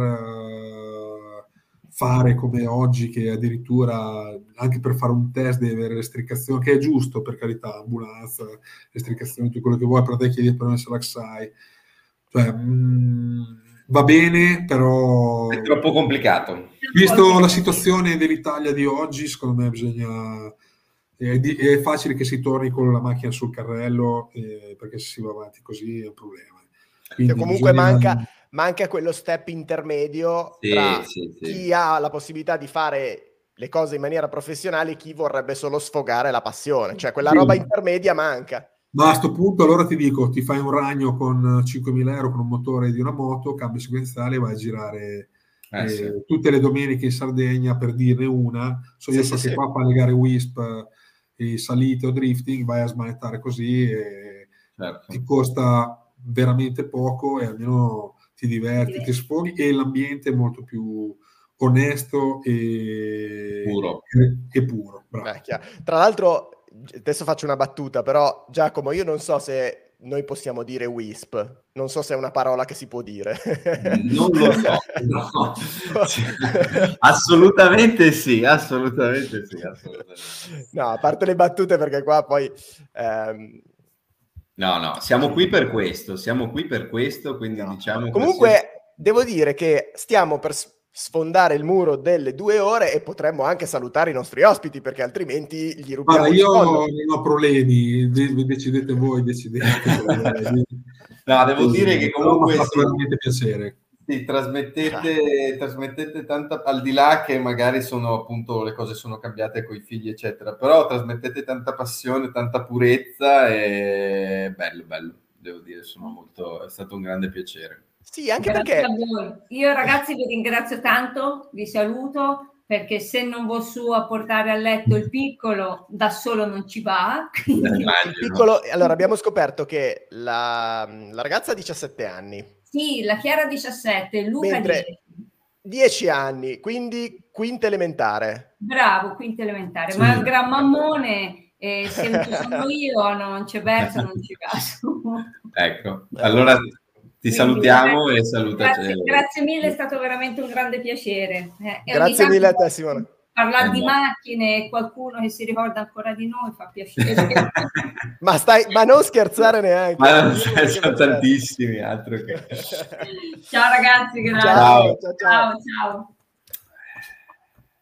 fare come oggi che addirittura anche per fare un test devi avere restrizioni, che è giusto per carità, ambulanza, restrizioni, tutto quello che vuoi, però te chiedi il permesso l'AXAI. Cioè, mh, mm, va bene, però... È troppo complicato. Visto la situazione dell'Italia di oggi, secondo me bisogna... È, di, è facile che si torni con la macchina sul carrello, eh, perché se si va avanti così è un problema. Quindi comunque bisogna... manca manca quello step intermedio sì, tra sì, sì. chi ha la possibilità di fare le cose in maniera professionale e chi vorrebbe solo sfogare la passione, cioè quella roba intermedia manca. Ma a questo punto allora ti dico, ti fai un ragno con 5.000 euro con un motore di una moto, cambio sequenziale e vai a girare eh, eh, tutte le domeniche in Sardegna per dirne una. So, io so che qua fa le gare WISP e salite o drifting, vai a smanettare così e certo. ti costa veramente poco e almeno ti diverti, ti sfoghi e l'ambiente è molto più onesto e puro. E, e puro Beh, Tra l'altro, adesso faccio una battuta, però Giacomo, io non so se noi possiamo dire WISP, non so se è una parola che si può dire. Non lo so, [LAUGHS] no. assolutamente sì, assolutamente sì. Assolutamente. No, a parte le battute perché qua poi... Ehm, No, no, siamo qui per questo, siamo qui per questo, quindi no. diciamo... Comunque, qualsiasi... devo dire che stiamo per sfondare il muro delle due ore e potremmo anche salutare i nostri ospiti perché altrimenti gli rubiamo Guarda, io non ho problemi, decidete voi, decidete. [LAUGHS] no, devo dire che comunque... Mi fa veramente piacere. Sì, trasmettete, trasmettete tanta, al di là che magari sono appunto le cose sono cambiate con i figli, eccetera, però trasmettete tanta passione, tanta purezza e bello, bello, devo dire, sono molto, è stato un grande piacere. Sì, anche Grazie perché... Io ragazzi vi ringrazio tanto, vi saluto, perché se non vo su a portare a letto il piccolo, da solo non ci va. [LAUGHS] il piccolo, allora abbiamo scoperto che la, la ragazza ha 17 anni, sì, la Chiara 17, Luca Mentre 10. 10 anni, quindi quinta elementare. Bravo, quinta elementare, sì. ma il gran mammone, eh, se non ci sono io, non c'è verso, non c'è caso. [LAUGHS] ecco, allora ti salutiamo e salutaci. Grazie, grazie, mille, è stato veramente un grande piacere. Eh, grazie mille a te Simone. Parlare di macchine e qualcuno che si ricorda ancora di noi fa piacere. [LAUGHS] ma, stai, ma non scherzare neanche. Ma non sono tantissimi, altro che... [LAUGHS] ciao ragazzi, grazie. Ciao, ciao, ciao. ciao.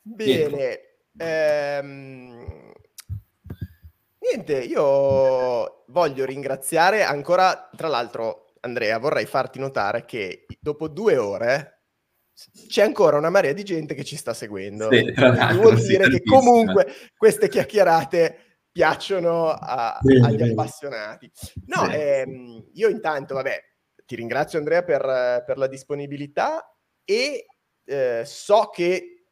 Bene. Ehm, niente, io voglio ringraziare ancora, tra l'altro, Andrea, vorrei farti notare che dopo due ore c'è ancora una marea di gente che ci sta seguendo. Sì, vuol dire che comunque queste chiacchierate piacciono a, bene, agli bene. appassionati. No, ehm, io intanto, vabbè, ti ringrazio Andrea per, per la disponibilità e eh, so che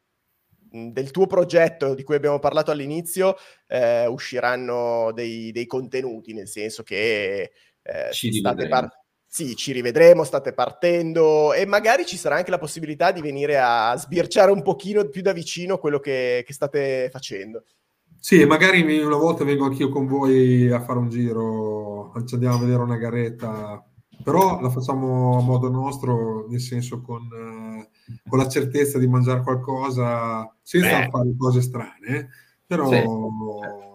del tuo progetto di cui abbiamo parlato all'inizio eh, usciranno dei, dei, contenuti, nel senso che eh, state par- sì, ci rivedremo, state partendo e magari ci sarà anche la possibilità di venire a sbirciare un pochino più da vicino quello che, che state facendo. Sì, magari una volta vengo anch'io con voi a fare un giro, ci andiamo a vedere una garetta, però la facciamo a modo nostro, nel senso con, eh, con la certezza di mangiare qualcosa senza Beh. fare cose strane, però... Sì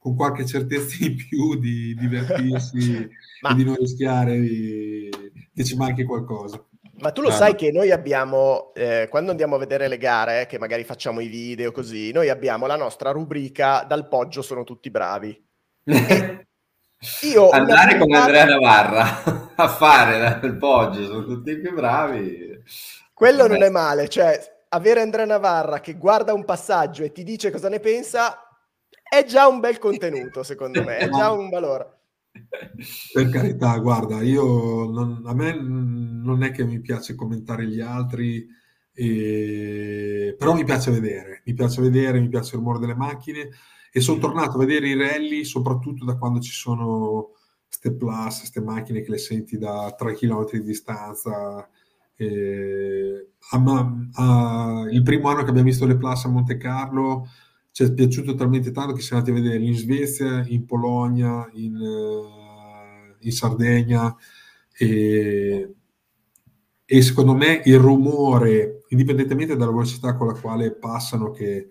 con qualche certezza in più di [LAUGHS] divertirsi Ma... e di non rischiare di... che ci manchi qualcosa. Ma tu lo ah, sai che noi abbiamo, eh, quando andiamo a vedere le gare, che magari facciamo i video così, noi abbiamo la nostra rubrica dal poggio sono tutti bravi. [LAUGHS] Io Andare con Andrea Navarra [LAUGHS] a fare dal poggio sono tutti più bravi. Quello Vabbè. non è male, cioè avere Andrea Navarra che guarda un passaggio e ti dice cosa ne pensa è già un bel contenuto, secondo me, è già un valore. Per carità, guarda, io non, a me non è che mi piace commentare gli altri, eh, però mi piace vedere, mi piace vedere, mi piace il rumore delle macchine e sono tornato a vedere i rally soprattutto da quando ci sono queste plus, queste macchine che le senti da 3 km di distanza. Eh, a, a, il primo anno che abbiamo visto le plus a Monte Carlo ci è piaciuto talmente tanto che siamo andati a vedere in Svezia, in Polonia, in, uh, in Sardegna e, e, secondo me il rumore, indipendentemente dalla velocità con la quale passano, che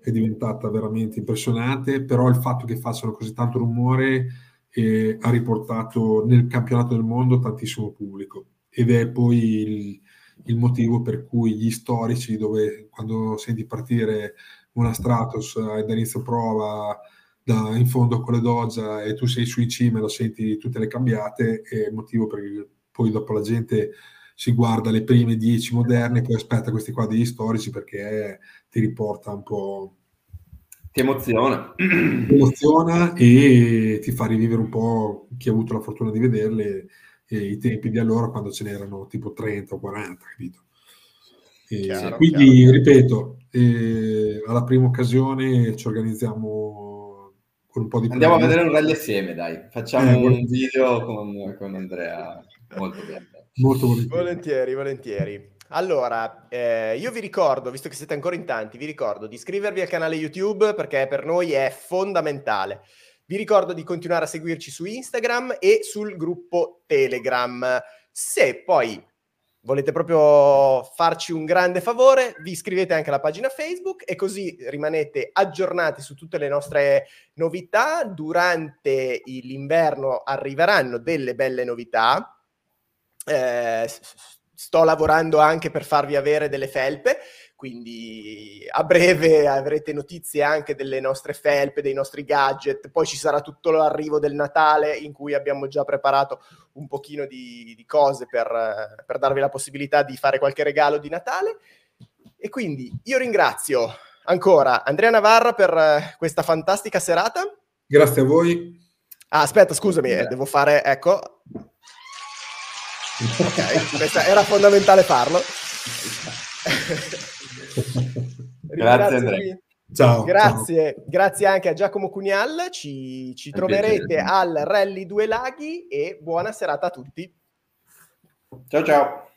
è diventata veramente impressionante, però il fatto che facciano così tanto rumore eh, ha riportato nel campionato del mondo tantissimo pubblico. Ed è poi il, il motivo per cui gli storici, dove quando senti partire una Stratos eh, dall'inizio prova da, in fondo con le Dodge e tu sei sui cime, lo senti tutte le cambiate, è il motivo per cui poi dopo la gente si guarda le prime 10 moderne, poi aspetta questi qua degli storici perché ti riporta un po'... Ti emoziona. Ti emoziona e ti fa rivivere un po' chi ha avuto la fortuna di vederle e i tempi di allora quando ce n'erano tipo 30 o 40, capito? Chiaro, quindi, chiaro. ripeto, eh, alla prima occasione ci organizziamo con un po' di... Andiamo a vedere un rally assieme, dai. Facciamo eh, un video con, con, Andrea. Molto bene. Molto volentieri. Volentieri, volentieri. Allora, eh, io vi ricordo, visto che siete ancora in tanti, vi ricordo di iscrivervi al canale YouTube perché per noi è fondamentale. Vi ricordo di continuare a seguirci su Instagram e sul gruppo Telegram. Se poi volete proprio farci un grande favore, vi iscrivete anche alla pagina Facebook e così rimanete aggiornati su tutte le nostre novità. Durante l'inverno arriveranno delle belle novità. Eh, sto lavorando anche per farvi avere delle felpe quindi a breve avrete notizie anche delle nostre felpe, dei nostri gadget, poi ci sarà tutto l'arrivo del Natale in cui abbiamo già preparato un pochino di, di cose per, per darvi la possibilità di fare qualche regalo di Natale. E quindi io ringrazio ancora Andrea Navarra per questa fantastica serata. Grazie a voi. Ah, aspetta, scusami, eh, devo fare, ecco. [LAUGHS] Ok, era fondamentale farlo. [LAUGHS] grazie Andrea. Ciao, grazie, ciao. grazie anche a Giacomo Cunial, ci, ci troverete al Rally Due Laghi e buona serata a tutti. Ciao ciao.